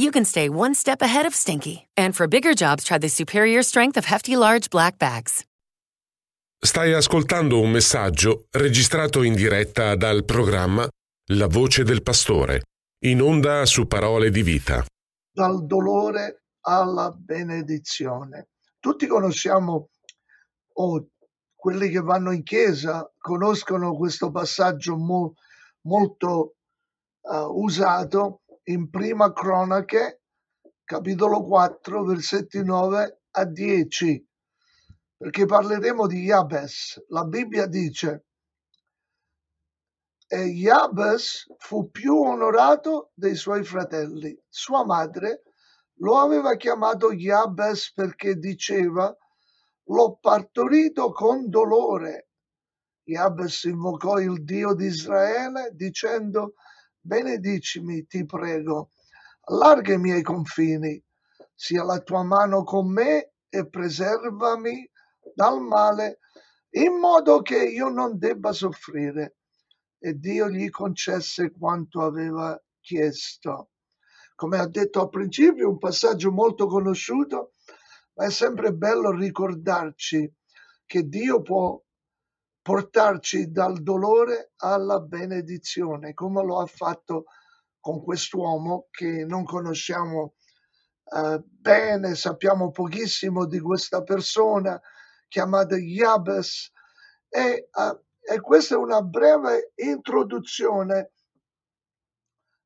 you can stay one step ahead of stinky. And for bigger jobs, try the superior strength of Hefty Large Black Bags. Stai ascoltando un messaggio registrato in diretta dal programma La voce del pastore, in onda su parole di vita. Dal dolore alla benedizione. Tutti conosciamo, o quelli che vanno in chiesa conoscono questo passaggio mo- molto uh, usato in Prima Cronache, capitolo 4, versetti 9 a 10, perché parleremo di Jabes. La Bibbia dice, e Jabes fu più onorato dei suoi fratelli. Sua madre lo aveva chiamato Jabes perché diceva, l'ho partorito con dolore. Jabes invocò il Dio di Israele dicendo, benedicimi, ti prego, allarga i miei confini, sia la tua mano con me e preservami dal male, in modo che io non debba soffrire. E Dio gli concesse quanto aveva chiesto. Come ha detto al principio, un passaggio molto conosciuto, ma è sempre bello ricordarci che Dio può portarci dal dolore alla benedizione, come lo ha fatto con quest'uomo che non conosciamo eh, bene, sappiamo pochissimo di questa persona chiamata Jabes e, eh, e questa è una breve introduzione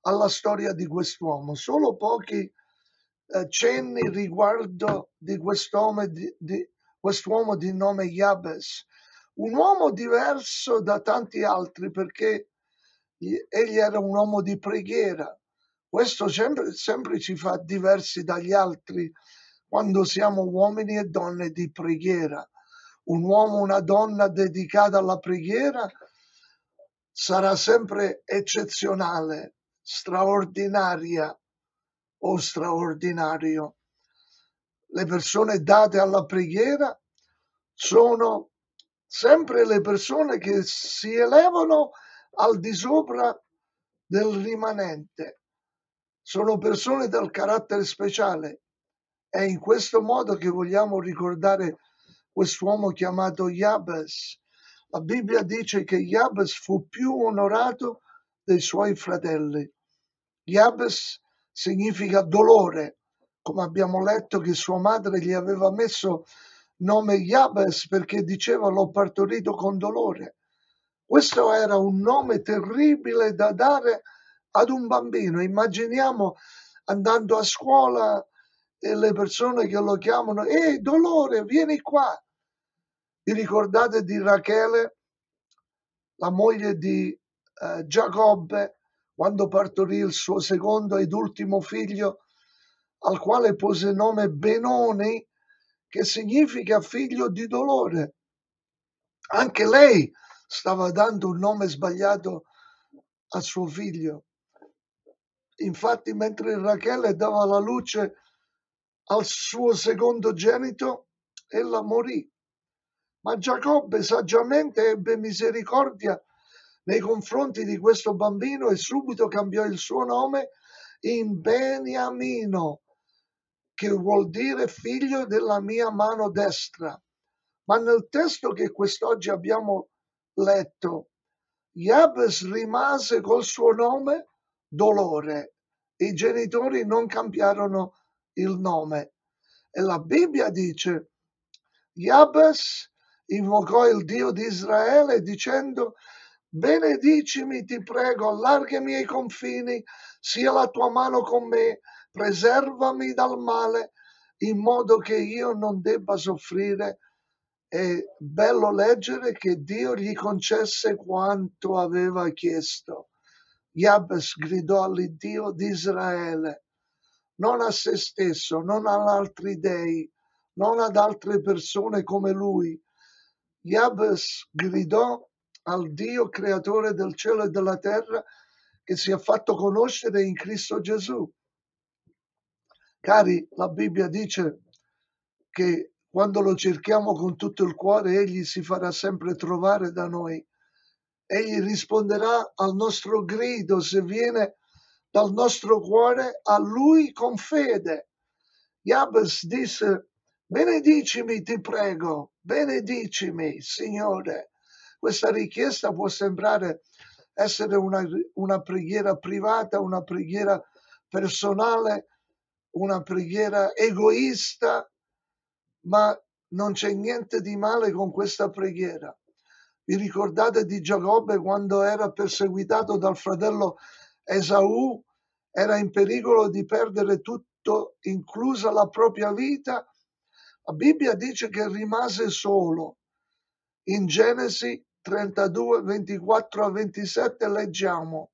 alla storia di quest'uomo, solo pochi eh, cenni riguardo di quest'uomo di, di, quest'uomo di nome Jabes, un uomo diverso da tanti altri perché egli era un uomo di preghiera. Questo sempre, sempre ci fa diversi dagli altri quando siamo uomini e donne di preghiera. Un uomo, una donna dedicata alla preghiera sarà sempre eccezionale, straordinaria o straordinario. Le persone date alla preghiera sono sempre le persone che si elevano al di sopra del rimanente. Sono persone dal carattere speciale. È in questo modo che vogliamo ricordare quest'uomo chiamato Jabes. La Bibbia dice che Jabes fu più onorato dei suoi fratelli. Jabes significa dolore, come abbiamo letto che sua madre gli aveva messo nome Jabes perché diceva l'ho partorito con dolore. Questo era un nome terribile da dare ad un bambino. Immaginiamo andando a scuola e le persone che lo chiamano, ehi dolore, vieni qua. Vi ricordate di Rachele, la moglie di eh, Giacobbe, quando partorì il suo secondo ed ultimo figlio, al quale pose nome Benoni, che significa figlio di dolore. Anche lei stava dando un nome sbagliato a suo figlio. Infatti, mentre Rachele dava la luce al suo secondogenito, ella morì. Ma Giacobbe saggiamente ebbe misericordia nei confronti di questo bambino e subito cambiò il suo nome in Beniamino, che vuol dire figlio della mia mano destra. Ma nel testo che quest'oggi abbiamo letto, Jabes rimase col suo nome dolore. I genitori non cambiarono il nome. E la Bibbia dice, Jabes invocò il Dio di Israele dicendo benedicimi ti prego, allarga i miei confini, sia la tua mano con me, preservami dal male in modo che io non debba soffrire. È bello leggere che Dio gli concesse quanto aveva chiesto. Jabes gridò all'Iddio di Israele, non a se stesso, non ad altri dei, non ad altre persone come lui. Jabes gridò al Dio creatore del cielo e della terra che si è fatto conoscere in Cristo Gesù. Cari, la Bibbia dice che quando lo cerchiamo con tutto il cuore, Egli si farà sempre trovare da noi. Egli risponderà al nostro grido se viene dal nostro cuore a Lui con fede. Jabes disse, benedicimi ti prego, benedicimi Signore. Questa richiesta può sembrare essere una, una preghiera privata, una preghiera personale, una preghiera egoista, ma non c'è niente di male con questa preghiera. Vi ricordate di Giacobbe quando era perseguitato dal fratello Esaù, era in pericolo di perdere tutto, inclusa la propria vita? La Bibbia dice che rimase solo. In Genesi 32, 24 a 27 leggiamo.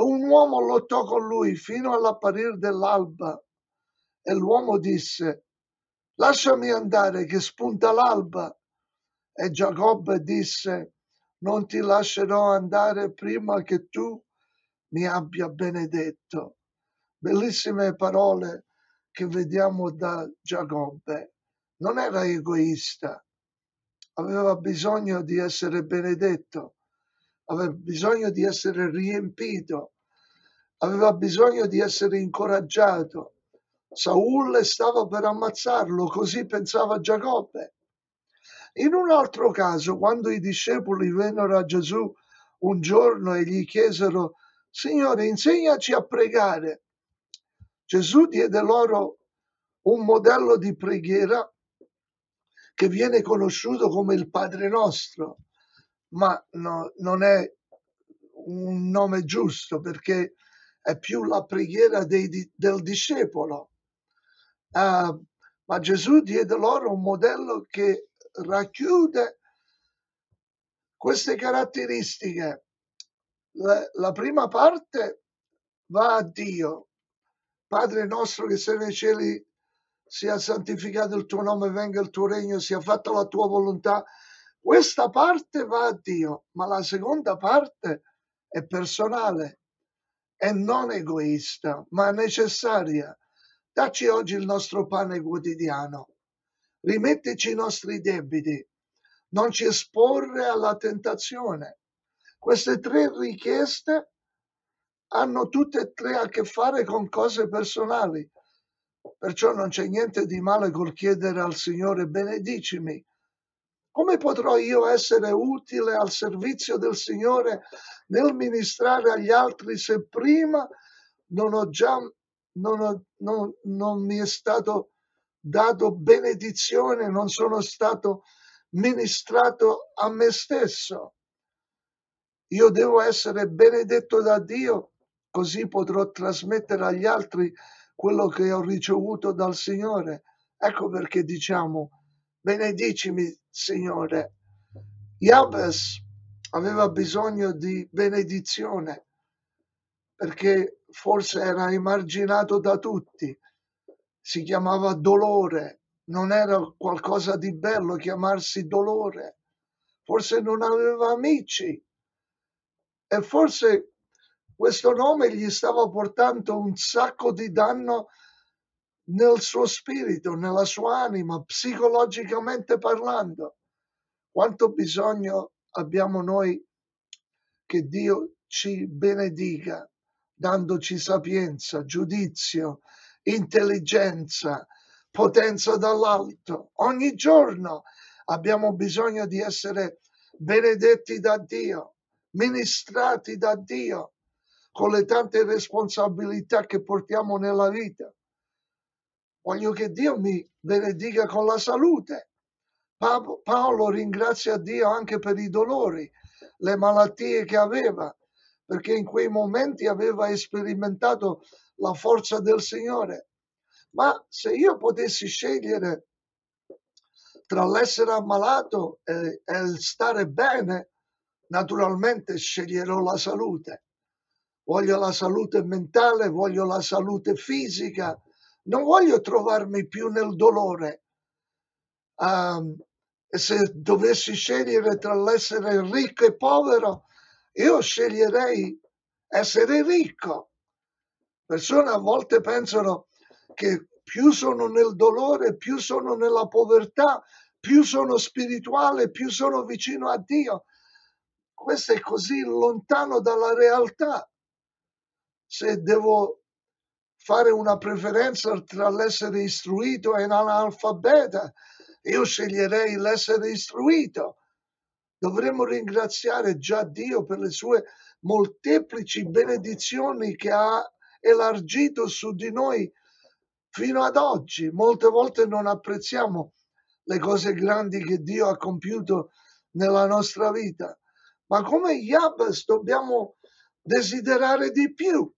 Un uomo lottò con lui fino all'apparir dell'alba e l'uomo disse, lasciami andare che spunta l'alba. E Giacobbe disse, non ti lascerò andare prima che tu mi abbia benedetto. Bellissime parole che vediamo da Giacobbe. Non era egoista, aveva bisogno di essere benedetto, aveva bisogno di essere riempito, aveva bisogno di essere incoraggiato. Saul stava per ammazzarlo, così pensava Giacobbe. In un altro caso, quando i discepoli vennero a Gesù un giorno e gli chiesero, Signore, insegnaci a pregare, Gesù diede loro un modello di preghiera che viene conosciuto come il Padre nostro, ma no, non è un nome giusto perché è più la preghiera dei, del discepolo. Uh, ma Gesù diede loro un modello che racchiude queste caratteristiche. La, la prima parte va a Dio, Padre nostro che sei nei cieli, sia santificato il tuo nome, venga il tuo regno, sia fatta la tua volontà. Questa parte va a Dio, ma la seconda parte è personale e non egoista, ma necessaria. Dacci oggi il nostro pane quotidiano. Rimettici i nostri debiti. Non ci esporre alla tentazione. Queste tre richieste hanno tutte e tre a che fare con cose personali Perciò non c'è niente di male col chiedere al Signore benedicimi. Come potrò io essere utile al servizio del Signore nel ministrare agli altri se prima non ho già non, ho, non, non mi è stato dato benedizione, non sono stato ministrato a me stesso. Io devo essere benedetto da Dio, così potrò trasmettere agli altri quello che ho ricevuto dal Signore. Ecco perché diciamo, benedicimi Signore. Jabes aveva bisogno di benedizione perché forse era emarginato da tutti, si chiamava dolore, non era qualcosa di bello chiamarsi dolore, forse non aveva amici. E forse questo nome gli stava portando un sacco di danno nel suo spirito, nella sua anima, psicologicamente parlando. Quanto bisogno abbiamo noi che Dio ci benedica, dandoci sapienza, giudizio, intelligenza, potenza dall'alto. Ogni giorno abbiamo bisogno di essere benedetti da Dio, ministrati da Dio con le tante responsabilità che portiamo nella vita. Voglio che Dio mi benedica con la salute. Paolo ringrazia Dio anche per i dolori, le malattie che aveva, perché in quei momenti aveva sperimentato la forza del Signore. Ma se io potessi scegliere tra l'essere ammalato e, e stare bene, naturalmente sceglierò la salute. Voglio la salute mentale, voglio la salute fisica, non voglio trovarmi più nel dolore. Um, se dovessi scegliere tra l'essere ricco e povero, io sceglierei essere ricco. Persone a volte pensano che più sono nel dolore, più sono nella povertà, più sono spirituale, più sono vicino a Dio. Questo è così lontano dalla realtà. Se devo fare una preferenza tra l'essere istruito e l'analfabeta, io sceglierei l'essere istruito. Dovremmo ringraziare già Dio per le sue molteplici benedizioni che ha elargito su di noi fino ad oggi. Molte volte non apprezziamo le cose grandi che Dio ha compiuto nella nostra vita, ma come Yabes dobbiamo desiderare di più,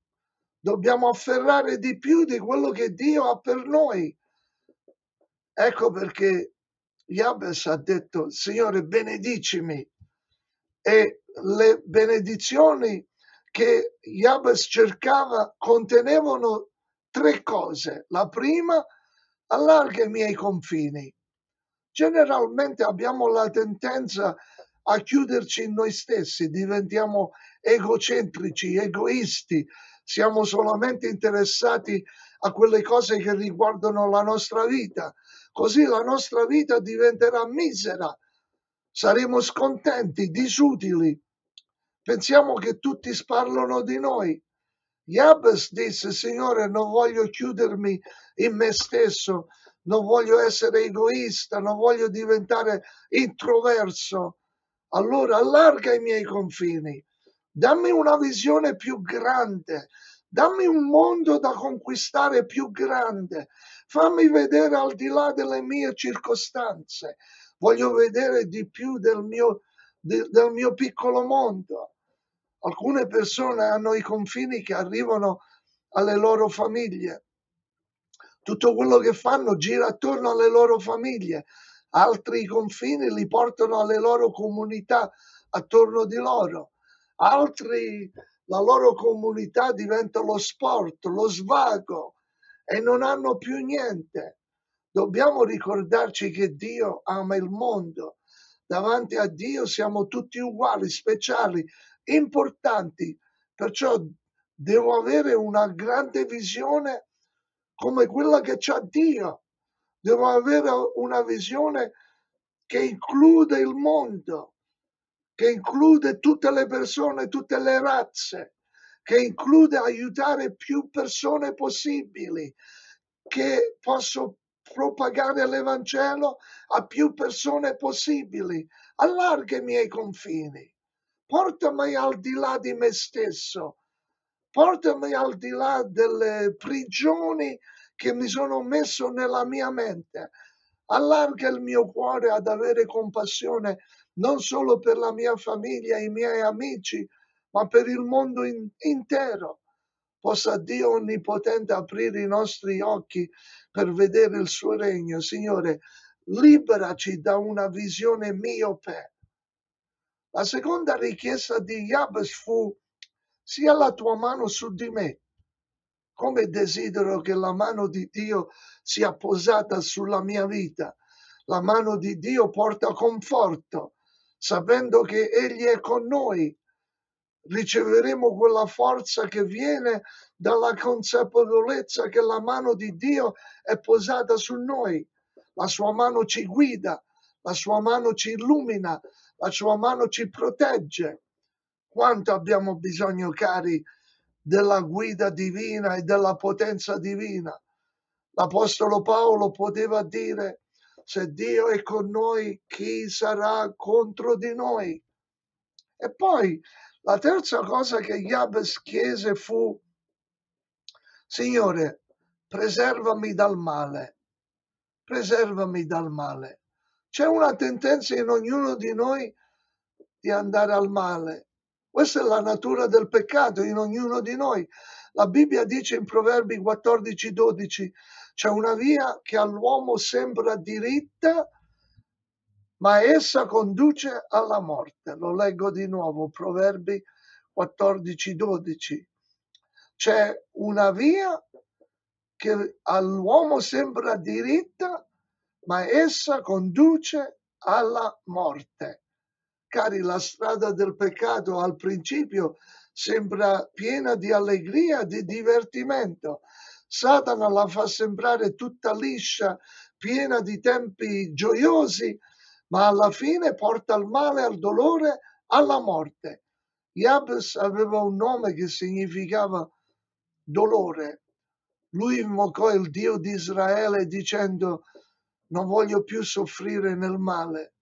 dobbiamo afferrare di più di quello che Dio ha per noi. Ecco perché Yabes ha detto, Signore, benedicimi. E le benedizioni che Yabes cercava contenevano tre cose. La prima, allarga i miei confini. Generalmente abbiamo la tendenza a chiuderci in noi stessi, diventiamo egocentrici, egoisti, siamo solamente interessati a quelle cose che riguardano la nostra vita. Così la nostra vita diventerà misera, saremo scontenti, disutili. Pensiamo che tutti sparlano di noi. Jabes disse, Signore, non voglio chiudermi in me stesso, non voglio essere egoista, non voglio diventare introverso. Allora allarga i miei confini, dammi una visione più grande, dammi un mondo da conquistare più grande, fammi vedere al di là delle mie circostanze, voglio vedere di più del mio, de, del mio piccolo mondo. Alcune persone hanno i confini che arrivano alle loro famiglie. Tutto quello che fanno gira attorno alle loro famiglie. Altri confini li portano alle loro comunità attorno di loro. Altri, la loro comunità diventa lo sport, lo svago e non hanno più niente. Dobbiamo ricordarci che Dio ama il mondo. Davanti a Dio siamo tutti uguali, speciali, importanti. Perciò devo avere una grande visione come quella che c'ha Dio. Devo avere una visione che include il mondo, che include tutte le persone, tutte le razze, che include aiutare più persone possibili, che posso propagare l'Evangelo a più persone possibili. Allarga i miei confini portami al di là di me stesso, portami al di là delle prigioni che mi sono messo nella mia mente. Allarga il mio cuore ad avere compassione non solo per la mia famiglia, i miei amici, ma per il mondo in, intero. Possa Dio Onnipotente aprire i nostri occhi per vedere il suo regno. Signore, liberaci da una visione miope la seconda richiesta di Jabes fu sia la tua mano su di me, come desidero che la mano di Dio sia posata sulla mia vita. La mano di Dio porta conforto, sapendo che Egli è con noi. Riceveremo quella forza che viene dalla consapevolezza che la mano di Dio è posata su noi. La sua mano ci guida, la sua mano ci illumina, la sua mano ci protegge. Quanto abbiamo bisogno, cari, della guida divina e della potenza divina. L'Apostolo Paolo poteva dire, se Dio è con noi, chi sarà contro di noi? E poi la terza cosa che Jabes chiese fu, Signore, preservami dal male, preservami dal male. C'è una tendenza in ognuno di noi di andare al male. Questa è la natura del peccato in ognuno di noi. La Bibbia dice in Proverbi 14, 12, c'è una via che all'uomo sembra diritta, ma essa conduce alla morte. Lo leggo di nuovo, Proverbi 14, 12. C'è una via che all'uomo sembra diritta, ma essa conduce alla morte. Cari, la strada del peccato al principio sembra piena di allegria, di divertimento. Satana la fa sembrare tutta liscia, piena di tempi gioiosi, ma alla fine porta al male, al dolore, alla morte. Jabes aveva un nome che significava dolore. Lui invocò il Dio di Israele dicendo non voglio più soffrire nel male.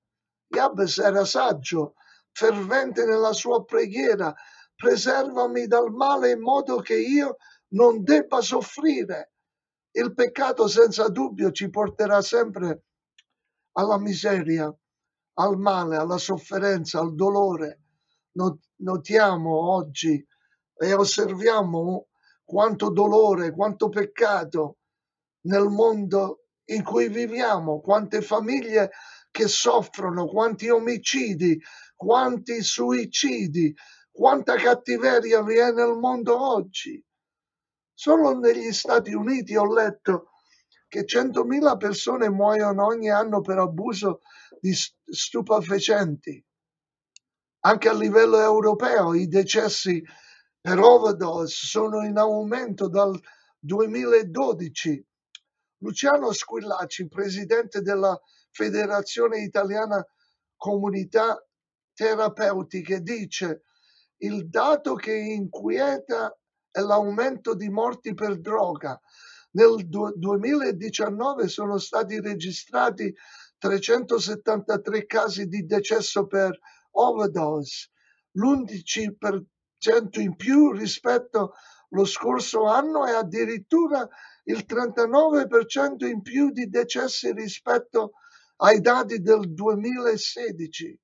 Jabes era saggio, fervente nella sua preghiera, preservami dal male in modo che io non debba soffrire. Il peccato senza dubbio ci porterà sempre alla miseria, al male, alla sofferenza, al dolore. Notiamo oggi e osserviamo quanto dolore, quanto peccato nel mondo in cui viviamo, quante famiglie che soffrono, quanti omicidi, quanti suicidi, quanta cattiveria vi è nel mondo oggi. Solo negli Stati Uniti ho letto che 100.000 persone muoiono ogni anno per abuso di stupefacenti. Anche a livello europeo i decessi per overdose sono in aumento dal 2012. Luciano Squillaci, presidente della Federazione Italiana Comunità Terapeutiche, dice il dato che inquieta è l'aumento di morti per droga. Nel 2019 sono stati registrati 373 casi di decesso per overdose, l'11% in più rispetto allo scorso anno e addirittura il 39% in più di decessi rispetto ai dati del 2016.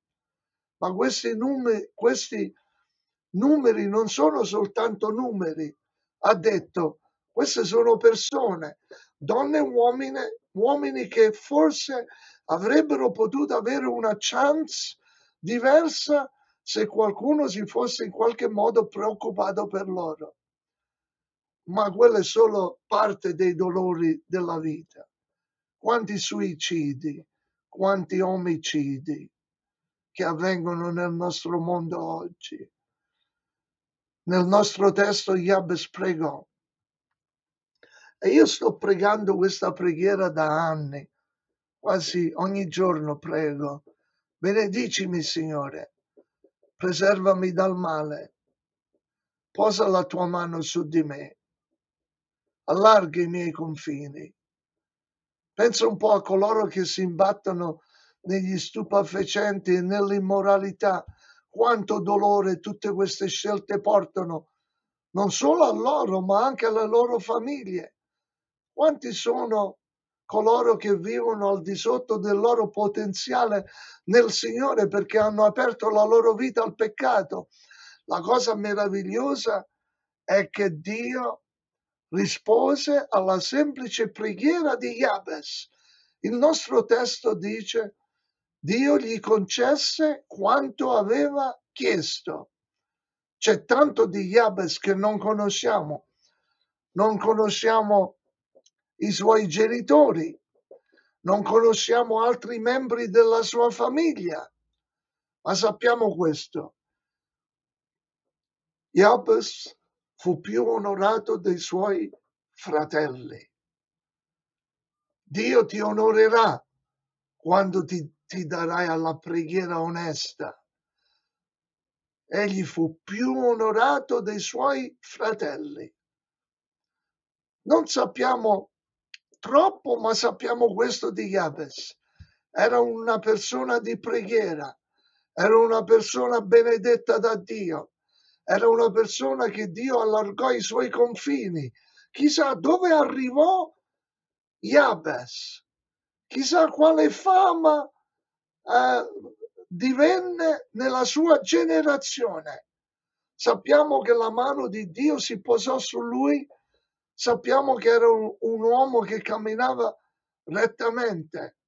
Ma questi numeri, questi numeri non sono soltanto numeri, ha detto, queste sono persone, donne e uomini, uomini che forse avrebbero potuto avere una chance diversa se qualcuno si fosse in qualche modo preoccupato per loro. Ma quella è solo parte dei dolori della vita. Quanti suicidi, quanti omicidi che avvengono nel nostro mondo oggi. Nel nostro testo Jabes pregò. E io sto pregando questa preghiera da anni, quasi ogni giorno prego. Benedicimi, Signore, preservami dal male, posa la tua mano su di me, allarga i miei confini. Pensa un po' a coloro che si imbattono negli stupefacenti e nell'immoralità, quanto dolore tutte queste scelte portano, non solo a loro, ma anche alle loro famiglie. Quanti sono coloro che vivono al di sotto del loro potenziale nel Signore perché hanno aperto la loro vita al peccato. La cosa meravigliosa è che Dio rispose alla semplice preghiera di Jabes. Il nostro testo dice, Dio gli concesse quanto aveva chiesto. C'è tanto di Jabes che non conosciamo. Non conosciamo i suoi genitori, non conosciamo altri membri della sua famiglia, ma sappiamo questo. Jabes fu più onorato dei suoi fratelli. Dio ti onorerà quando ti, ti darai alla preghiera onesta. Egli fu più onorato dei suoi fratelli. Non sappiamo troppo, ma sappiamo questo di Jabes. Era una persona di preghiera, era una persona benedetta da Dio, era una persona che Dio allargò i suoi confini, chissà dove arrivò Jabes, chissà quale fama eh, divenne nella sua generazione. Sappiamo che la mano di Dio si posò su lui, sappiamo che era un, un uomo che camminava rettamente,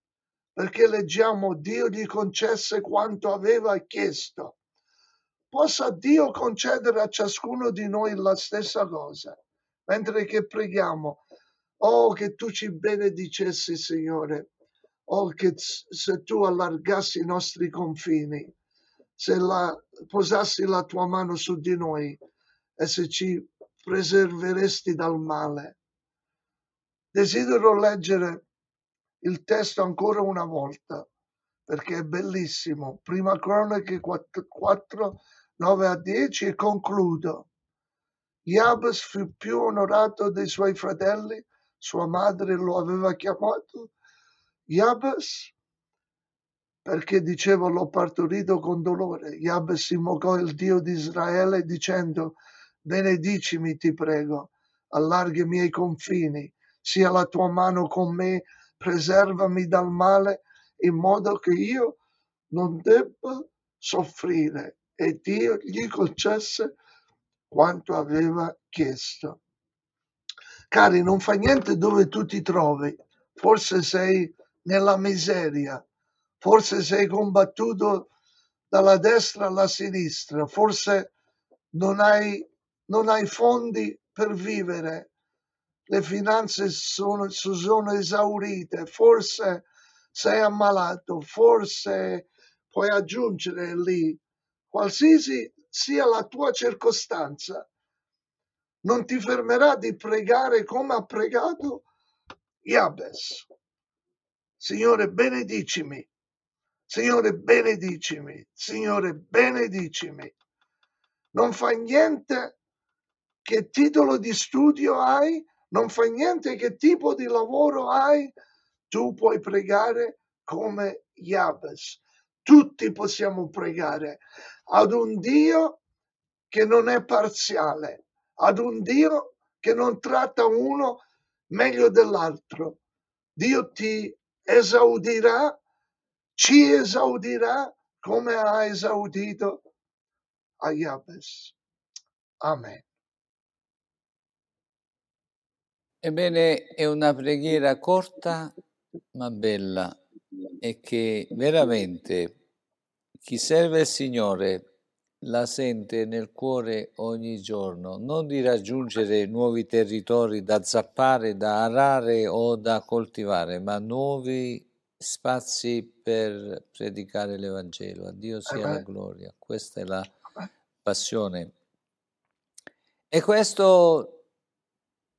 perché leggiamo Dio gli concesse quanto aveva chiesto. Possa Dio concedere a ciascuno di noi la stessa cosa, mentre che preghiamo. Oh, che tu ci benedicessi, Signore. Oh, che se tu allargassi i nostri confini, se la, posassi la tua mano su di noi e se ci preserveresti dal male. Desidero leggere il testo ancora una volta perché è bellissimo. Prima Cronache 4, 4 9 a 10 e concludo. Jabes fu più onorato dei suoi fratelli, sua madre lo aveva chiamato Jabes perché diceva l'ho partorito con dolore. Jabes invocò il Dio di Israele dicendo benedicimi ti prego, allarghi i miei confini, sia la tua mano con me, preservami dal male in modo che io non debba soffrire. E Dio gli concesse quanto aveva chiesto. Cari, non fa niente dove tu ti trovi, forse sei nella miseria, forse sei combattuto dalla destra alla sinistra, forse non hai, non hai fondi per vivere, le finanze sono, sono esaurite, forse sei ammalato, forse puoi aggiungere lì, qualsiasi sia la tua circostanza, non ti fermerà di pregare come ha pregato Jabes. Signore, benedicimi. Signore, benedicimi. Signore, benedicimi. Non fa niente che titolo di studio hai, non fa niente che tipo di lavoro hai, tu puoi pregare come Jabes. Tutti possiamo pregare ad un Dio che non è parziale, ad un Dio che non tratta uno meglio dell'altro. Dio ti esaudirà, ci esaudirà come ha esaudito a Jabes. Amen. Ebbene, è una preghiera corta ma bella e che veramente chi serve il Signore la sente nel cuore ogni giorno, non di raggiungere nuovi territori da zappare, da arare o da coltivare, ma nuovi spazi per predicare l'Evangelo. A Dio sia la gloria. Questa è la passione. E questo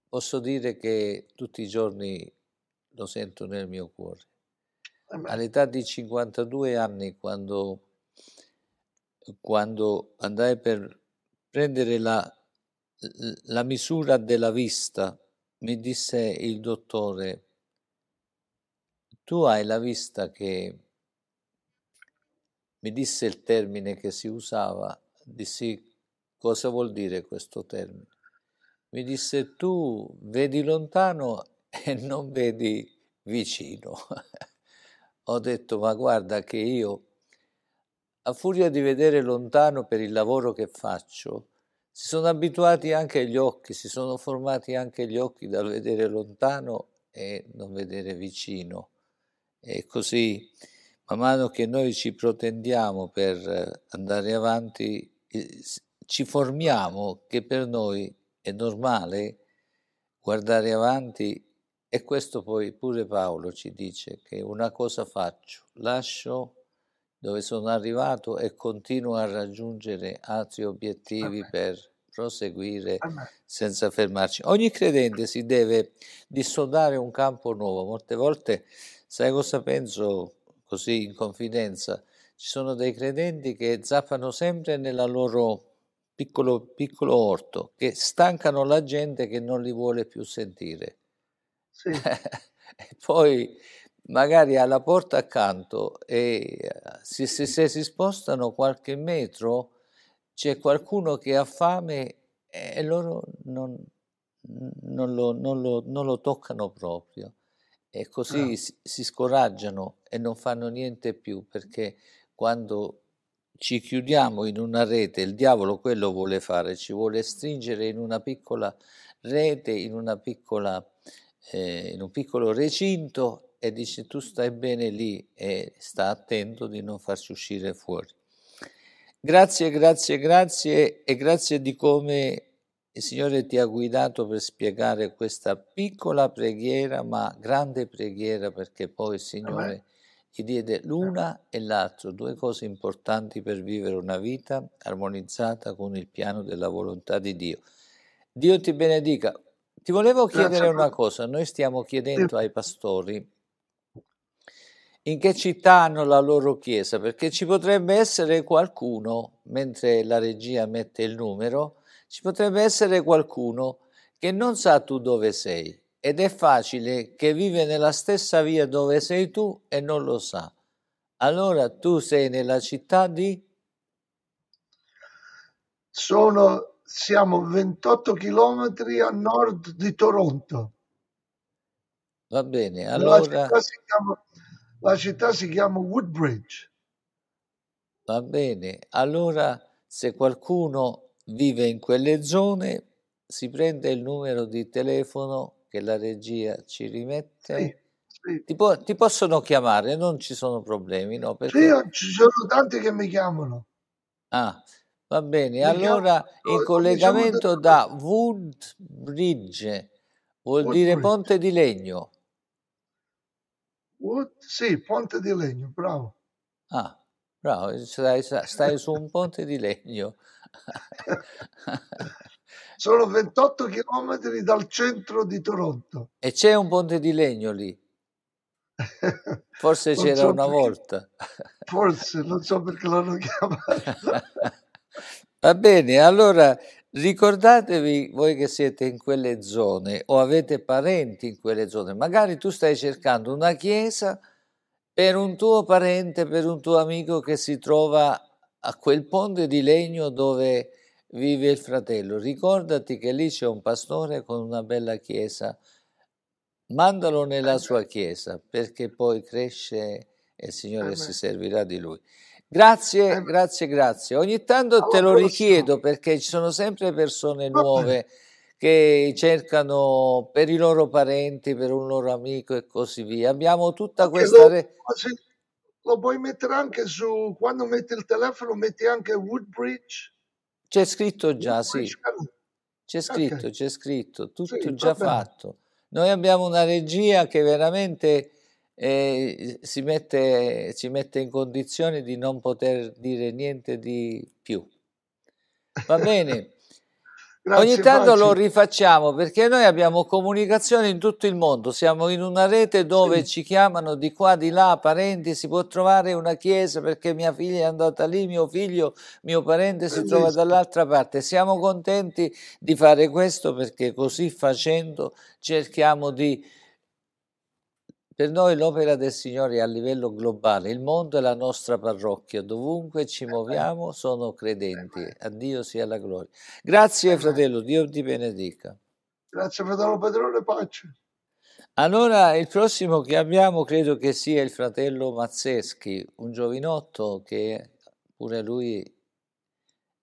posso dire che tutti i giorni lo sento nel mio cuore. All'età di 52 anni, quando, quando andai per prendere la, la misura della vista, mi disse il dottore, tu hai la vista che mi disse il termine che si usava, dissi cosa vuol dire questo termine. Mi disse tu vedi lontano e non vedi vicino. Ho detto ma guarda che io a furia di vedere lontano per il lavoro che faccio, si sono abituati anche gli occhi, si sono formati anche gli occhi dal vedere lontano e non vedere vicino. E così, man mano che noi ci protendiamo per andare avanti, ci formiamo che per noi è normale guardare avanti e questo poi pure Paolo ci dice che una cosa faccio, lascio dove sono arrivato e continuo a raggiungere altri obiettivi Amen. per proseguire Amen. senza fermarci. Ogni credente si deve dissodare un campo nuovo. Molte volte Sai cosa penso così in confidenza? Ci sono dei credenti che zappano sempre nella loro piccolo, piccolo orto, che stancano la gente che non li vuole più sentire. Sì. e poi magari alla porta accanto e se, se, se, si spostano qualche metro c'è qualcuno che ha fame e loro non, non lo, non lo, non lo toccano proprio. E così si, si scoraggiano e non fanno niente più perché quando ci chiudiamo in una rete, il diavolo quello vuole fare, ci vuole stringere in una piccola rete, in, una piccola, eh, in un piccolo recinto e dice tu stai bene lì e sta attento di non farci uscire fuori. Grazie, grazie, grazie e grazie di come il Signore ti ha guidato per spiegare questa piccola preghiera, ma grande preghiera, perché poi il Signore gli diede l'una e l'altro, due cose importanti per vivere una vita armonizzata con il piano della volontà di Dio. Dio ti benedica. Ti volevo chiedere una cosa, noi stiamo chiedendo ai pastori in che città hanno la loro chiesa, perché ci potrebbe essere qualcuno, mentre la regia mette il numero, ci potrebbe essere qualcuno che non sa tu dove sei ed è facile che vive nella stessa via dove sei tu e non lo sa. Allora tu sei nella città di? Sono, siamo 28 chilometri a nord di Toronto. Va bene, allora... La città si chiama, la città si chiama Woodbridge. Va bene, allora se qualcuno vive in quelle zone, si prende il numero di telefono che la regia ci rimette. Sì, sì. Ti, po- ti, possono chiamare, non ci sono problemi, no? Perché... Sì, ci sono tanti che mi chiamano. Ah, va bene. Mi allora, chiamano, in collegamento da Woodbridge, vuol Wood dire ponte di legno. Wood, sì, ponte di legno, bravo. Ah, bravo, stai, stai su un ponte di legno. Sono 28 chilometri dal centro di Toronto. E c'è un ponte di legno lì? Forse c'era so una perché, volta. Forse, non so perché l'hanno chiamato. Va bene, allora ricordatevi voi che siete in quelle zone o avete parenti in quelle zone, magari tu stai cercando una chiesa per un tuo parente, per un tuo amico che si trova a quel ponte di legno dove vive il fratello. Ricordati che lì c'è un pastore con una bella chiesa. Mandalo nella sua chiesa perché poi cresce e il Signore Amen. si servirà di lui. Grazie, Amen. grazie, grazie. Ogni tanto te lo richiedo perché ci sono sempre persone nuove che cercano per i loro parenti, per un loro amico e così via. Abbiamo tutta questa... Re lo puoi mettere anche su, quando metti il telefono, metti anche Woodbridge. C'è scritto già, Woodbridge. sì. C'è scritto, okay. c'è scritto, tutto sì, già fatto. Noi abbiamo una regia che veramente eh, si, mette, ci mette in condizione di non poter dire niente di più. Va bene. Grazie, Ogni tanto Paci. lo rifacciamo perché noi abbiamo comunicazione in tutto il mondo, siamo in una rete dove sì. ci chiamano di qua, di là, parenti, si può trovare una chiesa perché mia figlia è andata lì, mio figlio, mio parente si trova dall'altra parte. Siamo contenti di fare questo perché così facendo cerchiamo di per noi l'opera del Signore è a livello globale, il mondo è la nostra parrocchia, dovunque ci muoviamo sono credenti, a Dio sia la gloria. Grazie fratello, Dio ti benedica. Grazie fratello Pedrone, pace. Allora il prossimo che abbiamo credo che sia il fratello Mazzeschi, un giovinotto che pure lui,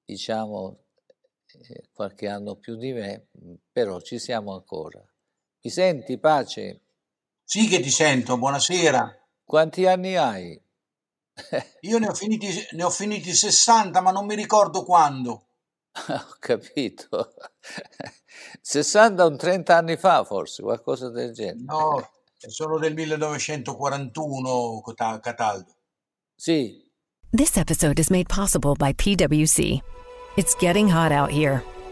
diciamo, eh, qualche anno più di me, però ci siamo ancora. Mi senti, pace? Sì che ti sento, buonasera. Quanti anni hai? Io ne ho, finiti, ne ho finiti 60, ma non mi ricordo quando. ho capito. 60 un 30 anni fa forse, qualcosa del genere. No, sono del 1941, Cataldo. Sì. This episode is made possible by PwC. It's getting hot out here.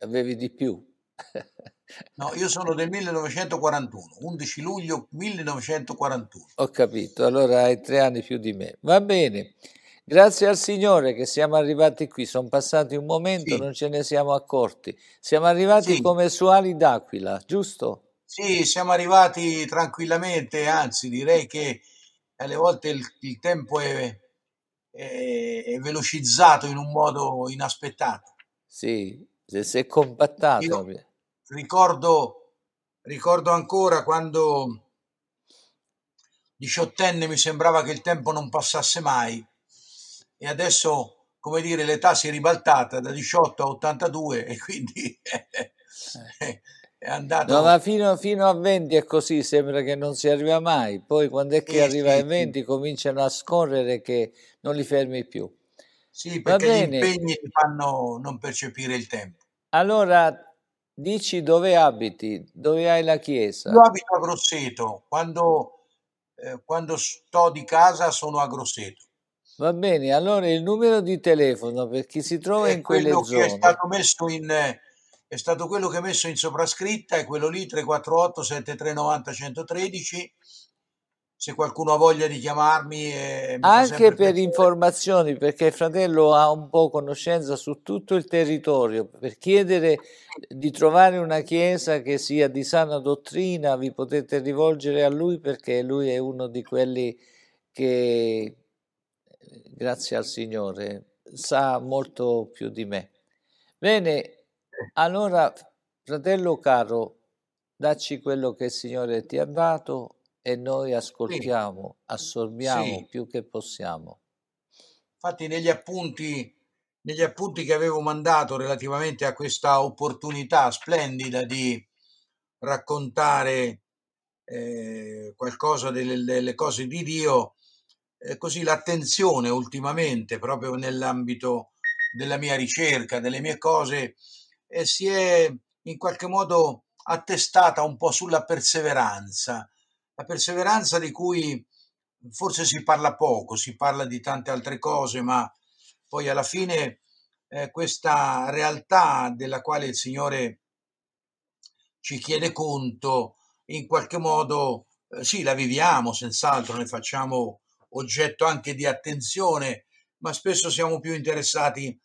avevi di più. No, io sono del 1941, 11 luglio 1941. Ho capito, allora hai tre anni più di me. Va bene. Grazie al Signore che siamo arrivati qui, sono passati un momento, Sì. non ce ne siamo accorti. Siamo arrivati Sì. come su ali d'aquila, giusto? Sì, siamo arrivati tranquillamente, anzi direi che alle volte il, il tempo è, è- è velocizzato in un modo inaspettato. Sì, se si è compattato. Ricordo, ricordo ancora quando diciottenne mi sembrava che il tempo non passasse mai e adesso, come dire, l'età si è ribaltata da 18 a 82 e quindi è andato... No, ma fino, fino a 20 è così, sembra che non si arriva mai. Poi quando è che Sì, arriva sì, ai sì. 20 cominciano a scorrere che non li fermi più. Sì, perché gli impegni ti fanno non percepire il tempo. Allora, dici dove abiti, dove hai la chiesa. Io abito a Grosseto, quando, eh, quando sto di casa sono a Grosseto. Va bene, allora il numero di telefono per chi si trova È in quelle quello che è zone. stato messo in è stato quello che è messo in soprascritta, è quello lì 348 7390 113. Se qualcuno ha voglia di chiamarmi, Anche per informazioni, perché il fratello ha un po' conoscenza su tutto il territorio, per chiedere di trovare una chiesa che sia di sana dottrina, vi potete rivolgere a lui perché lui è uno di quelli che, grazie al Signore, sa molto più di me. Bene, allora, fratello caro, dacci quello che il Signore ti ha dato e noi ascoltiamo, assorbiamo Sì. più che possiamo. Infatti negli appunti, negli appunti che avevo mandato relativamente a questa opportunità splendida di raccontare eh, qualcosa delle, delle cose di Dio, eh, così l'attenzione ultimamente, proprio nell'ambito della mia ricerca, delle mie cose, eh, si è in qualche modo attestata un po' sulla perseveranza, la perseveranza di cui forse si parla poco, si parla di tante altre cose, ma poi alla fine eh, questa realtà della quale il Signore ci chiede conto, in qualche modo eh, sì, la viviamo, senz'altro, ne facciamo oggetto anche di attenzione, ma spesso siamo più interessati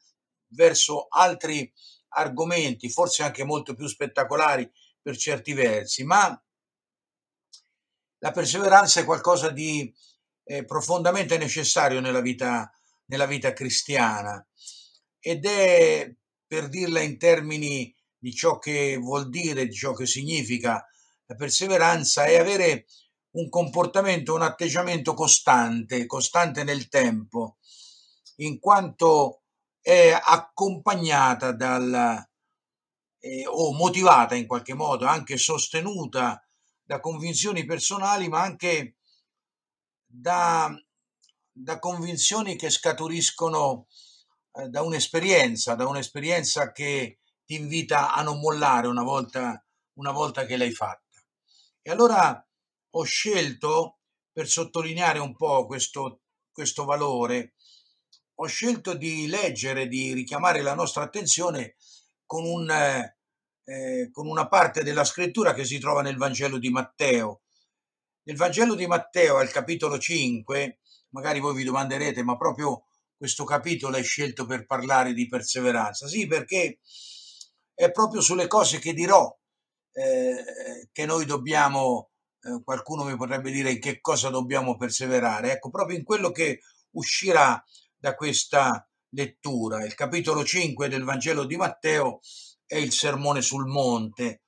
verso altri argomenti, forse anche molto più spettacolari per certi versi, ma la perseveranza è qualcosa di eh, profondamente necessario nella vita, nella vita cristiana ed è, per dirla in termini di ciò che vuol dire, di ciò che significa la perseveranza, è avere un comportamento, un atteggiamento costante, costante nel tempo, in quanto è accompagnata dal, eh, o motivata in qualche modo, anche sostenuta da convinzioni personali, ma anche da, da convinzioni che scaturiscono eh, da un'esperienza, da un'esperienza che ti invita a non mollare una volta, una volta che l'hai fatta. E allora ho scelto, per sottolineare un po' questo, questo valore, ho scelto di leggere, di richiamare la nostra attenzione con, un, eh, eh, con una parte della scrittura che si trova nel Vangelo di Matteo. Nel Vangelo di Matteo, al capitolo 5, magari voi vi domanderete, ma proprio questo capitolo è scelto per parlare di perseveranza? Sì, perché è proprio sulle cose che dirò eh, che noi dobbiamo, eh, qualcuno mi potrebbe dire in che cosa dobbiamo perseverare. Ecco, proprio in quello che uscirà da questa lettura. Il capitolo 5 del Vangelo di Matteo è il sermone sul monte,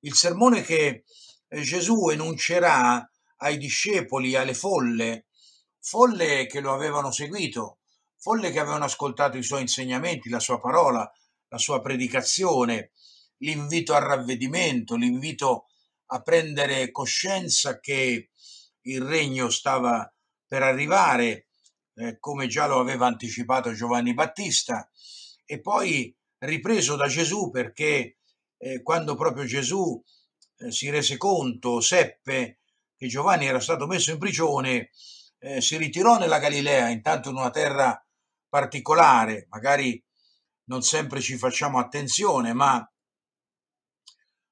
il sermone che eh, Gesù enuncerà ai discepoli, alle folle, folle che lo avevano seguito, folle che avevano ascoltato i suoi insegnamenti, la sua parola, la sua predicazione, l'invito al ravvedimento, l'invito a prendere coscienza che il regno stava per arrivare, eh, come già lo aveva anticipato Giovanni Battista, e poi ripreso da Gesù perché eh, quando proprio Gesù eh, si rese conto, seppe che Giovanni era stato messo in prigione, eh, si ritirò nella Galilea, intanto in una terra particolare, magari non sempre ci facciamo attenzione, ma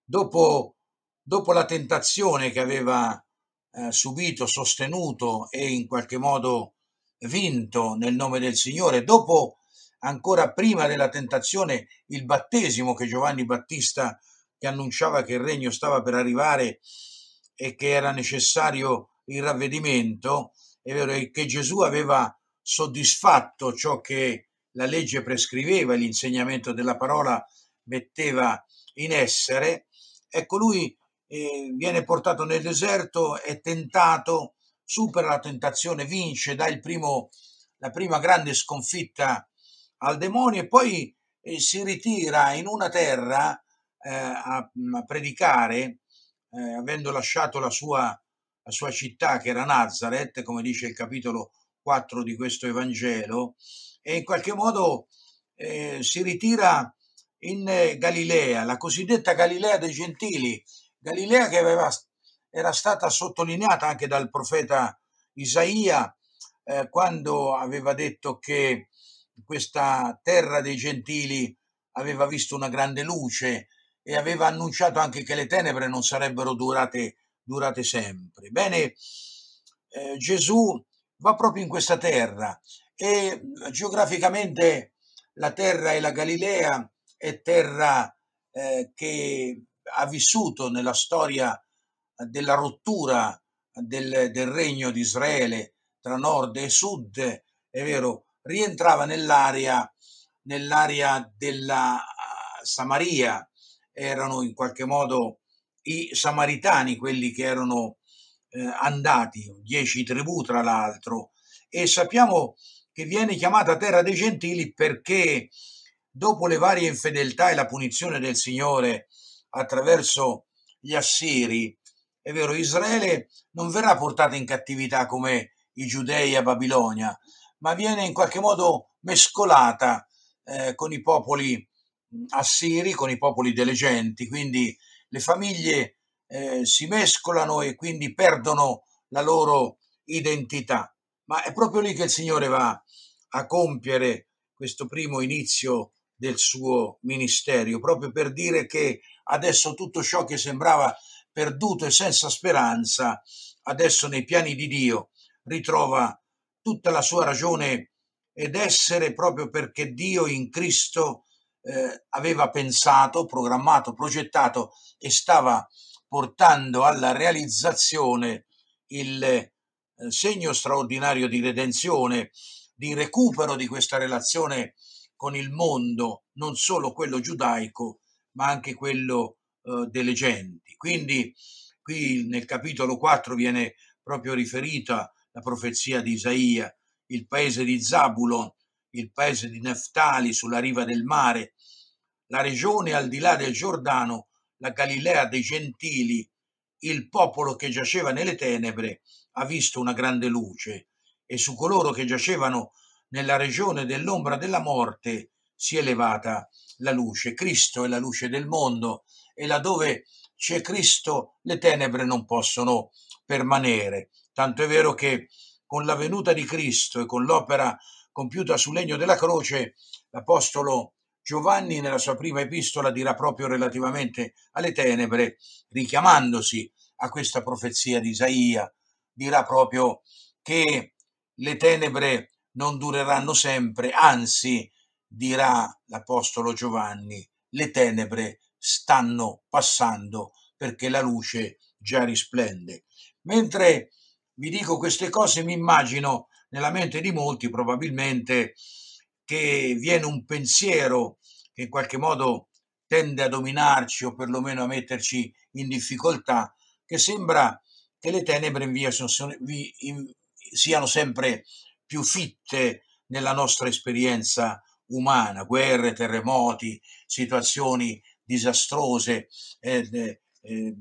dopo, dopo la tentazione che aveva eh, subito, sostenuto e in qualche modo vinto nel nome del Signore, dopo ancora prima della tentazione il battesimo che Giovanni Battista che annunciava che il regno stava per arrivare e che era necessario il ravvedimento, è vero che Gesù aveva soddisfatto ciò che la legge prescriveva l'insegnamento della parola metteva in essere, ecco lui eh, viene portato nel deserto, è tentato, supera la tentazione, vince, dà primo, la prima grande sconfitta al demonio e poi eh, si ritira in una terra eh, a, a, predicare, eh, avendo lasciato la sua, la sua città che era Nazareth, come dice il capitolo 4 di questo Evangelo, e in qualche modo eh, si ritira in Galilea, la cosiddetta Galilea dei Gentili, Galilea che aveva, era stata sottolineata anche dal profeta Isaia eh, quando aveva detto che questa terra dei Gentili aveva visto una grande luce e aveva annunciato anche che le tenebre non sarebbero durate, durate sempre. Bene, eh, Gesù va proprio in questa terra e geograficamente la terra e la Galilea è terra eh, che ha vissuto nella storia della rottura del, del regno di Israele tra nord e sud, è vero, rientrava nell'area, nell'area della Samaria, erano in qualche modo i samaritani quelli che erano eh, andati, dieci tribù tra l'altro, e sappiamo che viene chiamata terra dei gentili perché dopo le varie infedeltà e la punizione del Signore attraverso gli assiri, è vero, Israele non verrà portata in cattività come i giudei a Babilonia, ma viene in qualche modo mescolata eh, con i popoli assiri, con i popoli delle genti, quindi le famiglie eh, si mescolano e quindi perdono la loro identità. Ma è proprio lì che il Signore va a compiere questo primo inizio del suo ministero, proprio per dire che adesso tutto ciò che sembrava perduto e senza speranza, adesso nei piani di Dio ritrova tutta la sua ragione ed essere proprio perché Dio in Cristo eh, aveva pensato, programmato, progettato e stava portando alla realizzazione il eh, segno straordinario di redenzione, di recupero di questa relazione con il mondo, non solo quello giudaico, ma anche quello eh, delle genti. Quindi qui nel capitolo 4 viene proprio riferita la profezia di Isaia, il paese di Zabulon, il paese di Neftali sulla riva del mare, la regione al di là del Giordano, la Galilea dei Gentili, il popolo che giaceva nelle tenebre ha visto una grande luce e su coloro che giacevano nella regione dell'ombra della morte si è elevata la luce. Cristo è la luce del mondo e laddove c'è Cristo le tenebre non possono permanere. Tanto è vero che con la venuta di Cristo e con l'opera compiuta sul legno della croce, l'Apostolo Giovanni nella sua prima epistola dirà proprio relativamente alle tenebre, richiamandosi a questa profezia di Isaia, dirà proprio che le tenebre non dureranno sempre, anzi, dirà l'Apostolo Giovanni, le tenebre stanno passando perché la luce già risplende. Mentre vi dico queste cose, mi immagino nella mente di molti probabilmente che viene un pensiero che in qualche modo tende a dominarci o perlomeno a metterci in difficoltà, che sembra che le tenebre in via siano sempre più fitte nella nostra esperienza umana, guerre, terremoti, situazioni disastrose, eh, eh,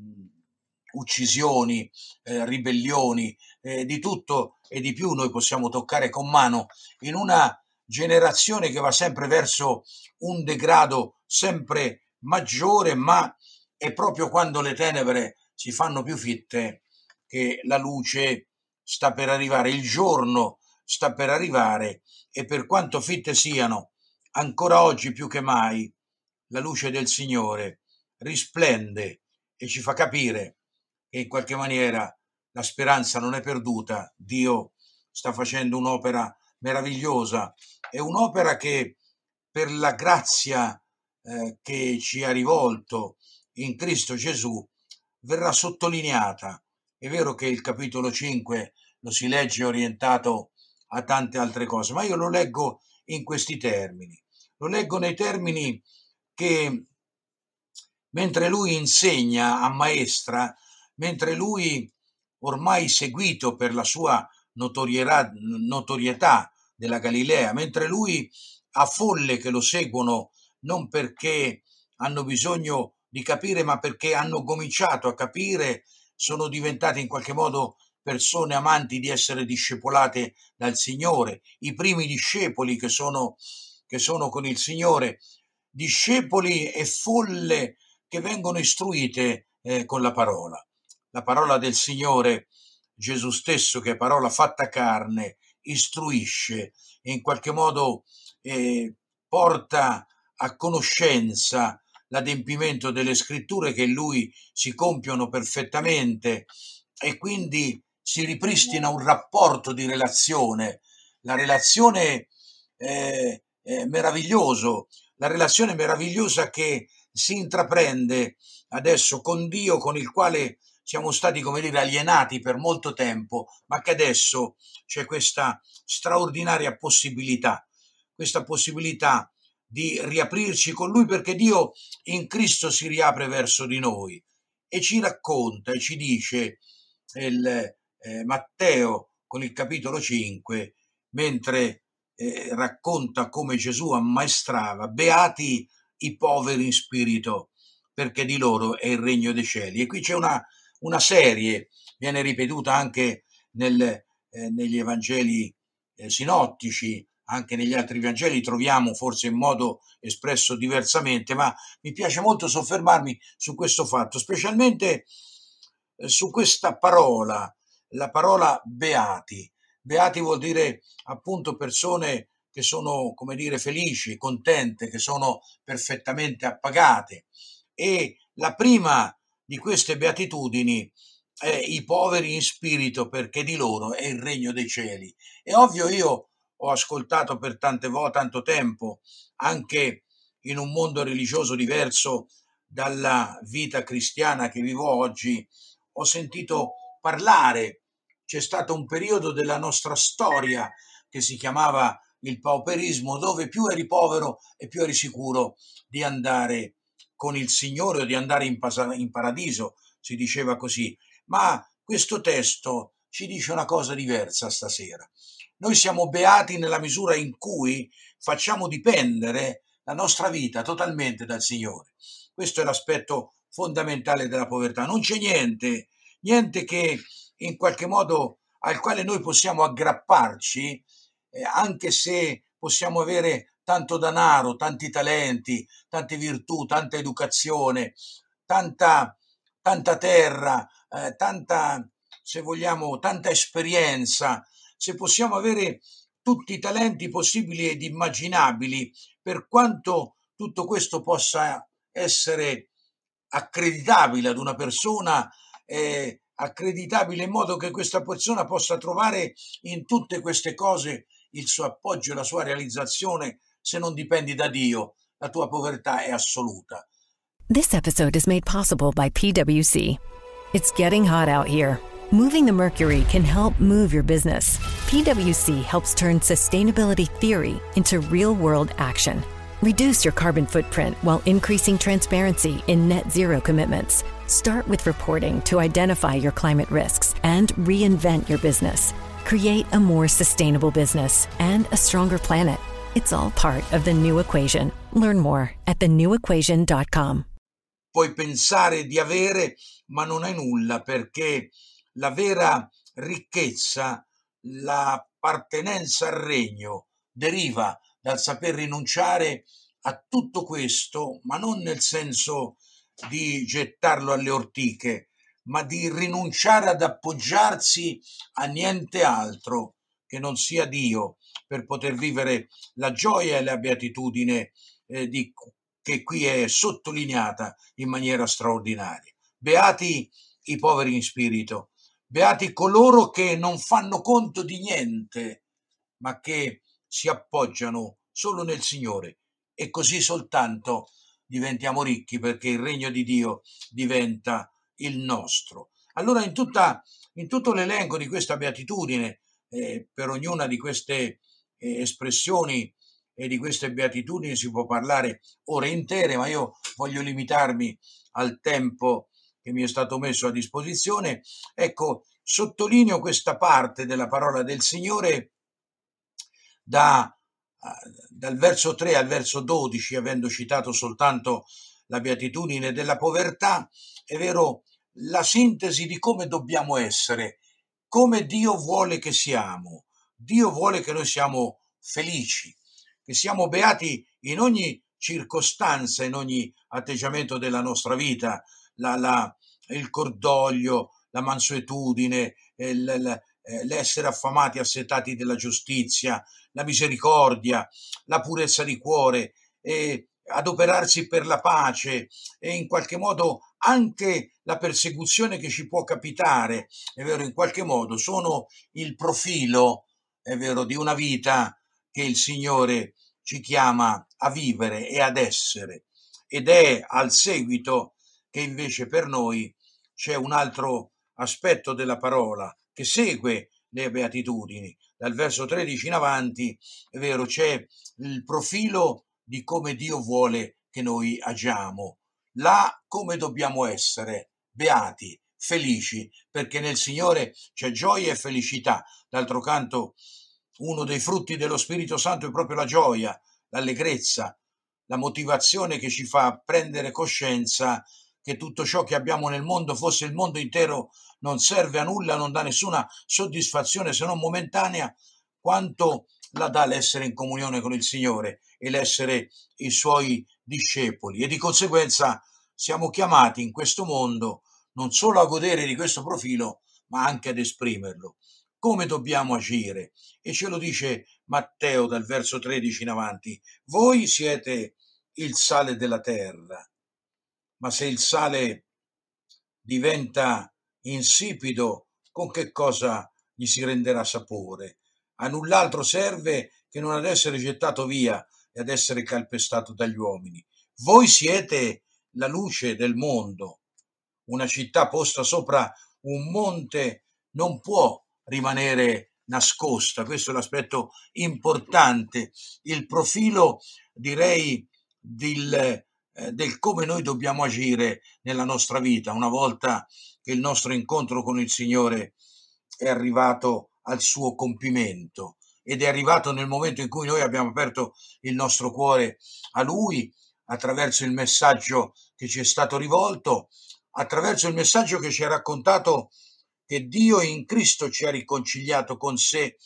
uccisioni, eh, ribellioni, eh, di tutto e di più noi possiamo toccare con mano in una generazione che va sempre verso un degrado sempre maggiore, ma è proprio quando le tenebre si fanno più fitte che la luce sta per arrivare, il giorno sta per arrivare e per quanto fitte siano, ancora oggi più che mai, la luce del Signore risplende e ci fa capire che in qualche maniera la speranza non è perduta, Dio sta facendo un'opera meravigliosa, è un'opera che per la grazia eh, che ci ha rivolto in Cristo Gesù verrà sottolineata. È vero che il capitolo 5 lo si legge orientato a tante altre cose, ma io lo leggo in questi termini. Lo leggo nei termini che mentre lui insegna a maestra, mentre lui ormai seguito per la sua notorietà della Galilea, mentre lui ha folle che lo seguono non perché hanno bisogno di capire, ma perché hanno cominciato a capire, sono diventate in qualche modo persone amanti di essere discepolate dal Signore, i primi discepoli che sono, che sono con il Signore, discepoli e folle che vengono istruite eh, con la parola. La parola del Signore, Gesù stesso, che è parola fatta carne, istruisce e in qualche modo eh, porta a conoscenza l'adempimento delle scritture che in lui si compiono perfettamente e quindi si ripristina un rapporto di relazione, la relazione eh, è meraviglioso, la relazione meravigliosa che si intraprende adesso con Dio con il quale siamo stati, come dire, alienati per molto tempo, ma che adesso c'è questa straordinaria possibilità, questa possibilità di riaprirci con Lui perché Dio in Cristo si riapre verso di noi e ci racconta e ci dice il, eh, Matteo con il capitolo 5, mentre eh, racconta come Gesù ammaestrava, beati i poveri in spirito, perché di loro è il regno dei cieli. E qui c'è una, una serie, viene ripetuta anche nel, eh, negli Evangeli eh, sinottici, anche negli altri Vangeli troviamo forse in modo espresso diversamente, ma mi piace molto soffermarmi su questo fatto, specialmente eh, su questa parola, la parola beati. Beati vuol dire appunto persone che sono, come dire, felici, contente, che sono perfettamente appagate. E la prima di queste beatitudini è i poveri in spirito, perché di loro è il regno dei cieli. È ovvio, io ho ascoltato per tante volte, tanto tempo, anche in un mondo religioso diverso dalla vita cristiana che vivo oggi, ho sentito parlare, c'è stato un periodo della nostra storia che si chiamava il pauperismo, dove più eri povero e più eri sicuro di andare con il Signore o di andare in, in paradiso, si diceva così. Ma questo testo ci dice una cosa diversa stasera. Noi siamo beati nella misura in cui facciamo dipendere la nostra vita totalmente dal Signore. Questo è l'aspetto fondamentale della povertà. Non c'è niente, niente che in qualche modo al quale noi possiamo aggrapparci, eh, anche se possiamo avere tanto denaro, tanti talenti, tante virtù, tanta educazione, tanta, tanta terra, eh, tanta, se vogliamo, tanta esperienza, se possiamo avere tutti i talenti possibili ed immaginabili, per quanto tutto questo possa essere accreditabile ad una persona, eh, accreditabile in modo che questa persona possa trovare in tutte queste cose il suo appoggio la sua realizzazione, se non dipendi da Dio, la tua povertà è assoluta. This episode is made possible by PwC. It's getting hot out here. Moving the mercury can help move your business. PwC helps turn sustainability theory into real world action. Reduce your carbon footprint while increasing transparency in net zero commitments. Start with reporting to identify your climate risks and reinvent your business. Create a more sustainable business and a stronger planet. It's all part of the new equation. Learn more at thenewequation.com. puoi pensare di avere, ma non hai nulla perché la vera ricchezza, l'appartenenza al regno deriva dal saper rinunciare a tutto questo, ma non nel senso di gettarlo alle ortiche, ma di rinunciare ad appoggiarsi a niente altro che non sia Dio per poter vivere la gioia e la beatitudine eh, di, che qui è sottolineata in maniera straordinaria. Beati i poveri in spirito, beati coloro che non fanno conto di niente, ma che si appoggiano solo nel Signore e così soltanto diventiamo ricchi perché il regno di Dio diventa il nostro. Allora in, tutta, in tutto l'elenco di questa beatitudine, eh, per ognuna di queste espressioni e di queste beatitudini si può parlare ore intere, ma io voglio limitarmi al tempo che mi è stato messo a disposizione. Ecco, sottolineo questa parte della parola del Signore da, dal verso 3 al verso 12, avendo citato soltanto la beatitudine della povertà, è vero, la sintesi di come dobbiamo essere, come Dio vuole che siamo. Dio vuole che noi siamo felici, che siamo beati in ogni circostanza, in ogni atteggiamento della nostra vita, la, la, il cordoglio, la mansuetudine, il, eh, l'essere affamati, assetati della giustizia, la misericordia, la purezza di cuore, e adoperarsi per la pace e in qualche modo anche la persecuzione che ci può capitare, è vero, in qualche modo sono il profilo, è vero, di una vita che il Signore ci chiama a vivere e ad essere. Ed è al seguito che invece per noi c'è un altro aspetto della parola che segue le beatitudini. Dal verso 13 in avanti, è vero, c'è il profilo di come Dio vuole che noi agiamo. Là come dobbiamo essere, beati, felici, perché nel Signore c'è gioia e felicità. D'altro canto, uno dei frutti dello Spirito Santo è proprio la gioia, l'allegrezza, la motivazione che ci fa prendere coscienza che tutto ciò che abbiamo nel mondo, fosse il mondo intero, non serve a nulla, non dà nessuna soddisfazione se non momentanea, quanto la dà l'essere in comunione con il Signore e l'essere i suoi discepoli e di conseguenza siamo chiamati in questo mondo non solo a godere di questo profilo, ma anche ad esprimerlo. Come dobbiamo agire? E ce lo dice Matteo dal verso 13 in avanti. Voi siete il sale della terra, ma se il sale diventa insipido, con che cosa gli si renderà sapore? A null'altro serve che non ad essere gettato via e ad essere calpestato dagli uomini. Voi siete la luce del mondo. Una città posta sopra un monte non può rimanere nascosta. Questo è l'aspetto importante. Il profilo, direi, del, eh, del come noi dobbiamo agire nella nostra vita una volta che il nostro incontro con il Signore è arrivato al suo compimento ed è arrivato nel momento in cui noi abbiamo aperto il nostro cuore a Lui attraverso il messaggio che ci è stato rivolto, attraverso il messaggio che ci ha raccontato che Dio in Cristo ci ha riconciliato con sé,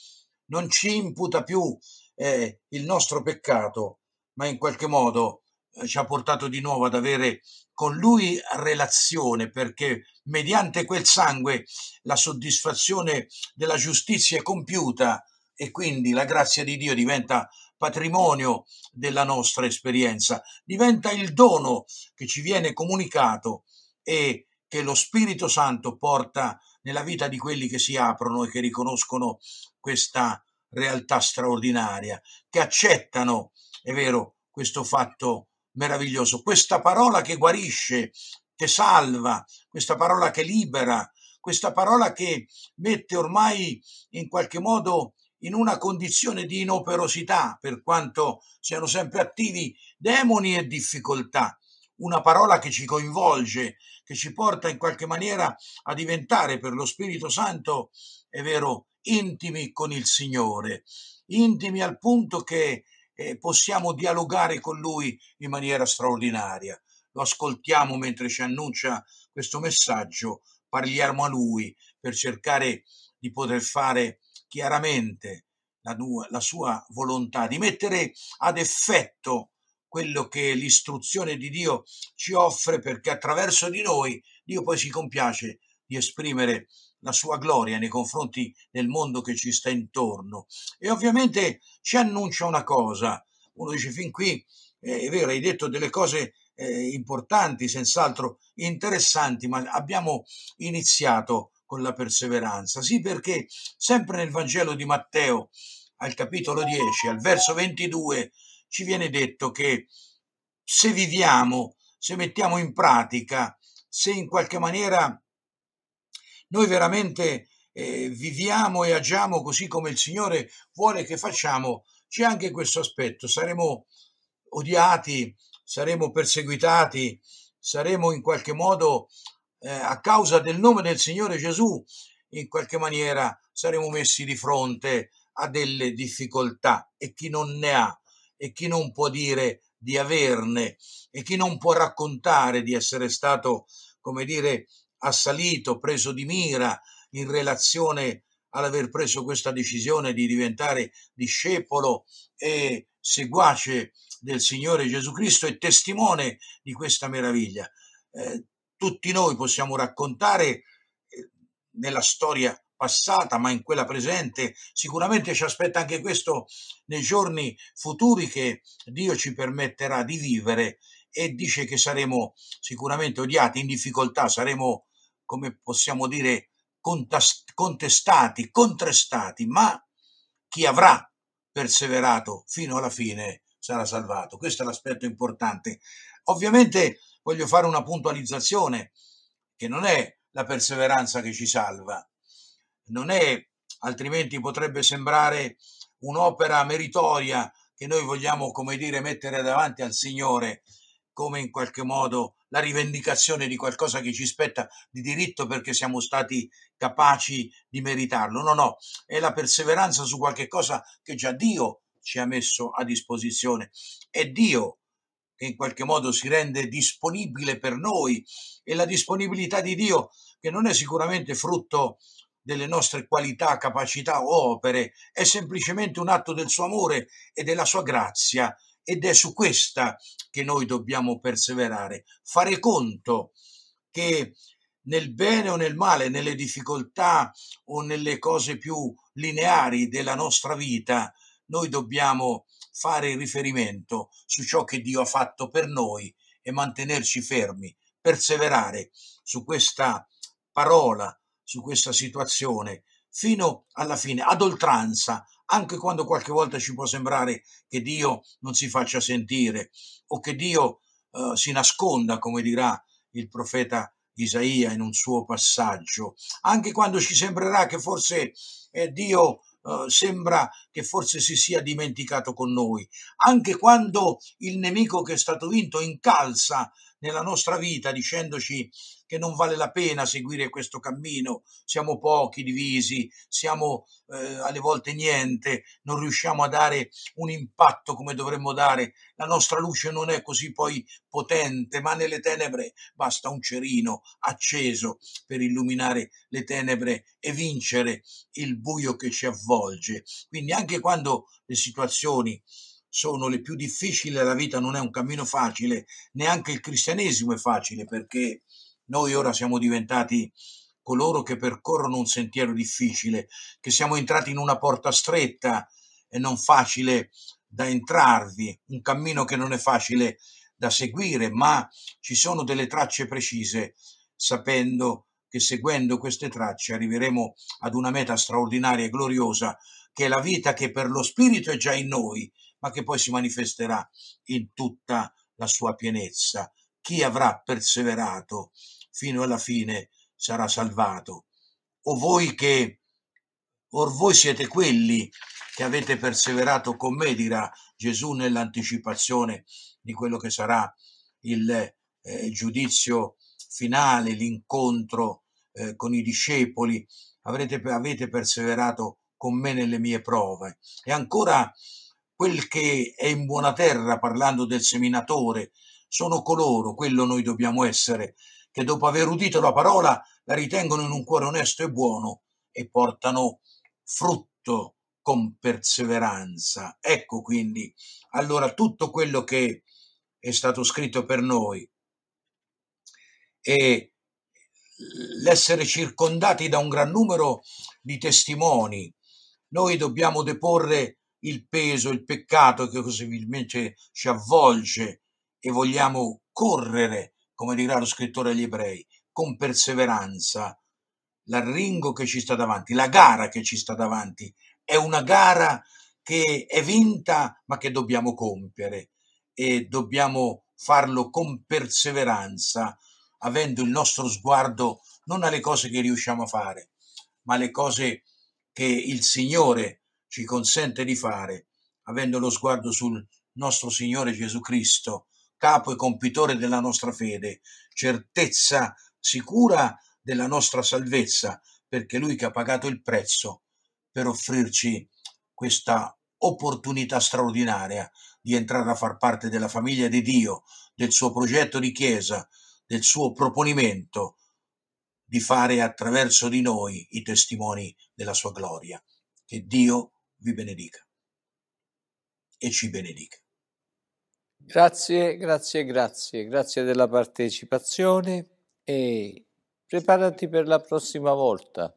non ci imputa più eh, il nostro peccato, ma in qualche modo eh, ci ha portato di nuovo ad avere con Lui relazione, perché mediante quel sangue la soddisfazione della giustizia è compiuta e quindi la grazia di Dio diventa patrimonio della nostra esperienza, diventa il dono che ci viene comunicato e che lo Spirito Santo porta nella vita di quelli che si aprono e che riconoscono questa realtà straordinaria, che accettano, è vero, questo fatto meraviglioso, questa parola che guarisce, che salva, questa parola che libera, questa parola che mette ormai in qualche modo in una condizione di inoperosità, per quanto siano sempre attivi demoni e difficoltà. Una parola che ci coinvolge, che ci porta in qualche maniera a diventare per lo Spirito Santo, è vero, intimi con il Signore, intimi al punto che eh, possiamo dialogare con Lui in maniera straordinaria. lo ascoltiamo mentre ci annuncia questo messaggio, parliamo a lui per cercare di poter fare chiaramente la, la sua volontà, di mettere ad effetto quello che l'istruzione di Dio ci offre perché attraverso di noi Dio poi si compiace di esprimere la sua gloria nei confronti del mondo che ci sta intorno. E ovviamente ci annuncia una cosa. Uno dice fin qui, eh, è vero, hai detto delle cose eh, importanti, senz'altro interessanti, ma abbiamo iniziato con la perseveranza. Sì, perché sempre nel Vangelo di Matteo, al capitolo 10, al verso 22, ci viene detto che se viviamo, se mettiamo in pratica, se in qualche maniera noi veramente eh, viviamo e agiamo così come il Signore vuole che facciamo, c'è anche questo aspetto, saremo odiati, saremo perseguitati, saremo in qualche modo eh, a causa del nome del Signore Gesù, in qualche maniera saremo messi di fronte a delle difficoltà e chi non ne ha e chi non può dire di averne e chi non può raccontare di essere stato, come dire, assalito, preso di mira in relazione all'aver preso questa decisione di diventare discepolo e seguace del Signore Gesù Cristo e testimone di questa meraviglia. Eh, tutti noi possiamo raccontare eh, nella storia passata, ma in quella presente, sicuramente ci aspetta anche questo nei giorni futuri che Dio ci permetterà di vivere e dice che saremo sicuramente odiati, in difficoltà, saremo, come possiamo dire, contestati, contrastati, ma chi avrà perseverato fino alla fine sarà salvato. Questo è l'aspetto importante. Ovviamente voglio fare una puntualizzazione che non è la perseveranza che ci salva, non è, altrimenti potrebbe sembrare un'opera meritoria che noi vogliamo, come dire, mettere davanti al Signore come in qualche modo la rivendicazione di qualcosa che ci spetta di diritto perché siamo stati capaci di meritarlo. No, no, è la perseveranza su qualche cosa che già Dio ci ha messo a disposizione. È Dio che in qualche modo si rende disponibile per noi e la disponibilità di Dio che non è sicuramente frutto delle nostre qualità, capacità o opere, è semplicemente un atto del suo amore e della sua grazia. Ed è su questa che noi dobbiamo perseverare, fare conto che nel bene o nel male, nelle difficoltà o nelle cose più lineari della nostra vita, noi dobbiamo fare riferimento su ciò che Dio ha fatto per noi e mantenerci fermi, perseverare su questa parola, su questa situazione fino alla fine, ad oltranza, anche quando qualche volta ci può sembrare che Dio non si faccia sentire o che Dio uh, si nasconda, come dirà il profeta Isaia in un suo passaggio, anche quando ci sembrerà che forse eh, Dio Uh, sembra che forse si sia dimenticato con noi, anche quando il nemico che è stato vinto incalza nella nostra vita dicendoci che non vale la pena seguire questo cammino, siamo pochi divisi, siamo eh, alle volte niente, non riusciamo a dare un impatto come dovremmo dare, la nostra luce non è così poi potente, ma nelle tenebre basta un cerino acceso per illuminare le tenebre e vincere il buio che ci avvolge. Quindi anche quando le situazioni sono le più difficili, la vita non è un cammino facile, neanche il cristianesimo è facile perché noi ora siamo diventati coloro che percorrono un sentiero difficile, che siamo entrati in una porta stretta e non facile da entrarvi, un cammino che non è facile da seguire, ma ci sono delle tracce precise, sapendo che seguendo queste tracce arriveremo ad una meta straordinaria e gloriosa, che è la vita che per lo Spirito è già in noi, ma che poi si manifesterà in tutta la sua pienezza. Chi avrà perseverato fino alla fine sarà salvato. O voi che, or voi siete quelli che avete perseverato con me, dirà Gesù nell'anticipazione di quello che sarà il eh, giudizio finale, l'incontro eh, con i discepoli, avrete, avete perseverato con me nelle mie prove. E ancora quel che è in buona terra, parlando del seminatore, sono coloro, quello noi dobbiamo essere, che dopo aver udito la parola la ritengono in un cuore onesto e buono e portano frutto con perseveranza. Ecco quindi allora tutto quello che è stato scritto per noi e l'essere circondati da un gran numero di testimoni. Noi dobbiamo deporre il peso, il peccato che così invece ci avvolge e vogliamo correre, come dirà lo scrittore agli ebrei, con perseveranza. L'arringo che ci sta davanti, la gara che ci sta davanti, è una gara che è vinta ma che dobbiamo compiere e dobbiamo farlo con perseveranza, avendo il nostro sguardo non alle cose che riusciamo a fare, ma alle cose che il Signore ci consente di fare, avendo lo sguardo sul nostro Signore Gesù Cristo, capo e compitore della nostra fede, certezza sicura della nostra salvezza, perché Lui che ha pagato il prezzo per offrirci questa opportunità straordinaria di entrare a far parte della famiglia di Dio, del suo progetto di Chiesa, del suo proponimento di fare attraverso di noi i testimoni della sua gloria. Che Dio vi benedica e ci benedica. Grazie, grazie, grazie, grazie della partecipazione e preparati per la prossima volta.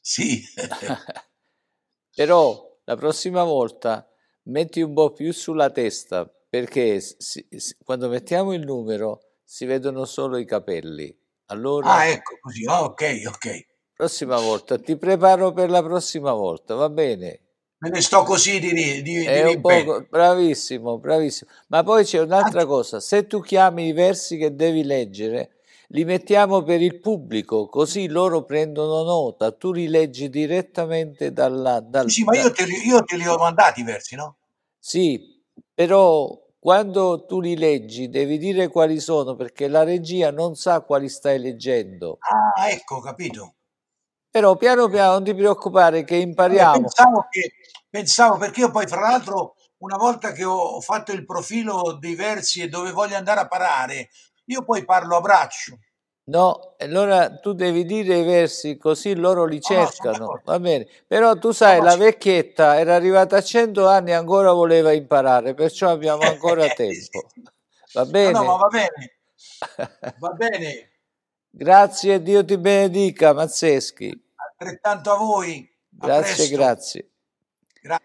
Sì. Però la prossima volta metti un po' più sulla testa perché si, si, quando mettiamo il numero si vedono solo i capelli. Allora, ah, ecco così, oh, ok, ok. Prossima volta, ti preparo per la prossima volta, va bene? Me ne sto così di, di, di poco, bravissimo, bravissimo. Ma poi c'è un'altra ah, cosa, se tu chiami i versi che devi leggere, li mettiamo per il pubblico, così loro prendono nota, tu li leggi direttamente dalla... Dal, sì, ma io te, li, io te li ho mandati i versi, no? Sì, però quando tu li leggi devi dire quali sono perché la regia non sa quali stai leggendo. Ah, ecco, capito. Però piano piano non ti preoccupare che impariamo. Pensavo, che, pensavo perché io poi fra l'altro una volta che ho fatto il profilo dei versi e dove voglio andare a parare, io poi parlo a braccio. No, allora tu devi dire i versi così loro li cercano, oh, no, va bene. Però tu sai, no, la vecchietta era arrivata a 100 anni e ancora voleva imparare, perciò abbiamo ancora tempo. Va bene? No, no, ma va bene. Va bene. grazie, Dio ti benedica, Mazzeschi. Altrettanto a voi. A grazie, presto. grazie. Gra-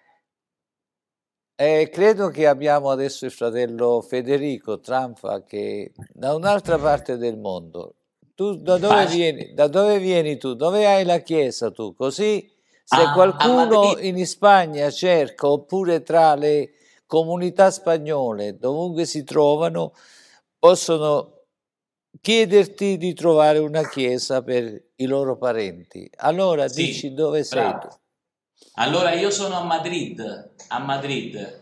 eh, credo che abbiamo adesso il fratello Federico Tranfa che da un'altra parte del mondo tu da dove, vieni, da dove vieni tu? Dove hai la chiesa tu? Così se ah, qualcuno in Spagna cerca oppure tra le comunità spagnole dovunque si trovano possono chiederti di trovare una chiesa per i loro parenti. Allora sì, dici dove sei tu? Allora io sono a Madrid, a Madrid.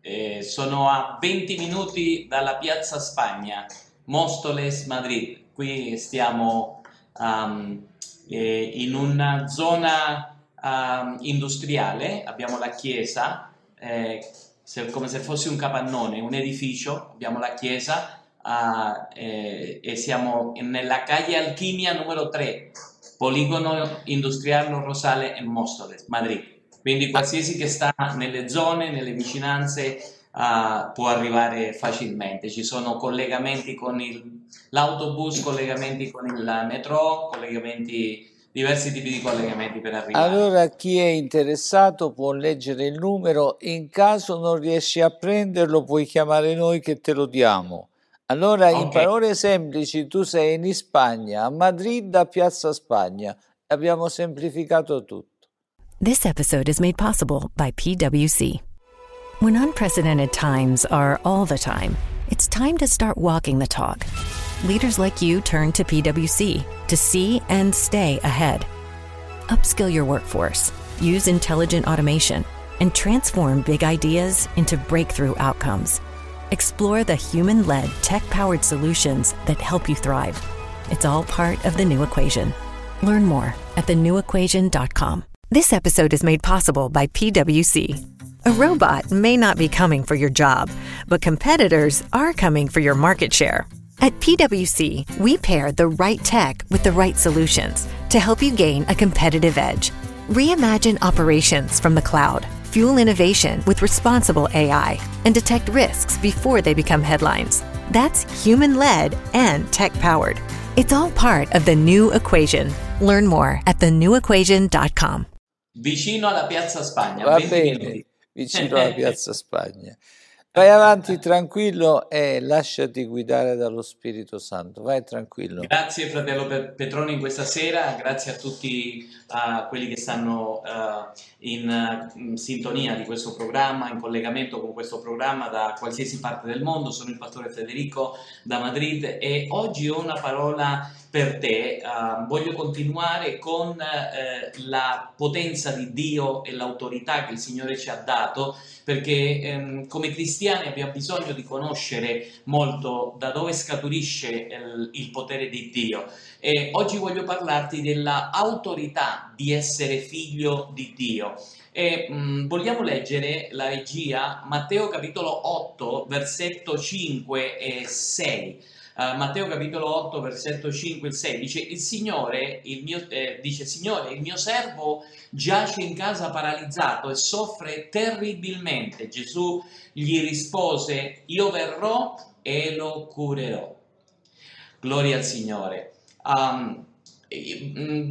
Eh, sono a 20 minuti dalla piazza Spagna, Móstoles, Madrid qui stiamo um, eh, in una zona um, industriale, abbiamo la chiesa, eh, se, come se fosse un capannone, un edificio, abbiamo la chiesa uh, eh, e siamo nella calle Alchimia numero 3, poligono industriale Rosale e Móstoles, Madrid. Quindi qualsiasi che sta nelle zone, nelle vicinanze uh, può arrivare facilmente. Ci sono collegamenti con il, l'autobus, collegamenti con il metro, collegamenti diversi tipi di collegamenti per arrivare. Allora chi è interessato può leggere il numero, in caso non riesci a prenderlo puoi chiamare noi che te lo diamo. Allora okay. in parole semplici tu sei in Spagna, a Madrid a Piazza Spagna, abbiamo semplificato tutto. This episode is made possible by PwC. When unprecedented times are all the time, it's time to start walking the talk. Leaders like you turn to PwC to see and stay ahead. Upskill your workforce, use intelligent automation, and transform big ideas into breakthrough outcomes. Explore the human led, tech powered solutions that help you thrive. It's all part of the new equation. Learn more at thenewequation.com. This episode is made possible by PwC. A robot may not be coming for your job, but competitors are coming for your market share. At PwC, we pair the right tech with the right solutions to help you gain a competitive edge. Reimagine operations from the cloud, fuel innovation with responsible AI, and detect risks before they become headlines. That's human led and tech powered. It's all part of the new equation. Learn more at thenewequation.com. Vicino alla Piazza Spagna. Va bene, vicino alla Piazza Spagna. Vai avanti tranquillo e lasciati guidare dallo Spirito Santo. Vai tranquillo. Grazie fratello Pe- Petroni questa sera, grazie a tutti uh, quelli che stanno uh, in, in sintonia di questo programma, in collegamento con questo programma da qualsiasi parte del mondo. Sono il pastore Federico da Madrid e oggi ho una parola per te. Uh, voglio continuare con uh, la potenza di Dio e l'autorità che il Signore ci ha dato, perché um, come cristiani abbiamo bisogno di conoscere molto da dove scaturisce il, il potere di Dio. E oggi voglio parlarti della autorità di essere figlio di Dio. E um, vogliamo leggere la regia Matteo capitolo 8, versetto 5 e 6. Uh, Matteo capitolo 8, versetto 5 e 6 dice: Il Signore, il mio, eh, dice, Signore, il mio servo giace in casa paralizzato e soffre terribilmente. Gesù gli rispose: Io verrò e lo curerò. Gloria al Signore. Um,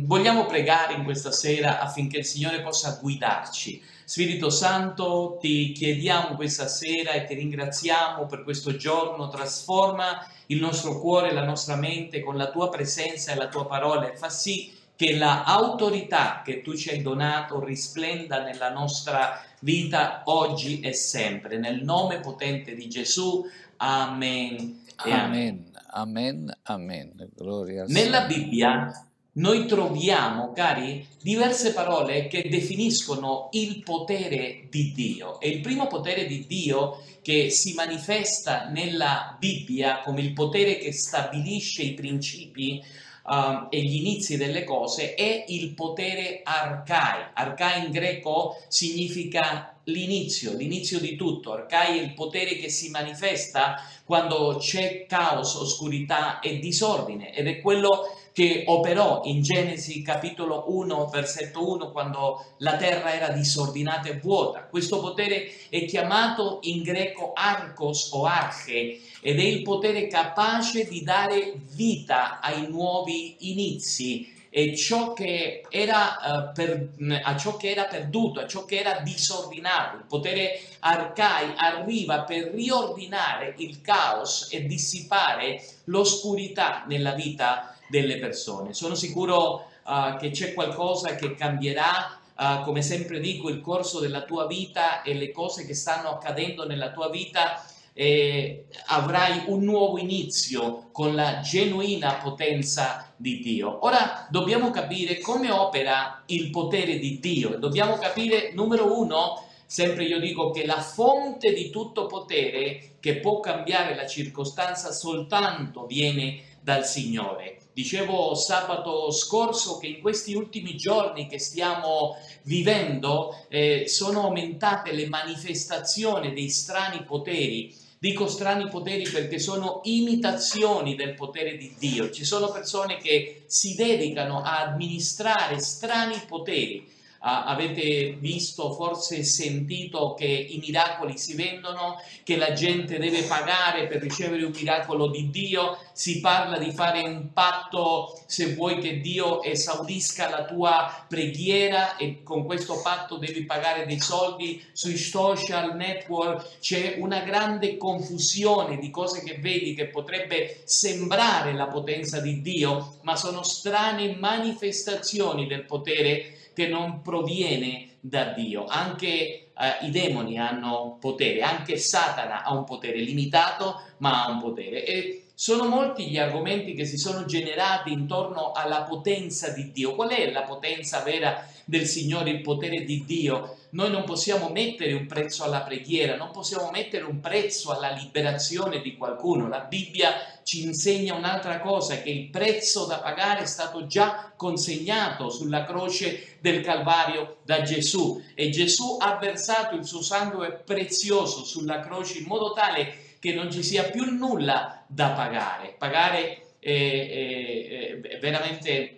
vogliamo pregare in questa sera affinché il Signore possa guidarci. Spirito Santo, ti chiediamo questa sera e ti ringraziamo per questo giorno. Trasforma il nostro cuore, la nostra mente con la tua presenza e la tua parola e fa sì che l'autorità che tu ci hai donato risplenda nella nostra vita oggi e sempre. Nel nome potente di Gesù. Amen. Amen. Amen. Amen. Gloria al Nella. Bibbia noi troviamo, cari, diverse parole che definiscono il potere di Dio. E il primo potere di Dio che si manifesta nella Bibbia come il potere che stabilisce i principi uh, e gli inizi delle cose è il potere arcai. Arcai in greco significa l'inizio, l'inizio di tutto. Arcai è il potere che si manifesta quando c'è caos, oscurità e disordine ed è quello che operò in Genesi capitolo 1 versetto 1 quando la terra era disordinata e vuota. Questo potere è chiamato in greco arcos o arche ed è il potere capace di dare vita ai nuovi inizi e ciò che era, uh, per, a ciò che era perduto, a ciò che era disordinato. Il potere arcai arriva per riordinare il caos e dissipare l'oscurità nella vita delle persone. Sono sicuro uh, che c'è qualcosa che cambierà. Uh, come sempre dico, il corso della tua vita e le cose che stanno accadendo nella tua vita eh, avrai un nuovo inizio con la genuina potenza di Dio. Ora dobbiamo capire come opera il potere di Dio. Dobbiamo capire, numero uno, sempre io dico che la fonte di tutto potere che può cambiare la circostanza soltanto viene dal Signore. Dicevo sabato scorso che in questi ultimi giorni che stiamo vivendo eh, sono aumentate le manifestazioni dei strani poteri Dico strani poteri perché sono imitazioni del potere di Dio. Ci sono persone che si dedicano a amministrare strani poteri. Avete visto, forse sentito che i miracoli si vendono, che la gente deve pagare per ricevere un miracolo di Dio, si parla di fare un patto se vuoi che Dio esaudisca la tua preghiera e con questo patto devi pagare dei soldi. Sui social network, c'è una grande confusione di cose che vedi che potrebbe sembrare la potenza di Dio, ma sono strane manifestazioni del potere che non proviene da Dio. Anche eh, i demoni hanno potere, anche Satana ha un potere limitato, ma ha un potere. E sono molti gli argomenti che si sono generati intorno alla potenza di Dio. Qual è la potenza vera del Signore, il potere di Dio? Noi non possiamo mettere un prezzo alla preghiera, non possiamo mettere un prezzo alla liberazione di qualcuno. La Bibbia ci insegna un'altra cosa, che il prezzo da pagare è stato già consegnato sulla croce del Calvario da Gesù e Gesù ha versato il suo sangue prezioso sulla croce in modo tale che non ci sia più nulla da pagare. Pagare è, è, è veramente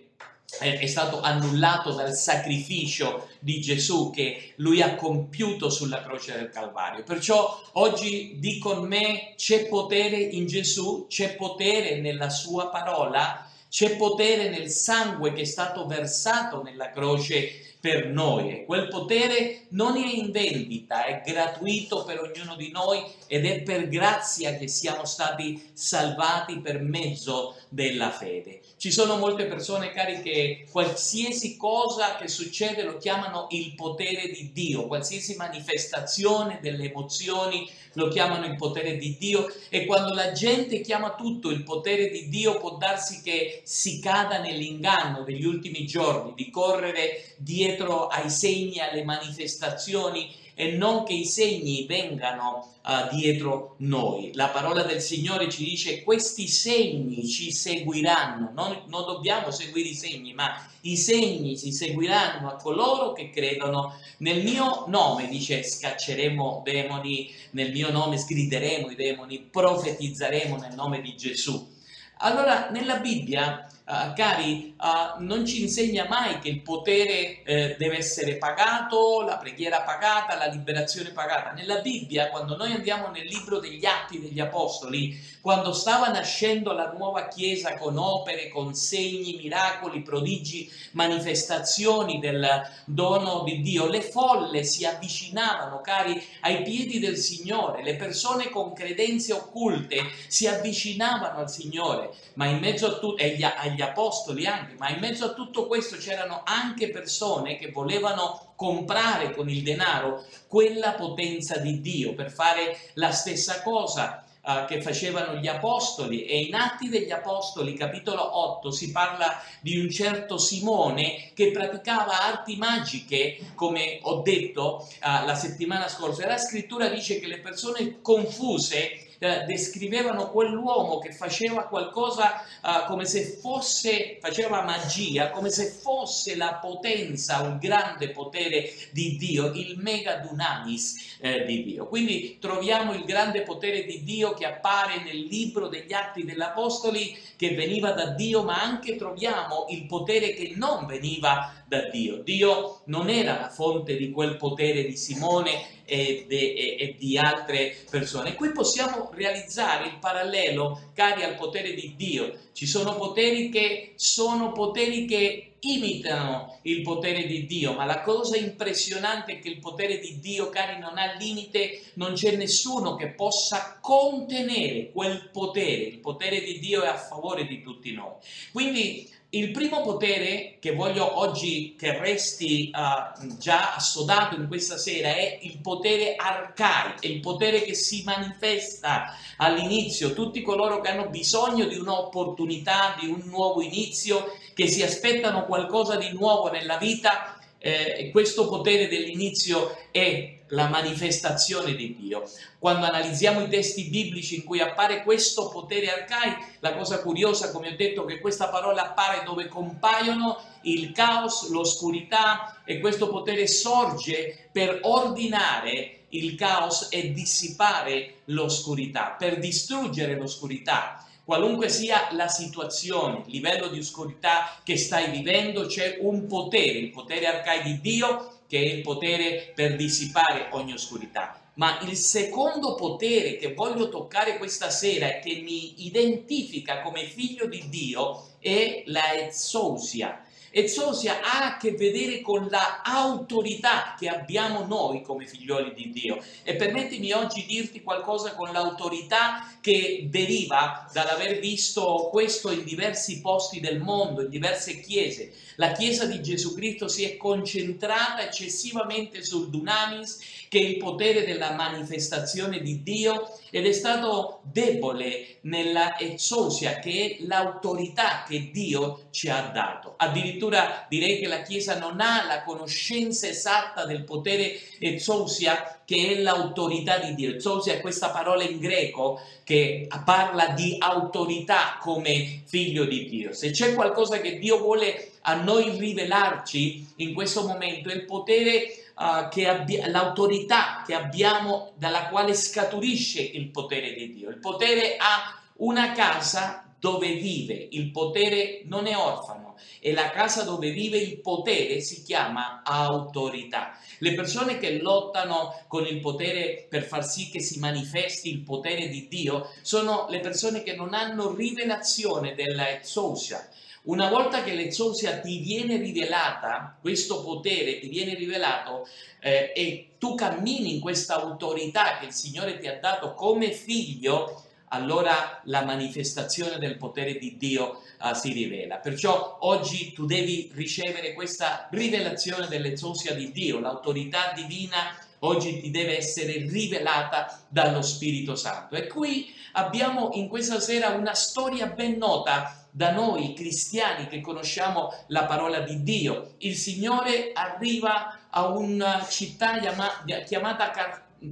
è stato annullato dal sacrificio di Gesù che lui ha compiuto sulla croce del Calvario. Perciò oggi di con me c'è potere in Gesù, c'è potere nella sua parola, c'è potere nel sangue che è stato versato nella croce per noi e quel potere non è in vendita, è gratuito per ognuno di noi ed è per grazia che siamo stati salvati per mezzo della fede. Ci sono molte persone, cari, che qualsiasi cosa che succede lo chiamano il potere di Dio, qualsiasi manifestazione delle emozioni lo chiamano il potere di Dio e quando la gente chiama tutto il potere di Dio può darsi che si cada nell'inganno degli ultimi giorni, di correre dietro ai segni, alle manifestazioni e non che i segni vengano uh, dietro noi. La parola del Signore ci dice questi segni ci seguiranno, non, non dobbiamo seguire i segni, ma i segni si seguiranno a coloro che credono nel mio nome, dice scacceremo demoni, nel mio nome sgrideremo i demoni, profetizzeremo nel nome di Gesù. Allora, nella Bibbia uh, cari, uh, non ci insegna mai che il potere eh, deve essere pagato, la preghiera pagata, la liberazione pagata. Nella Bibbia, quando noi andiamo nel libro degli Atti degli Apostoli, quando stava nascendo la nuova Chiesa con opere, con segni, miracoli, prodigi, manifestazioni del dono di Dio, le folle si avvicinavano, cari, ai piedi del Signore, le persone con credenze occulte si avvicinavano al Signore, ma in mezzo a tutto, e agli agli apostoli anche, ma in mezzo a tutto questo c'erano anche persone che volevano comprare con il denaro quella potenza di Dio per fare la stessa cosa uh, che facevano gli apostoli. E in Atti degli Apostoli capitolo 8 si parla di un certo Simone che praticava arti magiche come ho detto uh, la settimana scorsa. E la scrittura dice che le persone confuse eh, descrivevano quell'uomo che faceva qualcosa eh, come se fosse, faceva magia, come se fosse la potenza, un grande potere di Dio, il mega dunamis eh, di Dio. Quindi troviamo il grande potere di Dio che appare nel libro degli Atti degli Apostoli che veniva da Dio, ma anche troviamo il potere che non veniva da Dio. Dio non era la fonte di quel potere di Simone e, de, e, di altre persone. Qui possiamo realizzare il parallelo, cari, al potere di Dio. Ci sono poteri che sono poteri che imitano il potere di Dio, ma la cosa impressionante è che il potere di Dio, cari, non ha limite, non c'è nessuno che possa contenere quel potere. Il potere di Dio è a favore di tutti noi. Quindi il primo potere che voglio oggi che resti uh, già assodato in questa sera è il potere arcaico, è il potere che si manifesta all'inizio. Tutti coloro che hanno bisogno di un'opportunità, di un nuovo inizio, che si aspettano qualcosa di nuovo nella vita, eh, questo potere dell'inizio è la manifestazione di Dio. Quando analizziamo i testi biblici in cui appare questo potere arcaico, la cosa curiosa, come ho detto, è che questa parola appare dove compaiono il caos, l'oscurità e questo potere sorge per ordinare il caos e dissipare l'oscurità, per distruggere l'oscurità qualunque sia la situazione, il livello di oscurità che stai vivendo, c'è un potere, il potere arcaico di Dio, che è il potere per dissipare ogni oscurità. Ma il secondo potere che voglio toccare questa sera e che mi identifica come figlio di Dio è la exousia. Exousia ha a che vedere con la autorità che abbiamo noi come figlioli di Dio. E permettimi oggi dirti qualcosa con l'autorità che deriva dall'aver visto questo in diversi posti del mondo, in diverse chiese. La Chiesa di Gesù Cristo si è concentrata eccessivamente sul dunamis, che il potere della manifestazione di Dio, ed è stato debole nella exousia, che è l'autorità che Dio ci ha dato. Addirittura direi che la Chiesa non ha la conoscenza esatta del potere exousia, che è l'autorità di Dio. Exousia è questa parola in greco che parla di autorità come figlio di Dio. Se c'è qualcosa che Dio vuole a noi rivelarci in questo momento è il potere Uh, che abbia, l'autorità che abbiamo dalla quale scaturisce il potere di Dio. Il potere ha una casa dove vive, il potere non è orfano e la casa dove vive il potere si chiama autorità. Le persone che lottano con il potere per far sì che si manifesti il potere di Dio sono le persone che non hanno rivelazione della exousia, una volta che l'exousia ti viene rivelata, questo potere ti viene rivelato eh, e tu cammini in questa autorità che il Signore ti ha dato come figlio, allora la manifestazione del potere di Dio uh, si rivela. Perciò oggi tu devi ricevere questa rivelazione dell'exousia di Dio, l'autorità divina oggi ti deve essere rivelata dallo Spirito Santo. E qui abbiamo in questa sera una storia ben nota da noi cristiani che conosciamo la parola di Dio. Il Signore arriva a una città chiamata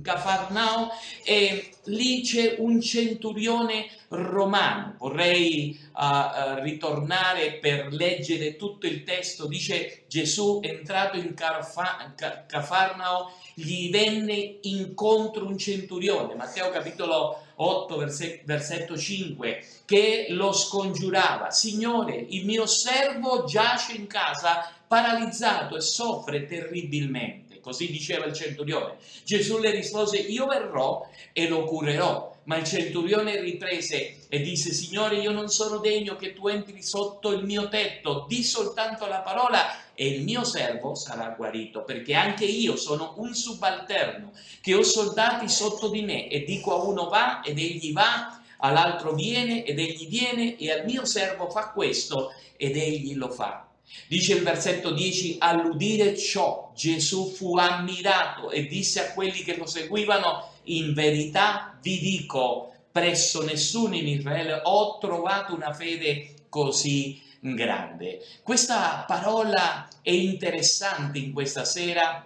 Cafarnao e lì c'è un centurione romano. Vorrei uh, uh, ritornare per leggere tutto il testo. Dice Gesù entrato in Carfa- Cafarnao gli venne incontro un centurione. Matteo capitolo 8 versetto 5 che lo scongiurava. Signore, il mio servo giace in casa paralizzato e soffre terribilmente. Così diceva il centurione. Gesù le rispose, io verrò e lo curerò. Ma il centurione riprese e disse, Signore, io non sono degno che tu entri sotto il mio tetto, di soltanto la parola e il mio servo sarà guarito, perché anche io sono un subalterno, che ho soldati sotto di me e dico a uno va ed egli va, all'altro viene ed egli viene e al mio servo fa questo ed egli lo fa. Dice il versetto 10, all'udire ciò Gesù fu ammirato e disse a quelli che lo seguivano, in verità vi dico, presso nessuno in Israele ho trovato una fede così grande. Questa parola è interessante in questa sera.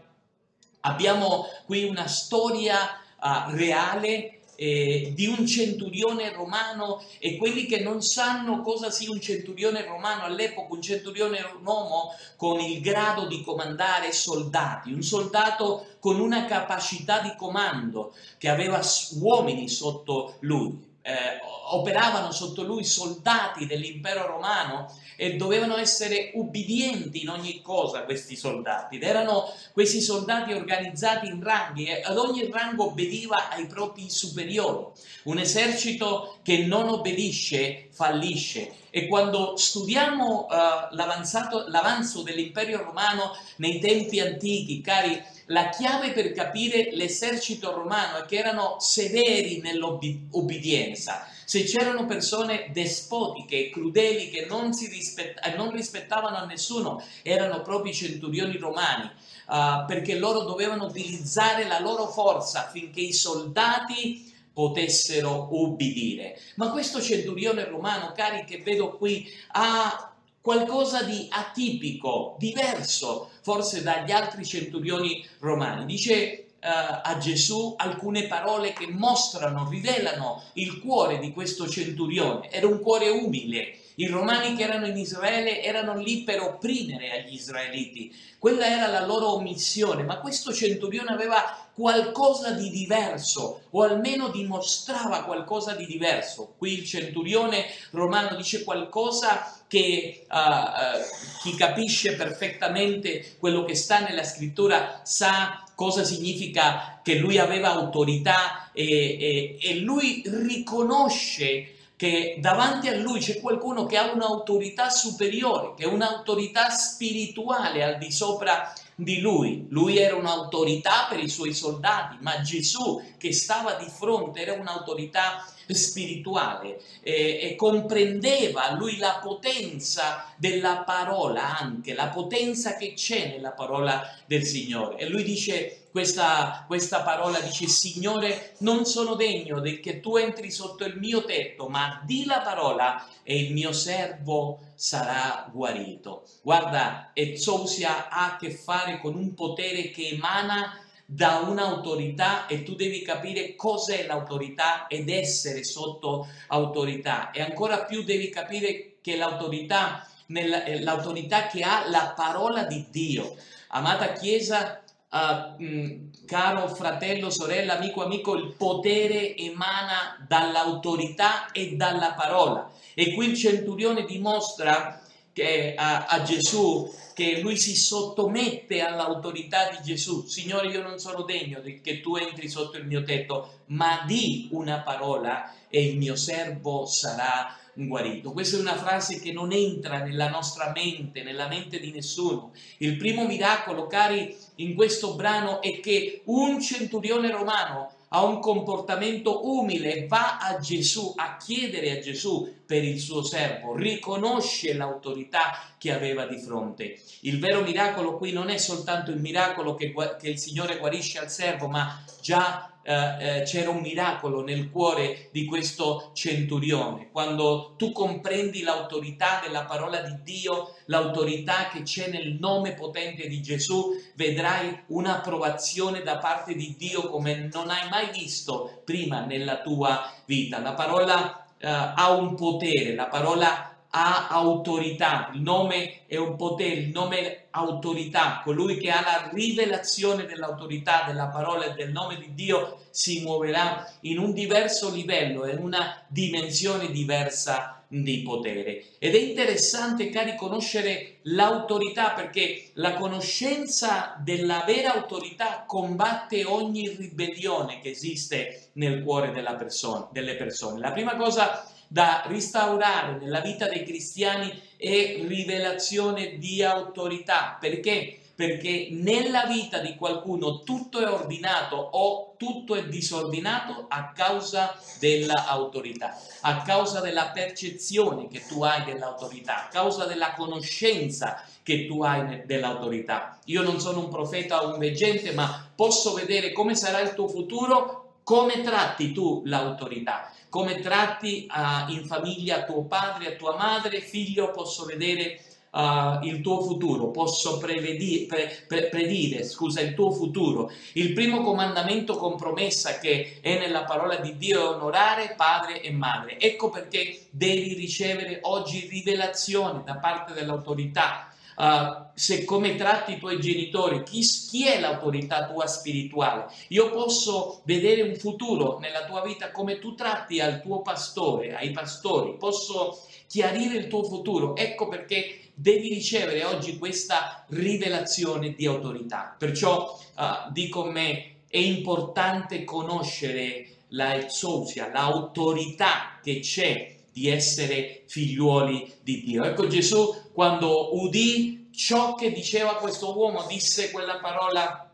Abbiamo qui una storia uh, reale eh, di un centurione romano e quelli che non sanno cosa sia un centurione romano all'epoca, un centurione era un uomo con il grado di comandare soldati, un soldato con una capacità di comando che aveva uomini sotto lui. Eh, operavano sotto lui soldati dell'impero romano e dovevano essere ubbidienti in ogni cosa questi soldati. Ed erano questi soldati organizzati in ranghi e ad ogni rango obbediva ai propri superiori. Un esercito che non obbedisce fallisce. E quando studiamo uh, l'avanzo dell'impero romano nei tempi antichi, cari, la chiave per capire l'esercito romano è che erano severi nell'obbedienza se c'erano persone despotiche crudeli che non, rispett- eh, non, rispettavano a nessuno, erano proprio i centurioni romani, uh, perché loro dovevano utilizzare la loro forza affinché i soldati potessero ubbidire. Ma questo centurione romano, cari, che vedo qui, ha qualcosa di atipico, diverso forse dagli altri centurioni romani. Dice eh, a Gesù alcune parole che mostrano, rivelano il cuore di questo centurione. Era un cuore umile. I romani che erano in Israele erano lì per opprimere agli israeliti. Quella era la loro missione, ma questo centurione aveva qualcosa di diverso, o almeno dimostrava qualcosa di diverso. Qui il centurione romano dice qualcosa che uh, chi capisce perfettamente quello che sta nella scrittura sa cosa significa che lui aveva autorità e, e, e lui riconosce che davanti a lui c'è qualcuno che ha un'autorità superiore, che è un'autorità spirituale al di sopra di lui. Lui era un'autorità per i suoi soldati, ma Gesù che stava di fronte era un'autorità spirituale e, e comprendeva lui la potenza della parola anche, la potenza che c'è nella parola del Signore. E lui dice questa, questa parola, dice Signore non sono degno del che tu entri sotto il mio tetto, ma di la parola e il mio servo sarà guarito. Guarda, Ezousia ha a che fare con un potere che emana da un'autorità e tu devi capire cos'è l'autorità ed essere sotto autorità e ancora più devi capire che l'autorità, l'autorità che ha la parola di Dio. Amata Chiesa, uh, caro fratello, sorella, amico, amico, il potere emana dall'autorità e dalla parola. E qui il centurione dimostra che, a, a Gesù che lui si sottomette all'autorità di Gesù. Signore, io non sono degno che tu entri sotto il mio tetto, ma di una parola e il mio servo sarà guarito. Questa è una frase che non entra nella nostra mente, nella mente di nessuno. Il primo miracolo, cari, in questo brano è che un centurione romano ha un comportamento umile, va a Gesù a chiedere a Gesù per il suo servo, riconosce l'autorità che aveva di fronte. Il vero miracolo qui non è soltanto il miracolo che, che il Signore guarisce al servo, ma già eh, eh, c'era un miracolo nel cuore di questo centurione. Quando tu comprendi l'autorità della parola di Dio, l'autorità che c'è nel nome potente di Gesù, vedrai un'approvazione da parte di Dio come non hai mai visto prima nella tua vita. La parola eh, ha un potere, la parola ha autorità, il nome è un potere, il nome autorità, colui che ha la rivelazione dell'autorità, della parola e del nome di Dio si muoverà in un diverso livello, in una dimensione diversa di potere. Ed è interessante, cari, conoscere l'autorità perché la conoscenza della vera autorità combatte ogni ribellione che esiste nel cuore persona, delle persone. La prima cosa da restaurare nella vita dei cristiani è rivelazione di autorità. Perché? Perché nella vita di qualcuno tutto è ordinato o tutto è disordinato a causa dell'autorità, a causa della percezione che tu hai dell'autorità, a causa della conoscenza che tu hai dell'autorità. Io non sono un profeta o un veggente, ma posso vedere come sarà il tuo futuro, come tratti tu l'autorità come tratti uh, in famiglia tuo padre, e tua madre, figlio, posso vedere uh, il tuo futuro, posso prevedi, pre, pre, predire scusa, il tuo futuro. Il primo comandamento con promessa che è nella parola di Dio è onorare padre e madre. Ecco perché devi ricevere oggi rivelazione da parte dell'autorità Uh, se come tratti i tuoi genitori, chi, chi, è l'autorità tua spirituale? Io posso vedere un futuro nella tua vita come tu tratti al tuo pastore, ai pastori, posso chiarire il tuo futuro. Ecco perché devi ricevere oggi questa rivelazione di autorità. Perciò uh, dico a me, è importante conoscere la exousia, l'autorità che c'è di essere figliuoli di Dio. Ecco Gesù quando udì ciò che diceva questo uomo, disse quella parola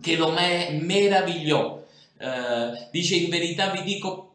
che lo meravigliò. Eh, dice in verità vi dico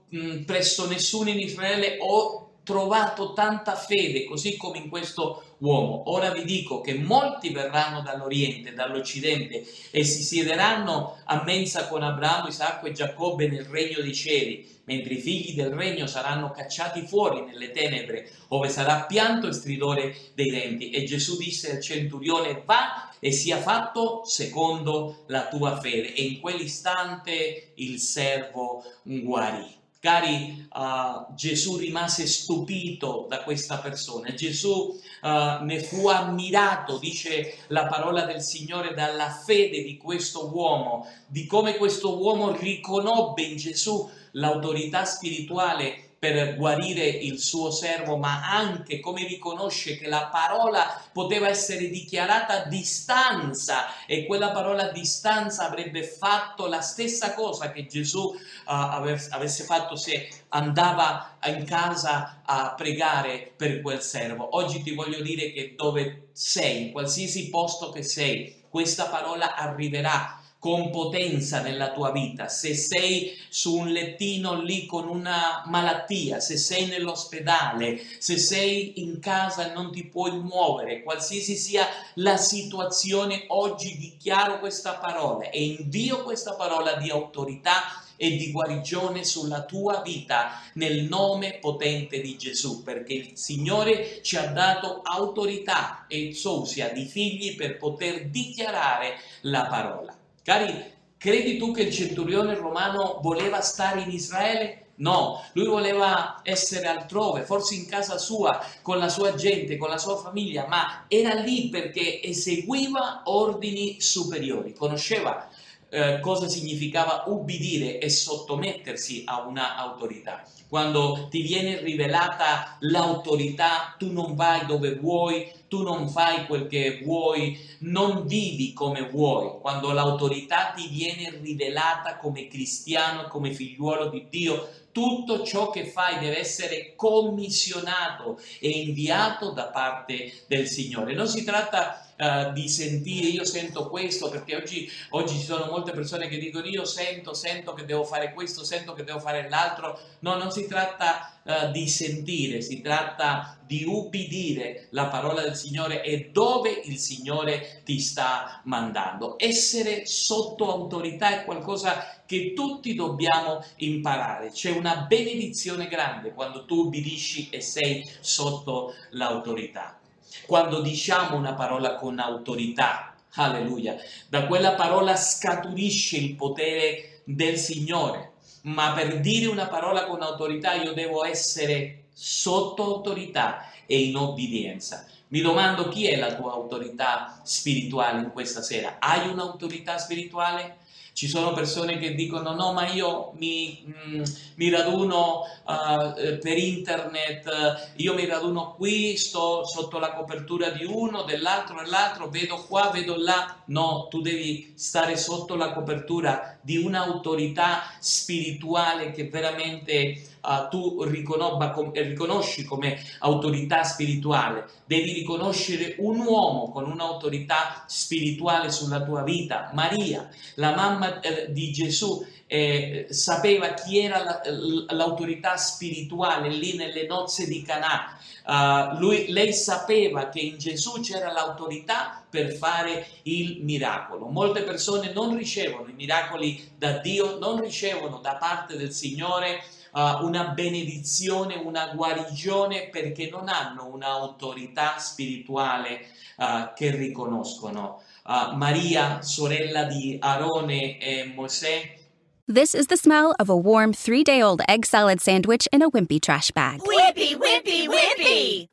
presso nessuno in Israele ho trovato tanta fede così come in questo uomo. Ora vi dico che molti verranno dall'Oriente, dall'Occidente e si siederanno a mensa con Abramo, Isacco e Giacobbe nel regno dei cieli mentre i figli del regno saranno cacciati fuori nelle tenebre, dove sarà pianto e stridore dei denti. E Gesù disse al centurione, va e sia fatto secondo la tua fede. E in quell'istante il servo guarì. Cari, uh, Gesù rimase stupito da questa persona, Gesù uh, ne fu ammirato, dice la parola del Signore, dalla fede di questo uomo, di come questo uomo riconobbe in Gesù l'autorità spirituale per guarire il suo servo, ma anche come riconosce che la parola poteva essere dichiarata a distanza e quella parola a distanza avrebbe fatto la stessa cosa che Gesù uh, avesse fatto se andava in casa a pregare per quel servo. Oggi ti voglio dire che dove sei, in qualsiasi posto che sei, questa parola arriverà con potenza nella tua vita, se sei su un lettino lì con una malattia, se sei nell'ospedale, se sei in casa e non ti puoi muovere, qualsiasi sia la situazione, oggi dichiaro questa parola e invio questa parola di autorità e di guarigione sulla tua vita nel nome potente di Gesù, perché il Signore ci ha dato autorità e sousia di figli per poter dichiarare la parola. Cari, credi tu che il centurione romano voleva stare in Israele? No, lui voleva essere altrove, forse in casa sua, con la sua gente, con la sua famiglia, ma era lì perché eseguiva ordini superiori, conosceva eh, cosa significava ubbidire e sottomettersi a una autorità. Quando ti viene rivelata l'autorità, tu non vai dove vuoi, tu non fai quel che vuoi, non vivi come vuoi. Quando l'autorità ti viene rivelata come cristiano, come figliuolo di Dio, tutto ciò che fai deve essere commissionato e inviato da parte del Signore. Non si tratta uh, di sentire, io sento questo, perché oggi, oggi ci sono molte persone che dicono io sento, sento che devo fare questo, sento che devo fare l'altro. No, non si tratta uh, di sentire, si tratta di ubbidire la parola del Signore e dove il Signore ti sta mandando. Essere sotto autorità è qualcosa che tutti dobbiamo imparare. C'è una benedizione grande quando tu ubbidisci e sei sotto l'autorità quando diciamo una parola con autorità. Alleluia. Da quella parola scaturisce il potere del Signore. Ma per dire una parola con autorità io devo essere sotto autorità e in obbedienza. Mi domando chi è la tua autorità spirituale in questa sera. Hai un'autorità spirituale? Ci sono persone che dicono no, ma io mi, mm, mi raduno uh, per internet, io mi raduno qui, sto sotto la copertura di uno, dell'altro, dell'altro, vedo qua, vedo là. No, tu devi stare sotto la copertura di un'autorità spirituale che veramente uh, tu riconosci come autorità spirituale. Devi riconoscere un uomo con un'autorità spirituale sulla tua vita. Maria, la mamma eh, di Gesù, eh, sapeva chi era la, l'autorità spirituale lì nelle nozze di Canà. Uh, lui, lei sapeva che in Gesù c'era l'autorità per fare il miracolo. Molte persone non ricevono i miracoli da Dio, non ricevono da parte del Signore uh, una benedizione, una guarigione perché non hanno un'autorità spirituale uh, che riconoscono. Uh, Maria, sorella di Aarone e Mosè, This is the smell of a warm three day old egg salad sandwich in a wimpy trash bag. Wimpy, wimpy, wimpy!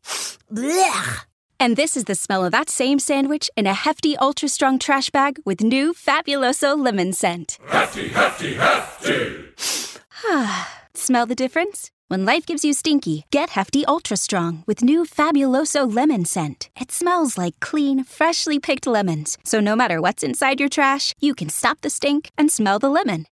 Blech! And this is the smell of that same sandwich in a hefty, ultra strong trash bag with new Fabuloso lemon scent. Hefty, hefty, hefty! Smell the difference? When life gives you stinky, get Hefty Ultra Strong with new Fabuloso lemon scent. It smells like clean, freshly picked lemons. So no matter what's inside your trash, you can stop the stink and smell the lemon.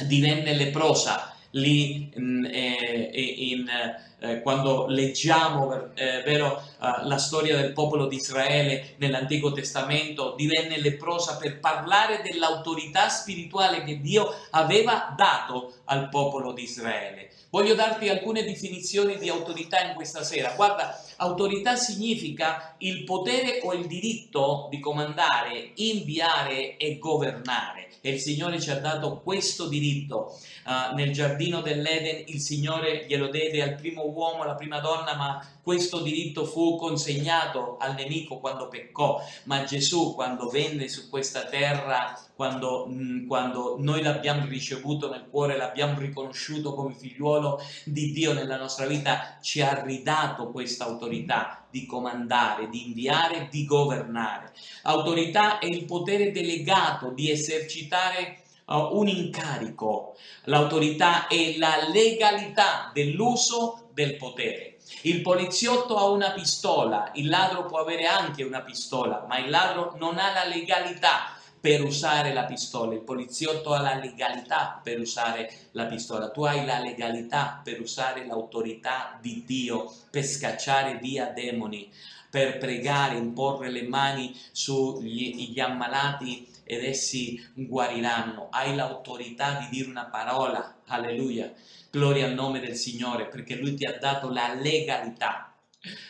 Divenne leprosa lì mm, eh, eh, in, eh, in, eh, quando leggiamo eh, vero, uh, la storia del popolo di Israele nell'Antico Testamento, divenne leprosa per parlare dell'autorità spirituale che Dio aveva dato al popolo di Israele. Voglio darti alcune definizioni di autorità in questa sera. Guarda, autorità significa il potere o il diritto di comandare, inviare e governare. E il Signore ci ha dato questo diritto. Uh, nel giardino dell'Eden il Signore glielo diede al primo uomo, alla prima donna, ma questo diritto fu consegnato al nemico quando peccò, ma Gesù quando venne su questa terra, quando, mm, quando noi l'abbiamo ricevuto nel cuore, l'abbiamo riconosciuto come figliuolo di Dio nella nostra vita, ci ha ridato questa autorità di comandare, di inviare, di governare. Autorità è il potere delegato di esercitare uh, un incarico. L'autorità è la legalità dell'uso del potere. Il poliziotto ha una pistola, il ladro può avere anche una pistola, ma il ladro non ha la legalità per usare la pistola, il poliziotto ha la legalità per usare la pistola, tu hai la legalità per usare l'autorità di Dio, per scacciare via demoni, per pregare, imporre le mani sugli ammalati ed essi guariranno. Hai l'autorità di dire una parola, alleluia, gloria al nome del Signore, perché Lui ti ha dato la legalità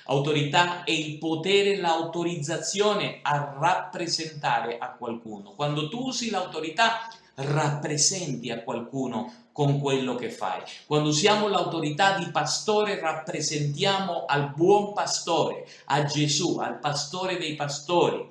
Autorità è il potere, l'autorizzazione a rappresentare a qualcuno. Quando tu usi l'autorità, rappresenti a qualcuno con quello che fai. Quando usiamo l'autorità di pastore, rappresentiamo al buon pastore, a Gesù, al pastore dei pastori.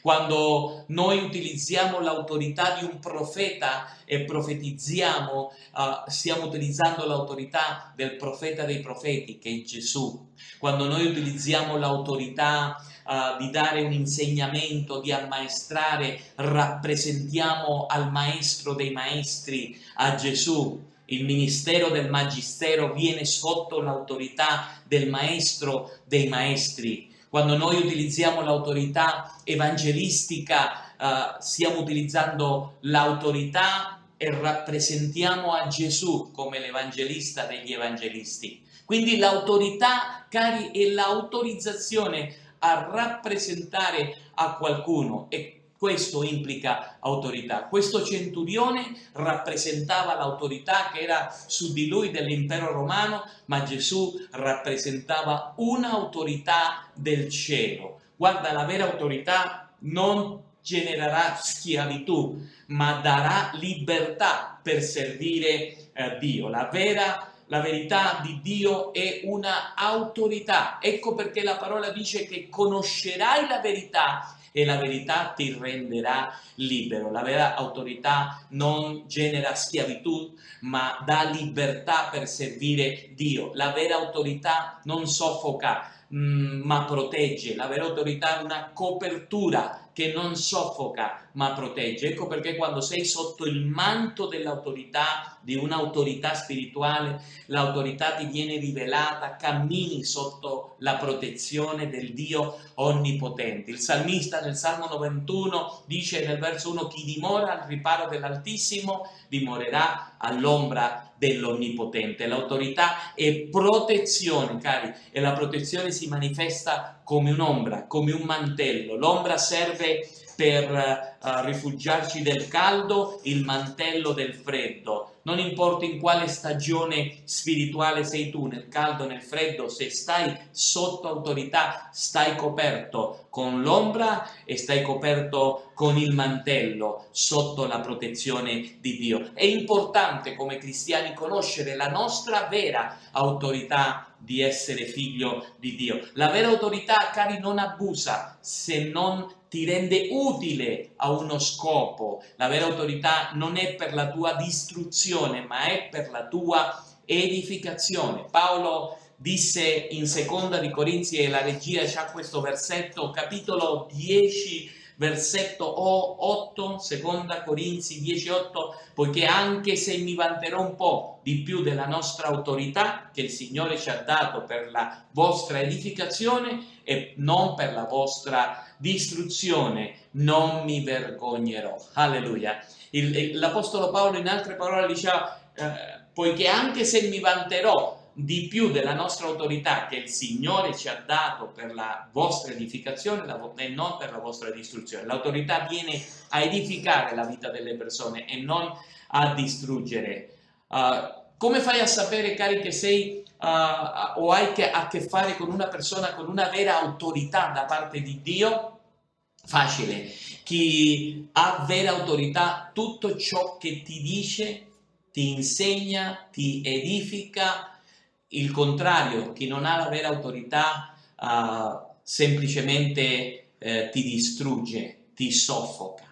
Quando noi utilizziamo l'autorità di un profeta e profetizziamo, uh, stiamo utilizzando l'autorità del profeta dei profeti, che è Gesù. Quando noi utilizziamo l'autorità uh, di dare un insegnamento, di ammaestrare, rappresentiamo al maestro dei maestri, a Gesù. Il ministero del magistero viene sotto l'autorità del maestro dei maestri quando noi utilizziamo l'autorità evangelistica, eh, stiamo utilizzando l'autorità e rappresentiamo a Gesù come l'evangelista degli evangelisti. Quindi l'autorità, cari, è l'autorizzazione a rappresentare a qualcuno e questo implica autorità. Questo centurione rappresentava l'autorità che era su di lui dell'impero romano, ma Gesù rappresentava un'autorità del cielo. Guarda, la vera autorità non genererà schiavitù, ma darà libertà per servire eh, Dio. La vera la verità di Dio è una autorità. Ecco perché la parola dice che conoscerai la verità e la verità ti renderà libero. La vera autorità non genera schiavitù, ma dà libertà per servire Dio. La vera autorità non soffoca, mm, ma protegge. La vera autorità è una copertura che non soffoca ma protegge. Ecco perché quando sei sotto il manto dell'autorità, di un'autorità spirituale, l'autorità ti viene rivelata, cammini sotto la protezione del Dio onnipotente. Il salmista nel Salmo 91 dice nel verso 1 chi dimora al riparo dell'Altissimo dimorerà all'ombra dell'Onnipotente. L'autorità è protezione, cari, e la protezione si manifesta come un'ombra, come un mantello. L'ombra serve per uh, rifugiarci del caldo, il mantello del freddo. Non importa in quale stagione spirituale sei tu, nel caldo, nel freddo, se stai sotto autorità, stai coperto con l'ombra e stai coperto con il mantello sotto la protezione di Dio. È importante come cristiani conoscere la nostra vera autorità di essere figlio di Dio. La vera autorità, cari, non abusa se non ti rende utile a uno scopo. La vera autorità non è per la tua distruzione, ma è per la tua edificazione. Paolo disse in seconda di Corinzi e la regia c'ha questo versetto, capitolo 10 versetto 8, seconda Corinzi 10:8, poiché anche se mi vanterò un po' di più della nostra autorità che il Signore ci ha dato per la vostra edificazione e non per la vostra distruzione, non mi vergognerò. Alleluia. L'Apostolo Paolo in altre parole diceva, eh, poiché anche se mi vanterò di più della nostra autorità che il Signore ci ha dato per la vostra edificazione e non per la vostra distruzione. L'autorità viene a edificare la vita delle persone e non a distruggere. Uh, come fai a sapere, cari, che sei uh, o hai che, a che fare con una persona con una vera autorità da parte di Dio? Facile. Chi ha vera autorità, tutto ciò che ti dice, ti insegna, ti edifica, il contrario, chi non ha la vera autorità uh, semplicemente uh, ti distrugge, ti soffoca.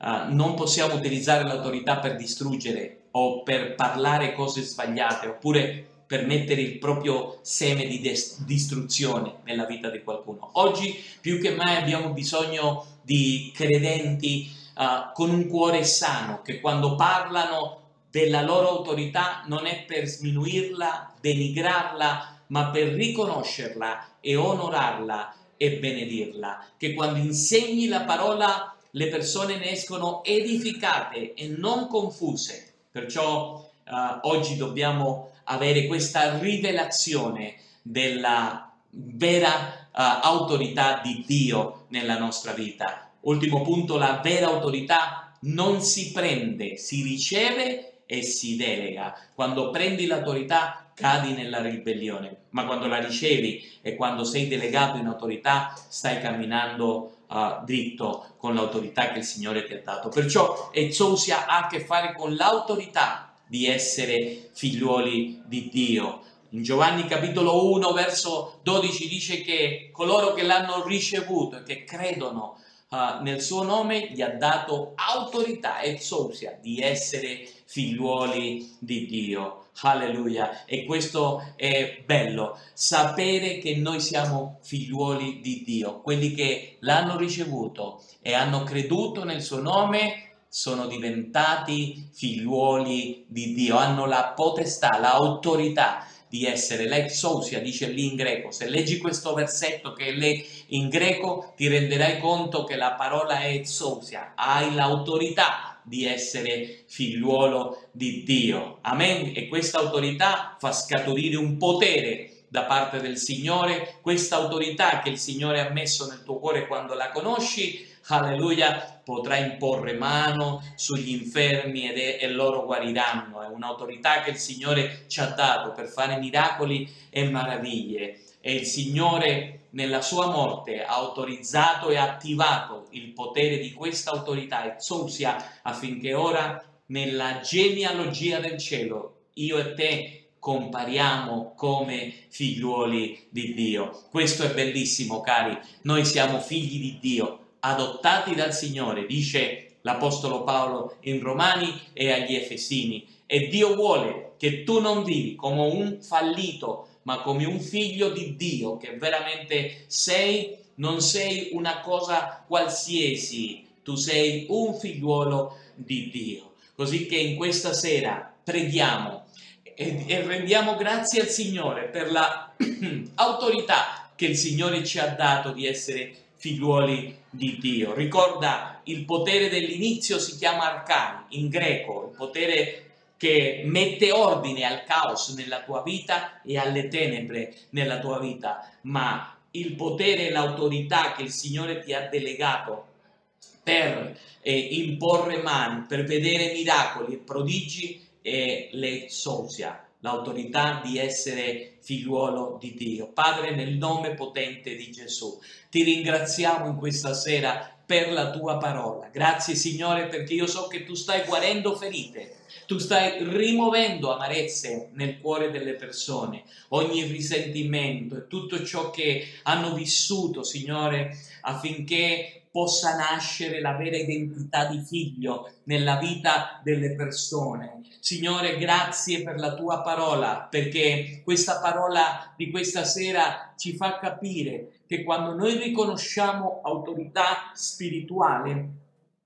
Uh, non possiamo utilizzare l'autorità per distruggere o per parlare cose sbagliate oppure per mettere il proprio seme di des- distruzione nella vita di qualcuno. Oggi più che mai abbiamo bisogno di credenti uh, con un cuore sano, che quando parlano della loro autorità non è per sminuirla, denigrarla, ma per riconoscerla e onorarla e benedirla. Che quando insegni la parola le persone ne escono edificate e non confuse. Perciò uh, oggi dobbiamo avere questa rivelazione della vera uh, autorità di Dio nella nostra vita. Ultimo punto, la vera autorità non si prende, si riceve e si delega. Quando prendi l'autorità cadi nella ribellione, ma quando la ricevi e quando sei delegato in autorità stai camminando uh, dritto con l'autorità che il Signore ti ha dato. Perciò Ezousia ha a che fare con l'autorità di essere figliuoli di Dio. In Giovanni capitolo 1 verso 12 dice che coloro che l'hanno ricevuto e che credono uh, nel suo nome gli ha dato autorità e sousia di essere figliuoli di Dio. Alleluia. E questo è bello, sapere che noi siamo figliuoli di Dio. Quelli che l'hanno ricevuto e hanno creduto nel suo nome sono diventati figliuoli di Dio, hanno la potestà, l'autorità di essere l'exousia, dice lì in greco. Se leggi questo versetto che è in greco, ti renderai conto che la parola è exousia, hai l'autorità di essere figliuolo di Dio. Amen. E questa autorità fa scaturire un potere da parte del Signore, questa autorità che il Signore ha messo nel tuo cuore quando la conosci, alleluia, potrà imporre mano sugli infermi ed è, e loro guariranno. È un'autorità che il Signore ci ha dato per fare miracoli e meraviglie. E il Signore nella sua morte ha autorizzato e attivato il potere di questa autorità, Exousia, affinché ora nella genealogia del cielo io e te compariamo come figliuoli di Dio. Questo è bellissimo, cari. Noi siamo figli di Dio adottati dal Signore, dice l'Apostolo Paolo in Romani e agli Efesini. E Dio vuole che tu non vivi come un fallito, ma come un figlio di Dio, che veramente sei, non sei una cosa qualsiasi, tu sei un figliuolo di Dio. Così che in questa sera preghiamo e, e rendiamo grazie al Signore per l'autorità che il Signore ci ha dato di essere figliuoli di Dio. Ricorda, il potere dell'inizio si chiama arcani, in greco, il potere che mette ordine al caos nella tua vita e alle tenebre nella tua vita, ma il potere e l'autorità che il Signore ti ha delegato per eh, imporre mani, per vedere miracoli e prodigi è l'exousia, l'autorità di essere figliuolo di Dio. Padre, nel nome potente di Gesù, ti ringraziamo in questa sera per la tua parola. Grazie Signore perché io so che tu stai guarendo ferite, tu stai rimuovendo amarezze nel cuore delle persone, ogni risentimento e tutto ciò che hanno vissuto, Signore, affinché possa nascere la vera identità di figlio nella vita delle persone. Signore, grazie per la tua parola, perché questa parola di questa sera ci fa capire che quando noi riconosciamo autorità spirituale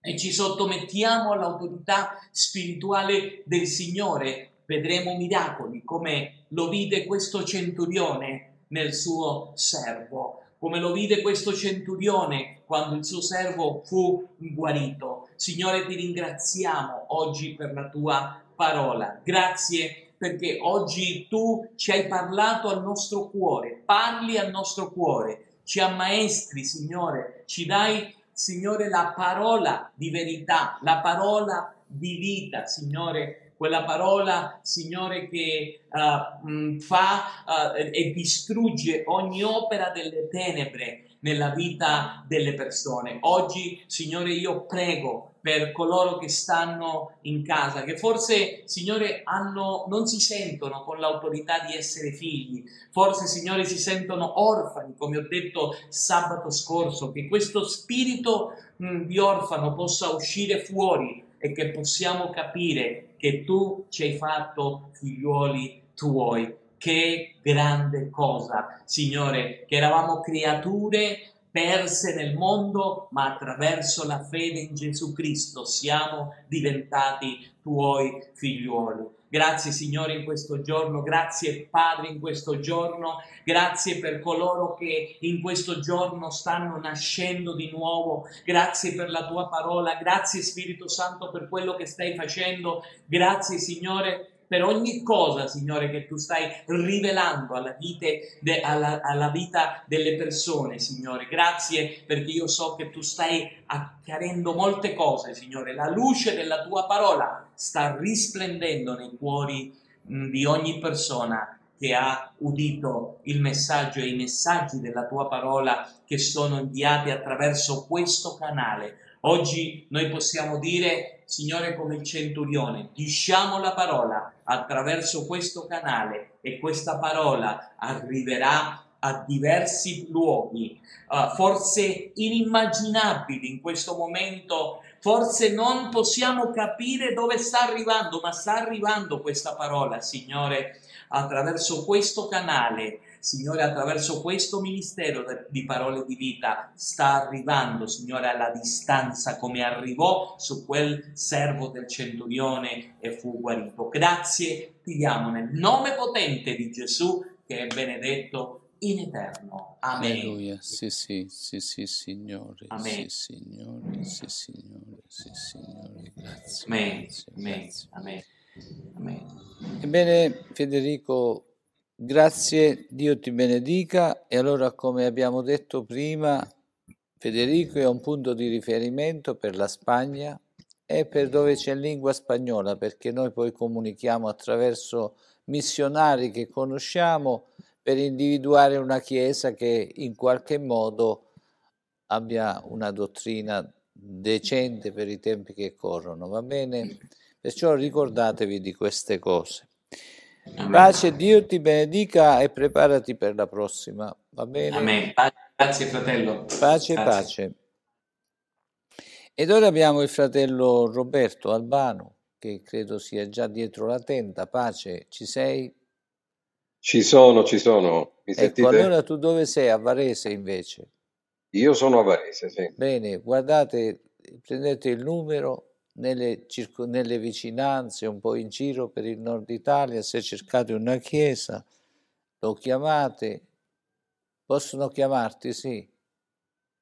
e ci sottomettiamo all'autorità spirituale del Signore, vedremo miracoli come lo vide questo centurione nel suo servo come lo vide questo centurione quando il suo servo fu guarito. Signore, ti ringraziamo oggi per la tua parola. Grazie perché oggi tu ci hai parlato al nostro cuore, parli al nostro cuore, ci ammaestri, Signore, ci dai, Signore, la parola di verità, la parola di vita, Signore, quella parola, Signore, che uh, fa uh, e distrugge ogni opera delle tenebre nella vita delle persone. Oggi, Signore, io prego per coloro che stanno in casa, che forse, Signore, hanno, non si sentono con l'autorità di essere figli, forse, Signore, si sentono orfani, come ho detto sabato scorso, che questo spirito mh, di orfano possa uscire fuori e che possiamo capire che tu ci hai fatto figliuoli tuoi. Che grande cosa, Signore, che eravamo creature perse nel mondo, ma attraverso la fede in Gesù Cristo siamo diventati tuoi figliuoli. Grazie Signore in questo giorno, grazie Padre in questo giorno, grazie per coloro che in questo giorno stanno nascendo di nuovo, grazie per la tua parola, grazie Spirito Santo per quello che stai facendo, grazie Signore per ogni cosa, Signore, che tu stai rivelando alla, vite, de, alla, alla vita delle persone, Signore. Grazie perché io so che tu stai acchiarendo molte cose, Signore. La luce della tua parola sta risplendendo nei cuori mh, di ogni persona che ha udito il messaggio e i messaggi della tua parola che sono inviati attraverso questo canale. Oggi noi possiamo dire Signore, come il centurione, diciamo la parola. Attraverso questo canale e questa parola arriverà a diversi luoghi, uh, forse inimmaginabili in questo momento, forse non possiamo capire dove sta arrivando, ma sta arrivando questa parola, Signore, attraverso questo canale Signore, attraverso questo ministero di parole di vita sta arrivando, Signore, alla distanza come arrivò su quel servo del centurione e fu guarito. Grazie ti diamo nel nome potente di Gesù che è benedetto in eterno. Amen. Alleluia. Sì, sì, sì, sì, Signore. Amen. Sì, Signore, sì, Signore, sì, Signore. Grazie. Amen. grazie, Amen. grazie. Amen. Amen. Ebbene, Federico, Grazie, Dio ti benedica e allora come abbiamo detto prima, Federico è un punto di riferimento per la Spagna e per dove c'è lingua spagnola, perché noi poi comunichiamo attraverso missionari che conosciamo per individuare una chiesa che in qualche modo abbia una dottrina decente per i tempi che corrono, va bene? Perciò ricordatevi di queste cose. Pace, Dio ti benedica e preparati per la prossima, va bene? Amen. Grazie fratello. Pace, Grazie. pace. Ed ora abbiamo il fratello Roberto Albano, che credo sia già dietro la tenda. Pace, ci sei? Ci sono, ci sono. Mi Ecco, sentite? allora tu dove sei? A Varese invece. Io sono a Varese, sì. Bene, guardate, prendete il numero nelle, circo- nelle vicinanze, un po' in giro per il nord Italia, se cercate una chiesa, lo chiamate, possono chiamarti, sì.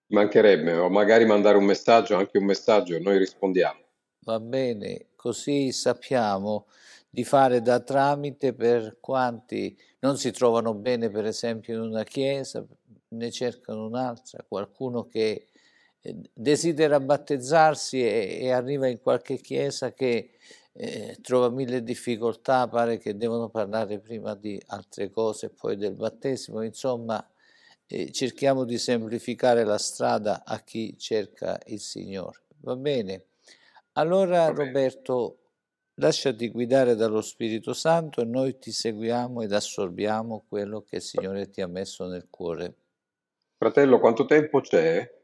Mancherebbe, o magari mandare un messaggio, anche un messaggio, noi rispondiamo. Va bene, così sappiamo di fare da tramite per quanti non si trovano bene, per esempio, in una chiesa, ne cercano un'altra, qualcuno che desidera battezzarsi e, e arriva in qualche chiesa che eh, trova mille difficoltà, pare che devono parlare prima di altre cose e poi del battesimo, insomma, eh, cerchiamo di semplificare la strada a chi cerca il Signore. Va bene? Allora Va bene. Roberto, lasciati guidare dallo Spirito Santo e noi ti seguiamo ed assorbiamo quello che il Signore ti ha messo nel cuore. Fratello, quanto tempo c'è?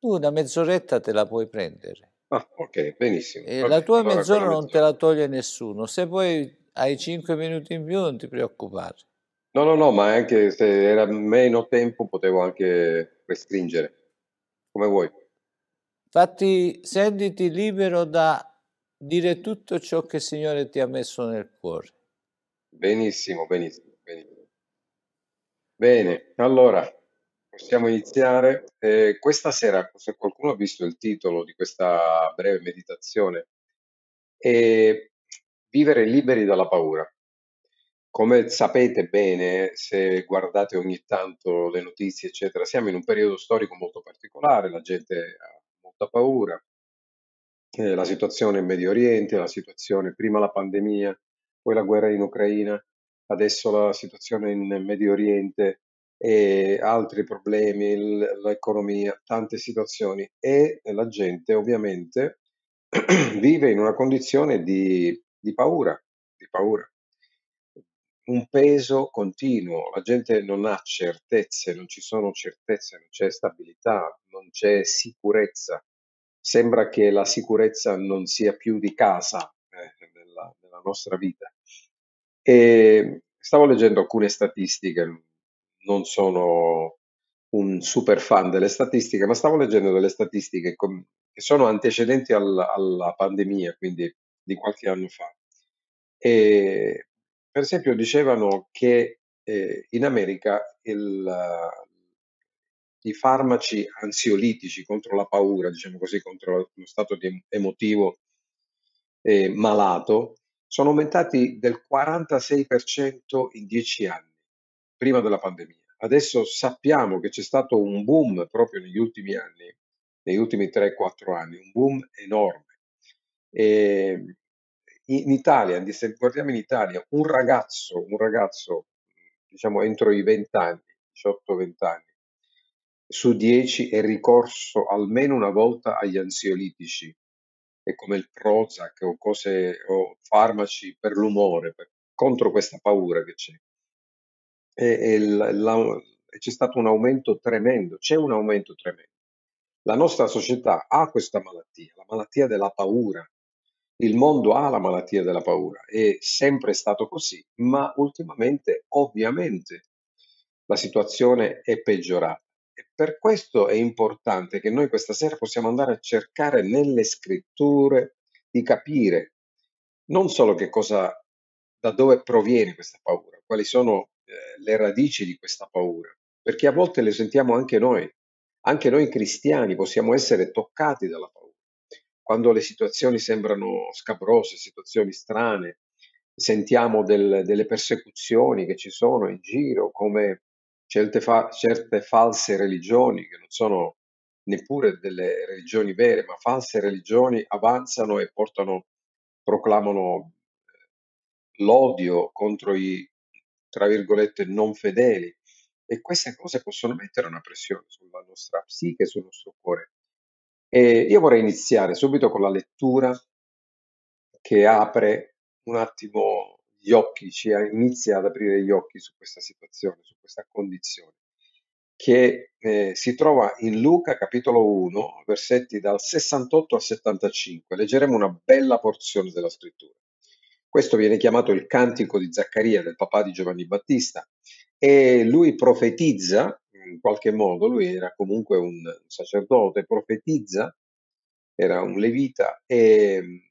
Tu una mezz'oretta te la puoi prendere. Ah, ok, benissimo. E la tua allora mezz'ora non te la toglie nessuno. Se poi hai cinque minuti in più non ti preoccupare. No, no, no, ma anche se era meno tempo potevo anche restringere, come vuoi. Infatti, sentiti libero da dire tutto ciò che il Signore ti ha messo nel cuore. Benissimo, benissimo, benissimo. Bene, allora possiamo iniziare. Eh, questa sera, se qualcuno ha visto il titolo di questa breve meditazione, è Vivere liberi dalla paura. Come sapete bene, se guardate ogni tanto le notizie, eccetera, siamo in un periodo storico molto particolare, la gente ha molta paura, eh, la situazione in Medio Oriente, la situazione, prima la pandemia, poi la guerra in Ucraina, adesso la situazione in Medio Oriente e altri problemi, l'economia, tante situazioni e la gente ovviamente vive in una condizione di, di paura, di paura un peso continuo, la gente non ha certezze, non ci sono certezze, non c'è stabilità, non c'è sicurezza. Sembra che la sicurezza non sia più di casa eh, nella, nella nostra vita. E stavo leggendo alcune statistiche, non sono un super fan delle statistiche, ma stavo leggendo delle statistiche com- che sono antecedenti al- alla pandemia, quindi di qualche anno fa. E, per esempio, dicevano che eh, in America il, i farmaci ansiolitici contro la paura, diciamo così, contro lo stato emotivo eh, malato, sono aumentati del 46% in dieci anni, prima della pandemia. Adesso sappiamo che c'è stato un boom proprio negli ultimi anni, negli ultimi 3-4 anni, un boom enorme. E in Italia, se guardiamo in Italia, un ragazzo, un ragazzo, diciamo entro i 20 anni, 18-20 anni, su 10 è ricorso almeno una volta agli ansiolitici, e come il Prozac o cose o farmaci per l'umore, per, contro questa paura che c'è. E, e la, c'è stato un aumento tremendo, c'è un aumento tremendo. La nostra società ha questa malattia, la malattia della paura. Il mondo ha la malattia della paura, è sempre stato così, ma ultimamente ovviamente la situazione è peggiorata. E per questo è importante che noi questa sera possiamo andare a cercare nelle scritture di capire non solo che cosa, da dove proviene questa paura, quali sono le radici di questa paura, perché a volte le sentiamo anche noi, anche noi cristiani possiamo essere toccati dalla paura. Quando le situazioni sembrano scabrose, situazioni strane, sentiamo del, delle persecuzioni che ci sono in giro, come certe, fa- certe false religioni che non sono neppure delle religioni vere, ma false religioni avanzano e portano, proclamano eh, l'odio contro i, tra virgolette, non fedeli. E queste cose possono mettere una pressione sulla nostra psiche, sul nostro cuore. E io vorrei iniziare subito con la lettura che apre un attimo gli occhi, ci inizia ad aprire gli occhi su questa situazione, su questa condizione, che eh, si trova in Luca capitolo 1, versetti dal 68 al 75. Leggeremo una bella porzione della scrittura. Questo viene chiamato il cantico di Zaccaria, del papà di Giovanni Battista, e lui profetizza, in qualche modo, lui era comunque un sacerdote, profetizza, era un levita, e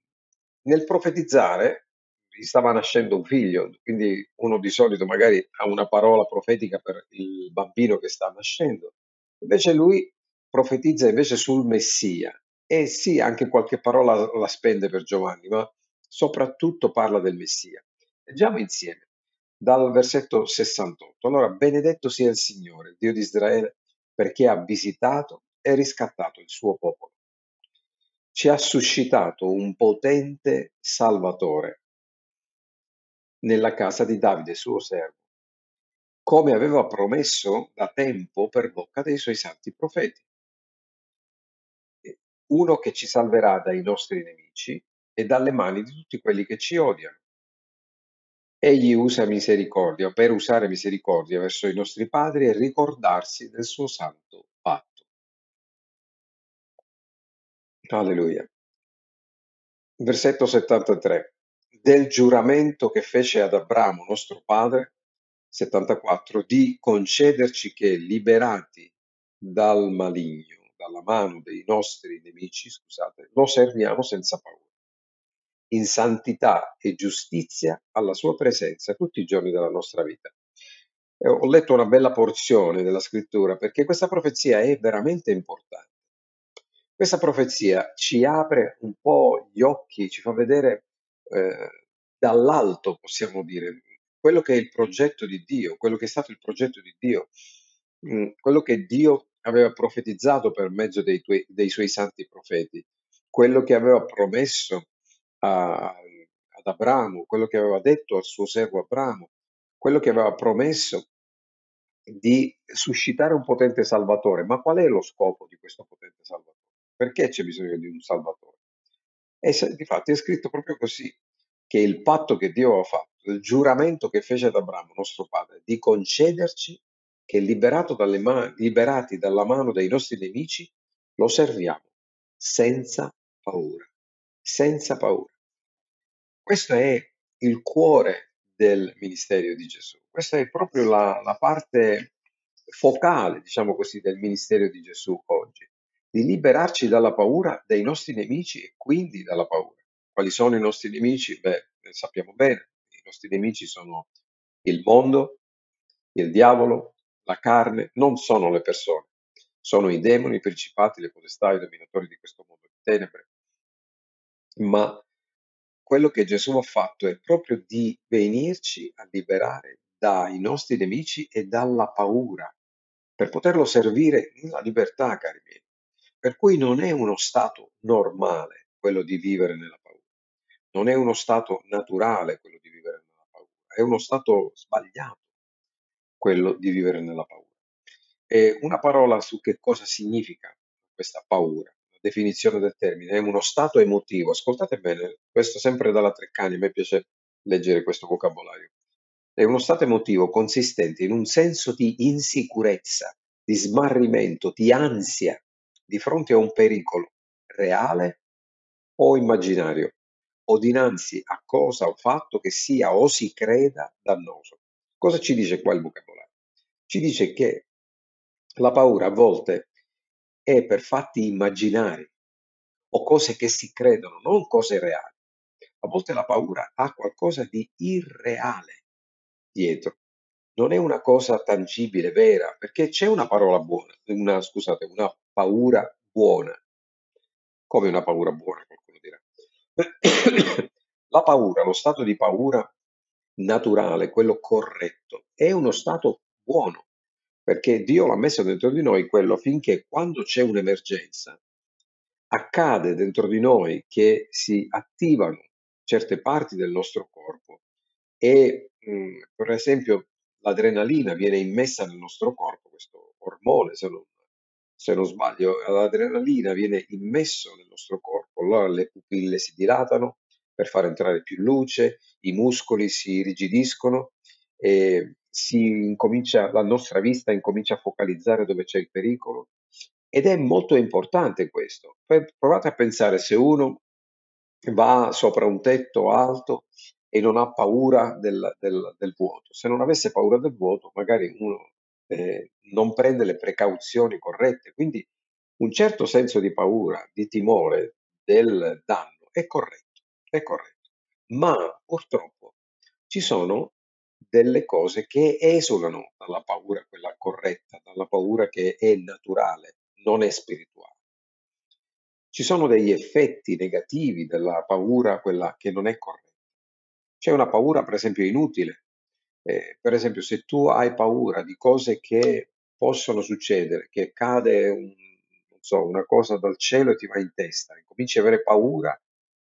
nel profetizzare gli stava nascendo un figlio, quindi uno di solito magari ha una parola profetica per il bambino che sta nascendo. Invece lui profetizza invece sul Messia e sì, anche qualche parola la spende per Giovanni, ma soprattutto parla del Messia. Leggiamo insieme dal versetto 68. Allora, benedetto sia il Signore, Dio di Israele, perché ha visitato e riscattato il suo popolo. Ci ha suscitato un potente Salvatore nella casa di Davide, suo servo, come aveva promesso da tempo per bocca dei suoi santi profeti. Uno che ci salverà dai nostri nemici e dalle mani di tutti quelli che ci odiano. Egli usa misericordia per usare misericordia verso i nostri padri e ricordarsi del suo santo patto. Alleluia. Versetto 73 del giuramento che fece ad Abramo, nostro padre, 74, di concederci che, liberati dal maligno, dalla mano dei nostri nemici, scusate, lo serviamo senza paura, in santità e giustizia alla sua presenza tutti i giorni della nostra vita. E ho letto una bella porzione della scrittura perché questa profezia è veramente importante. Questa profezia ci apre un po' gli occhi, ci fa vedere eh, dall'alto, possiamo dire, quello che è il progetto di Dio, quello che è stato il progetto di Dio, mm, quello che Dio aveva profetizzato per mezzo dei, tuoi, dei suoi santi profeti, quello che aveva promesso a, ad Abramo, quello che aveva detto al suo servo Abramo, quello che aveva promesso di suscitare un potente salvatore. Ma qual è lo scopo di questo potente salvatore? Perché c'è bisogno di un salvatore? E se, difatti è scritto proprio così, che il patto che Dio aveva fatto, il giuramento che fece ad Abramo, nostro padre, di concederci che dalle man- liberati dalla mano dei nostri nemici, lo serviamo senza paura, senza paura. Questo è il cuore del ministero di Gesù. Questa è proprio la, la parte focale, diciamo così, del ministero di Gesù oggi, di liberarci dalla paura dei nostri nemici e quindi dalla paura. Quali sono i nostri nemici? Beh, sappiamo bene, i nostri nemici sono il mondo, il diavolo, la carne, non sono le persone, sono i demoni, i principati, le potestà, i dominatori di questo mondo di tenebre. Ma quello che Gesù ha fatto è proprio di venirci a liberare dai nostri nemici e dalla paura, per poterlo servire nella libertà, cari miei. Per cui non è uno stato normale quello di vivere nella paura, non è uno stato naturale quello di vivere nella paura, è uno stato sbagliato quello di vivere nella paura. E una parola su che cosa significa questa paura, definizione del termine, è uno stato emotivo. Ascoltate bene, questo sempre dalla Treccani, a me piace leggere questo vocabolario. È uno stato emotivo consistente in un senso di insicurezza, di smarrimento, di ansia di fronte a un pericolo reale o immaginario, o dinanzi a cosa o fatto che sia o si creda dannoso. Cosa ci dice qua il vocabolario? Ci dice che la paura a volte è per fatti immaginari o cose che si credono, non cose reali. A volte la paura ha qualcosa di irreale dietro. Non è una cosa tangibile, vera, perché c'è una parola buona, una, scusate, una paura buona. Come una paura buona, qualcuno dirà. La paura, lo stato di paura naturale, quello corretto, è uno stato buono, perché Dio l'ha messo dentro di noi quello finché quando c'è un'emergenza accade dentro di noi che si attivano certe parti del nostro corpo e mh, mm, per esempio l'adrenalina viene immessa nel nostro corpo, questo ormone se non, se non sbaglio, l'adrenalina viene immesso nel nostro corpo, allora le pupille si dilatano per far entrare più luce, i muscoli si rigidiscono e incomincia, la nostra vista incomincia a focalizzare dove c'è il pericolo ed è molto importante questo. Provate a pensare se uno va sopra un tetto alto e non ha paura del, del, del vuoto. Se non avesse paura del vuoto, magari uno eh, non prende le precauzioni corrette. Quindi un certo senso di paura, di timore del danno è corretto, è corretto. Ma purtroppo ci sono delle cose che esulano dalla paura, quella corretta, dalla paura che è naturale, non è spirituale. Ci sono degli effetti negativi della paura, quella che non è corretta. C'è una paura, per esempio, inutile. Eh, per esempio, se tu hai paura di cose che possono succedere, che cade un, so, una cosa dal cielo e ti va in testa, e cominci ad avere paura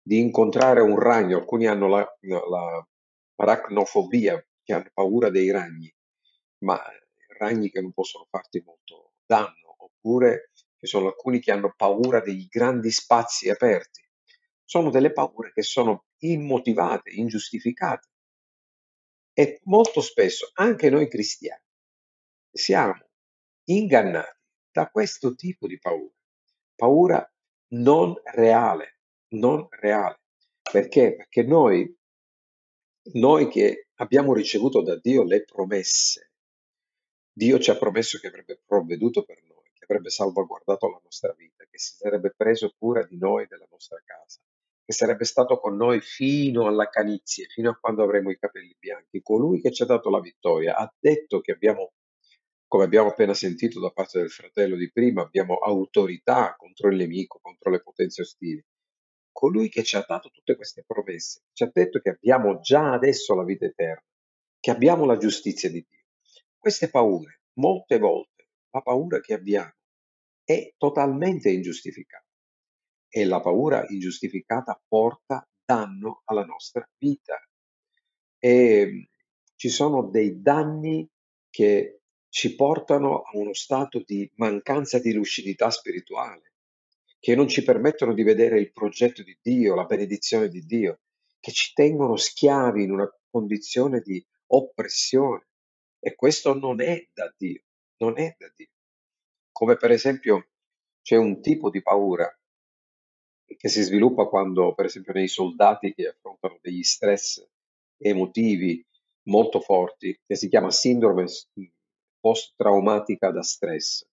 di incontrare un ragno, alcuni hanno la, la aracnofobia, che hanno paura dei ragni, ma ragni che non possono farti molto danno, oppure ci sono alcuni che hanno paura dei grandi spazi aperti. Sono delle paure che sono immotivate, ingiustificate. E molto spesso anche noi cristiani siamo ingannati da questo tipo di paura. Paura non reale, non reale. Perché? Perché noi noi che abbiamo ricevuto da Dio le promesse, Dio ci ha promesso che avrebbe provveduto per noi, che avrebbe salvaguardato la nostra vita, che si sarebbe preso cura di noi, della nostra casa, che sarebbe stato con noi fino alla canizie, fino a quando avremo i capelli bianchi. Colui che ci ha dato la vittoria ha detto che abbiamo, come abbiamo appena sentito da parte del fratello di prima, abbiamo autorità contro il nemico, contro le potenze ostili colui che ci ha dato tutte queste promesse, ci ha detto che abbiamo già adesso la vita eterna, che abbiamo la giustizia di Dio. Queste paure, molte volte, la paura che abbiamo è totalmente ingiustificata e la paura ingiustificata porta danno alla nostra vita. E ci sono dei danni che ci portano a uno stato di mancanza di lucidità spirituale che non ci permettono di vedere il progetto di Dio, la benedizione di Dio, che ci tengono schiavi in una condizione di oppressione. E questo non è da Dio, non è da Dio. Come per esempio c'è un tipo di paura che si sviluppa quando, per esempio, nei soldati che affrontano degli stress emotivi molto forti, che si chiama sindrome post-traumatica da stress.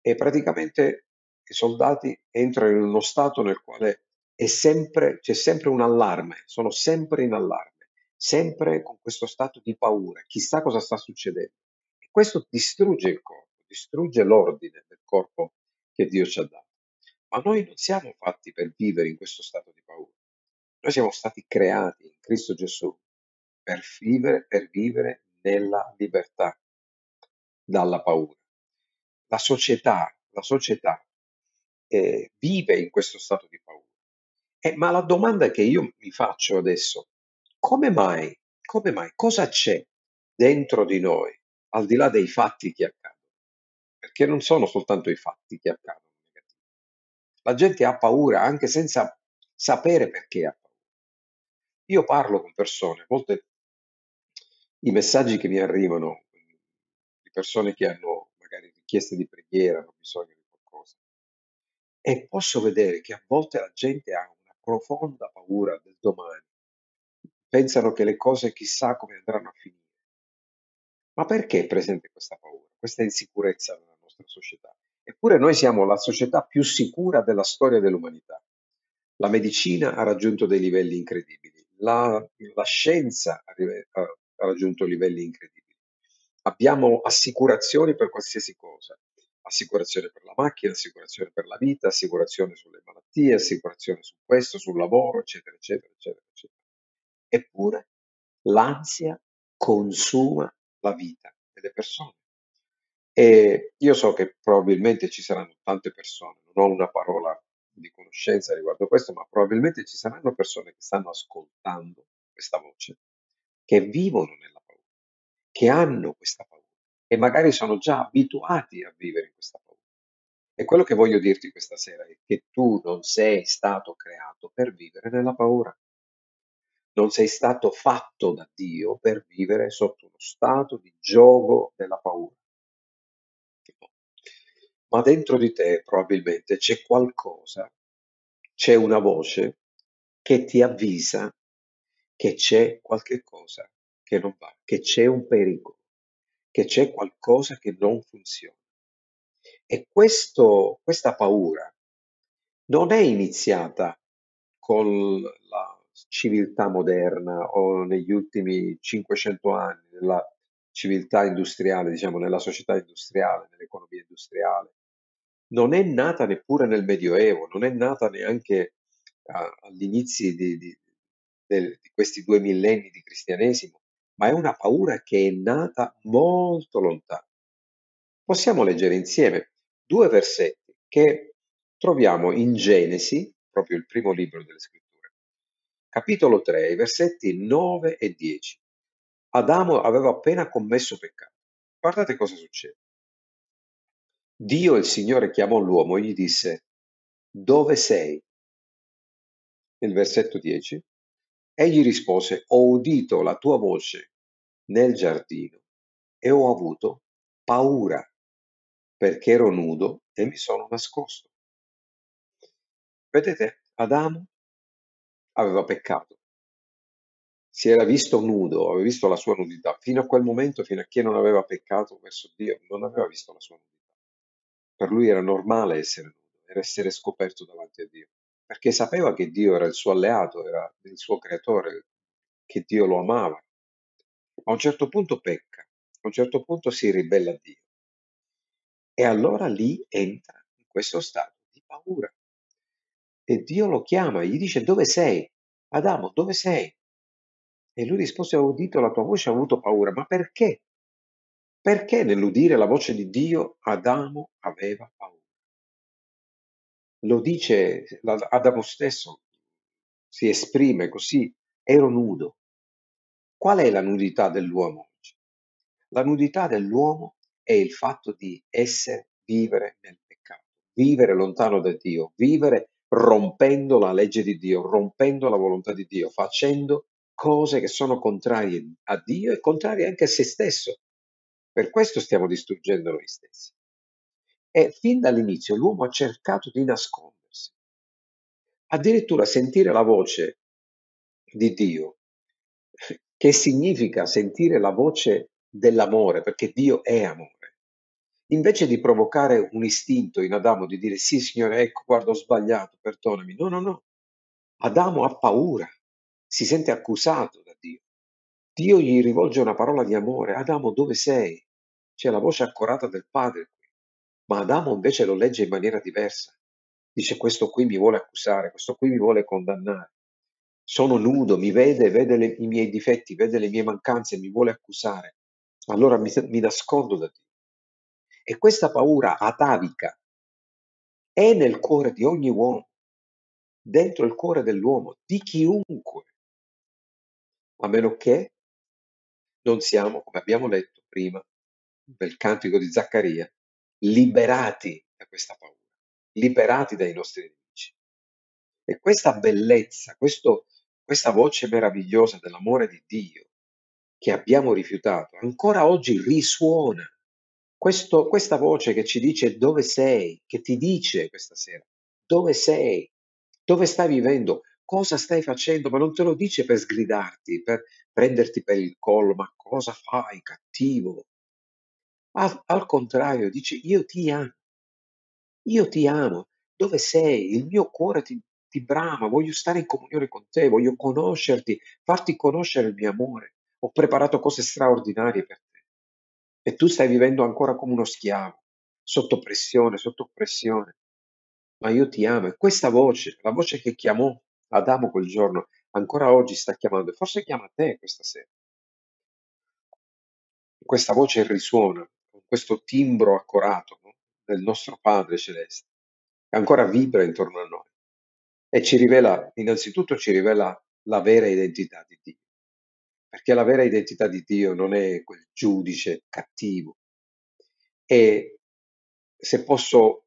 E praticamente i soldati entrano in uno stato nel quale è sempre, c'è sempre un allarme, sono sempre in allarme, sempre con questo stato di paura, chissà cosa sta succedendo. E questo distrugge il corpo, distrugge l'ordine del corpo che Dio ci ha dato. Ma noi non siamo fatti per vivere in questo stato di paura. Noi siamo stati creati in Cristo Gesù per vivere, per vivere nella libertà dalla paura. La società, la società eh, vive in questo stato di paura. Eh, ma la domanda che io mi faccio adesso, come mai, come mai, cosa c'è dentro di noi, al di là dei fatti che accadono? Perché non sono soltanto i fatti che accadono. La gente ha paura anche senza sapere perché ha paura. Io parlo con persone, a volte i messaggi che mi arrivano di persone che hanno magari richieste di preghiera, hanno bisogno e posso vedere che a volte la gente ha una profonda paura del domani, pensano che le cose chissà come andranno a finire. Ma perché è presente questa paura, questa insicurezza nella nostra società? Eppure noi siamo la società più sicura della storia dell'umanità. La medicina ha raggiunto dei livelli incredibili, la, la scienza ha, ha raggiunto livelli incredibili. Abbiamo assicurazioni per qualsiasi cosa, assicurazione per la macchina, assicurazione per la vita, assicurazione sulle malattie, assicurazione su questo, sul lavoro, eccetera, eccetera, eccetera, eccetera. Eppure l'ansia consuma la vita delle persone. E io so che probabilmente ci saranno tante persone, non ho una parola di conoscenza riguardo questo, ma probabilmente ci saranno persone che stanno ascoltando questa voce, che vivono nella paura, che hanno questa paura e magari sono già abituati a vivere in questa paura. E quello che voglio dirti questa sera è che tu non sei stato creato per vivere nella paura. Non sei stato fatto da Dio per vivere sotto uno stato di gioco della paura ma dentro di te probabilmente c'è qualcosa, c'è una voce che ti avvisa che c'è qualche cosa che non va, che c'è un pericolo, che c'è qualcosa che non funziona. E questo, questa paura non è iniziata con la civiltà moderna o negli ultimi 500 anni, nella civiltà industriale, diciamo, nella società industriale, nell'economia industriale, non è nata neppure nel Medioevo, non è nata neanche a, agli inizi di, di, di questi due millenni di cristianesimo, ma è una paura che è nata molto lontano. Possiamo leggere insieme due versetti che troviamo in Genesi, proprio il primo libro delle scritture, capitolo 3, versetti 9 e 10. Adamo aveva appena commesso peccato. Guardate cosa succede. Dio il Signore chiamò l'uomo e gli disse, dove sei? Nel versetto 10, egli rispose, ho udito la tua voce nel giardino e ho avuto paura perché ero nudo e mi sono nascosto. Vedete, Adamo aveva peccato, si era visto nudo, aveva visto la sua nudità. Fino a quel momento, fino a che non aveva peccato verso Dio, non aveva visto la sua nudità. Per lui era normale essere nudo, era essere scoperto davanti a Dio, perché sapeva che Dio era il suo alleato, era il suo creatore, che Dio lo amava. A un certo punto pecca, a un certo punto si ribella a Dio. E allora lì entra in questo stato di paura. E Dio lo chiama, gli dice dove sei? Adamo, dove sei? E lui rispose, ho udito la tua voce, ho avuto paura. Ma perché? Perché nell'udire la voce di Dio Adamo aveva paura? Lo dice Adamo stesso, si esprime così, ero nudo. Qual è la nudità dell'uomo oggi? La nudità dell'uomo è il fatto di essere, vivere nel peccato, vivere lontano da Dio, vivere rompendo la legge di Dio, rompendo la volontà di Dio, facendo cose che sono contrarie a Dio e contrarie anche a se stesso. Per questo stiamo distruggendo noi stessi. E fin dall'inizio l'uomo ha cercato di nascondersi. Addirittura sentire la voce di Dio, che significa sentire la voce dell'amore, perché Dio è amore. Invece di provocare un istinto in Adamo di dire sì, Signore, ecco, guarda, ho sbagliato, perdonami. No, no, no. Adamo ha paura, si sente accusato da Dio. Dio gli rivolge una parola di amore. Adamo, dove sei? C'è la voce accorata del padre qui. Ma Adamo invece lo legge in maniera diversa. Dice questo qui mi vuole accusare, questo qui mi vuole condannare. Sono nudo, mi vede, vede le- i miei difetti, vede le mie mancanze, mi vuole accusare. Allora mi, mi nascondo da Dio. E questa paura atavica è nel cuore di ogni uomo, dentro il cuore dell'uomo, di chiunque, a meno che non siamo, come abbiamo letto prima nel cantico di Zaccaria, liberati da questa paura, liberati dai nostri nemici. E questa bellezza, questo, questa voce meravigliosa dell'amore di Dio che abbiamo rifiutato, ancora oggi risuona. Questo- questa voce che ci dice dove sei, che ti dice questa sera, dove sei, dove stai vivendo, cosa stai facendo, ma non te lo dice per sgridarti, per prenderti per il collo, ma cosa fai, cattivo. Al, al contrario, dice io ti amo, io ti amo, dove sei? Il mio cuore ti, ti brama, voglio stare in comunione con te, voglio conoscerti, farti conoscere il mio amore. Ho preparato cose straordinarie per te e tu stai vivendo ancora come uno schiavo, sotto pressione, sotto oppressione. Ma io ti amo e questa voce, la voce che chiamò Adamo quel giorno, ancora oggi sta chiamando e forse chiama te questa sera. Questa voce risuona con questo timbro accorato no? del nostro Padre Celeste, che ancora vibra intorno a noi e ci rivela, innanzitutto ci rivela la vera identità di Dio, perché la vera identità di Dio non è quel giudice cattivo. E se posso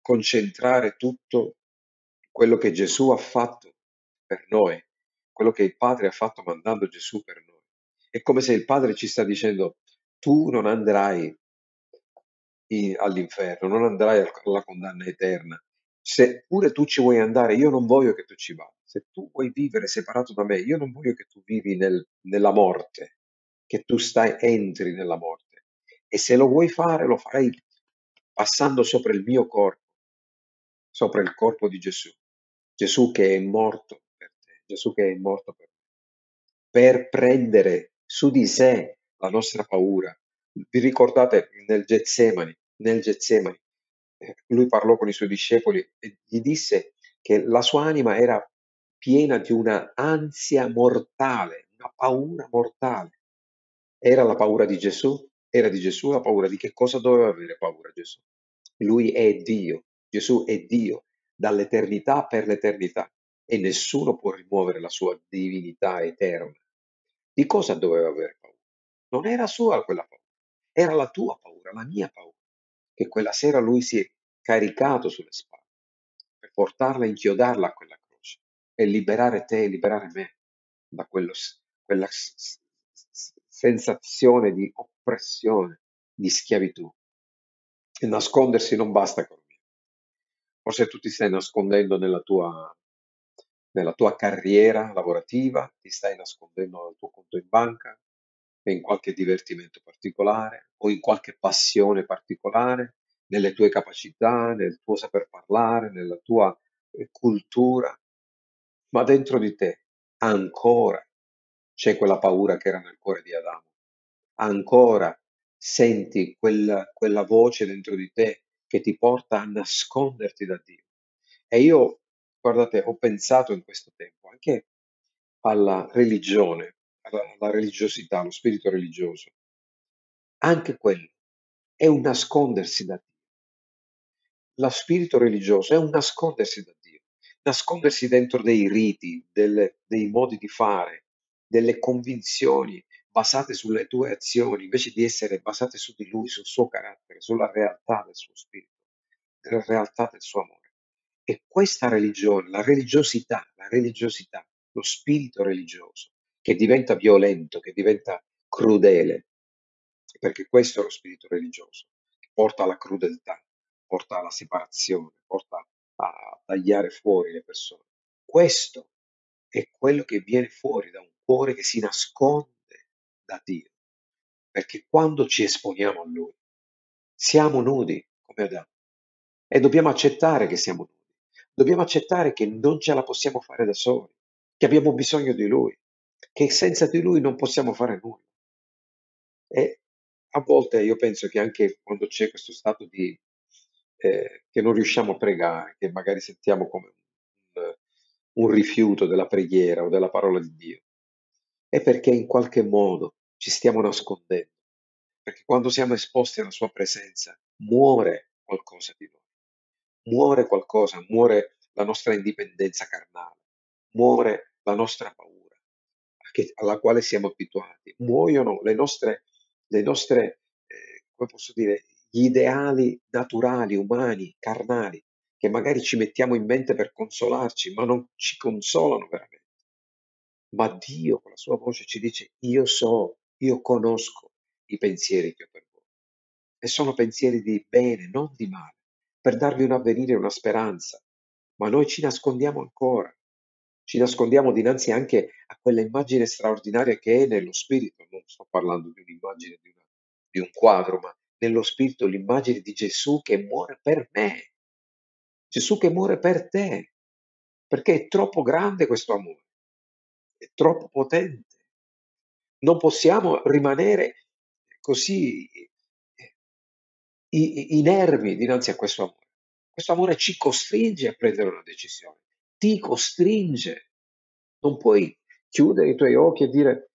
concentrare tutto quello che Gesù ha fatto per noi, quello che il Padre ha fatto mandando Gesù per noi, è come se il Padre ci sta dicendo, tu non andrai all'inferno, non andrai al- alla condanna eterna. Se pure tu ci vuoi andare, io non voglio che tu ci vada. Se tu vuoi vivere separato da me, io non voglio che tu vivi nel- nella morte, che tu stai, entri nella morte. E se lo vuoi fare, lo farai passando sopra il mio corpo, sopra il corpo di Gesù. Gesù che è morto per te, Gesù che è morto per me, per prendere su di sé la nostra paura. Vi ricordate nel Getsemani, nel Getsemani, lui parlò con i suoi discepoli e gli disse che la sua anima era piena di una ansia mortale, una paura mortale. Era la paura di Gesù? Era di Gesù la paura di che cosa doveva avere paura Gesù? Lui è Dio, Gesù è Dio dall'eternità per l'eternità e nessuno può rimuovere la sua divinità eterna. Di cosa doveva avere paura? Non era sua quella paura, era la tua paura, la mia paura, che quella sera lui si è caricato sulle spalle per portarla, inchiodarla a quella croce e liberare te liberare me da quello quella sensazione di oppressione, di schiavitù. E nascondersi non basta, caro mio. Forse tu ti stai nascondendo nella tua, nella tua carriera lavorativa, ti stai nascondendo nel tuo conto in banca, in qualche divertimento particolare o in qualche passione particolare, nelle tue capacità, nel tuo saper parlare, nella tua eh, cultura, ma dentro di te ancora c'è quella paura che era nel cuore di Adamo, ancora senti quella, quella voce dentro di te che ti porta a nasconderti da Dio. E io, guardate, ho pensato in questo tempo anche alla religione, alla, religiosità, allo spirito religioso. Anche quello è un nascondersi da Dio. Lo spirito religioso è un nascondersi da Dio, nascondersi dentro dei riti, delle- dei modi di fare, delle convinzioni basate sulle tue azioni, invece di essere basate su di Lui, sul suo carattere, sulla realtà del suo spirito, della realtà del suo amore. E questa religione, la religiosità, la religiosità, lo spirito religioso, che diventa violento, che diventa crudele, perché questo è lo spirito religioso, che porta alla crudeltà, porta alla separazione, porta a tagliare fuori le persone. Questo è quello che viene fuori da un cuore che si nasconde da Dio. perché quando ci esponiamo a Lui, siamo nudi come Adamo e dobbiamo accettare che siamo nudi. Dobbiamo accettare che non ce la possiamo fare da soli, che abbiamo bisogno di Lui, che senza di Lui non possiamo fare nulla. E a volte io penso che anche quando c'è questo stato di eh, che non riusciamo a pregare, che magari sentiamo come un, un rifiuto della preghiera o della parola di Dio, è perché in qualche modo ci stiamo nascondendo. Perché quando siamo esposti alla sua presenza muore qualcosa di noi, muore qualcosa, muore la nostra indipendenza carnale, muore la nostra paura che- alla quale siamo abituati, muoiono le nostre, le nostre eh, come posso dire, gli ideali naturali, umani, carnali, che magari ci mettiamo in mente per consolarci, ma non ci consolano veramente. Ma Dio con la sua voce ci dice, io so, io conosco i pensieri che ho per voi. E sono pensieri di bene, non di male, per darvi un avvenire, una speranza. Ma noi ci nascondiamo ancora, ci nascondiamo dinanzi anche a quella immagine straordinaria che è nello spirito. Non sto parlando di un'immagine di, una- di un quadro, ma nello spirito l'immagine di Gesù che muore per me, Gesù che muore per te, perché è troppo grande questo amore, è troppo potente. Non possiamo rimanere così eh, inermi dinanzi a questo amore. Questo amore ci costringe a prendere una decisione, ti costringe. Non puoi chiudere i tuoi occhi e dire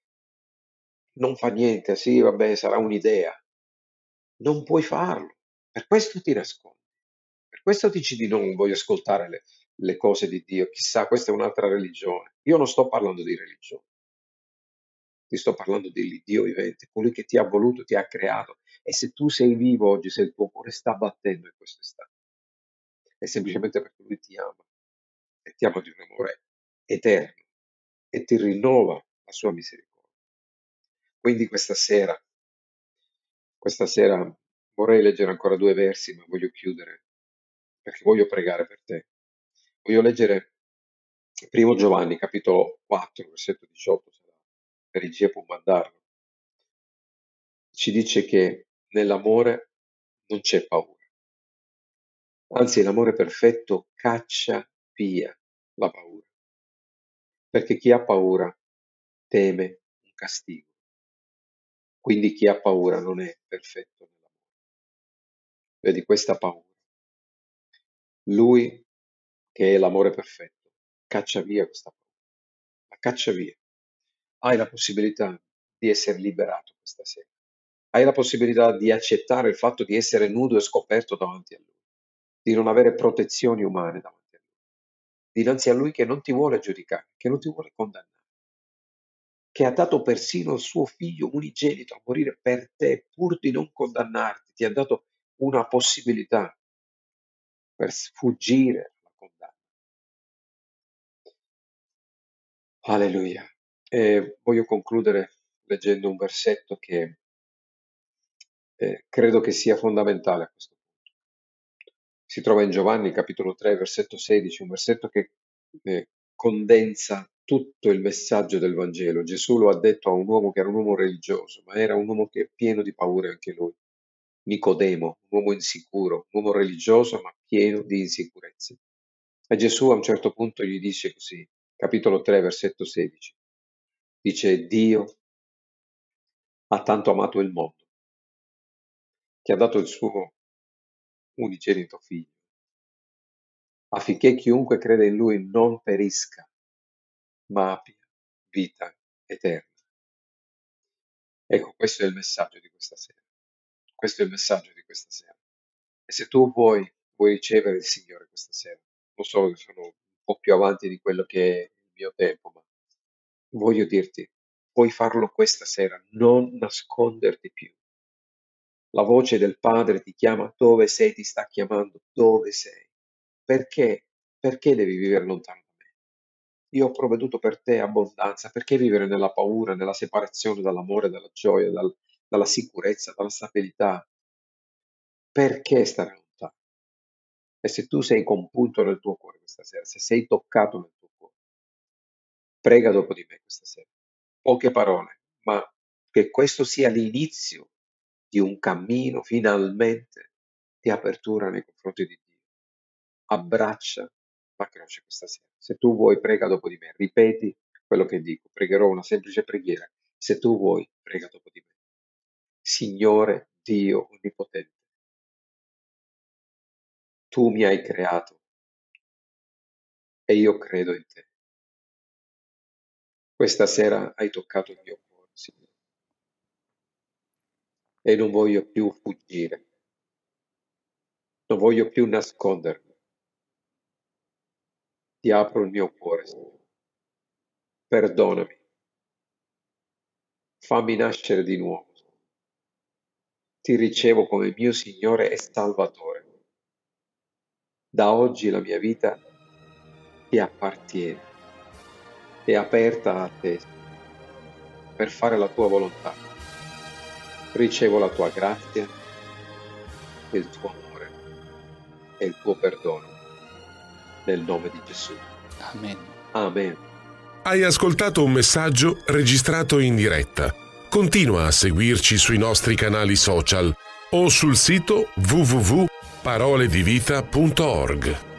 non fa niente, sì, vabbè, sarà un'idea. Non puoi farlo. Per questo ti nascondi. Per questo dici di non voglio ascoltare le, le cose di Dio. Chissà, questa è un'altra religione. Io non sto parlando di religione. Ti sto parlando di Dio vivente, colui che ti ha voluto, ti ha creato. E se tu sei vivo oggi, se il tuo cuore sta battendo in questo istante, è semplicemente perché lui ti ama. Ti ama di un amore eterno. E ti rinnova la sua misericordia. Quindi questa sera, questa sera vorrei leggere ancora due versi, ma voglio chiudere perché voglio pregare per te. Voglio leggere primo Giovanni, capitolo 4, versetto 18, se la regia può mandarlo. Ci dice che nell'amore non c'è paura. Anzi, l'amore perfetto caccia via la paura. Perché chi ha paura teme un castigo. Quindi chi ha paura non è perfetto nell'amore. Vedi questa paura. Lui, che è l'amore perfetto, caccia via questa paura. La caccia via. Hai la possibilità di essere liberato questa sera. Hai la possibilità di accettare il fatto di essere nudo e scoperto davanti a Lui, di non avere protezioni umane davanti dinanzi a Lui che non ti vuole giudicare, che non ti vuole condannare, che ha dato persino il suo figlio unigenito a morire per te pur di non condannarti, ti ha dato una possibilità per sfuggire alla condanna. Alleluia. E voglio concludere leggendo un versetto che eh, credo che sia fondamentale a questo. Si trova in Giovanni capitolo 3, versetto 16, un versetto che eh, condensa tutto il messaggio del Vangelo. Gesù lo ha detto a un uomo che era un uomo religioso, ma era un uomo che è pieno di paure anche lui. Nicodemo, un uomo insicuro, un uomo religioso ma pieno di insicurezze. E Gesù a un certo punto gli dice così, capitolo 3, versetto 16, dice Dio ha tanto amato il mondo che ha dato il suo unigenito figlio, affinché chiunque crede in lui non perisca, ma abbia vita eterna. Ecco, questo è il messaggio di questa sera. Questo è il messaggio di questa sera. E se tu vuoi, vuoi ricevere il Signore questa sera, lo so che sono un po' più avanti di quello che è il mio tempo, ma voglio dirti, puoi farlo questa sera, non nasconderti più. La voce del Padre ti chiama dove sei, ti sta chiamando dove sei. Perché? Perché devi vivere lontano da me? Io ho provveduto per te abbondanza, perché vivere nella paura, nella separazione dall'amore, dalla gioia, dal- dalla sicurezza, dalla stabilità? Perché stare lontano? E se tu sei compunto nel tuo cuore questa sera, se sei toccato nel tuo cuore, prega dopo di me questa sera. Poche parole, ma che questo sia l'inizio di un cammino finalmente di apertura nei confronti di Dio. Abbraccia la croce questa sera. Se tu vuoi, prega dopo di me. Ripeti quello che dico. Pregherò una semplice preghiera. Se tu vuoi, prega dopo di me. Signore Dio Onnipotente, tu mi hai creato e io credo in te. Questa sera hai toccato il mio cuore, Signore, e non voglio più fuggire, non voglio più nascondermi. Ti apro il mio cuore, Signore. Perdonami. Fammi nascere di nuovo. Ti ricevo come mio Signore e Salvatore. Da oggi la mia vita ti appartiene, è aperta a te per fare la tua volontà. Ricevo la tua grazia, il tuo amore e il tuo perdono nel nome di Gesù. Amen. Amen. Hai ascoltato un messaggio registrato in diretta. Continua a seguirci sui nostri canali social o sul sito www.paroledivita.org.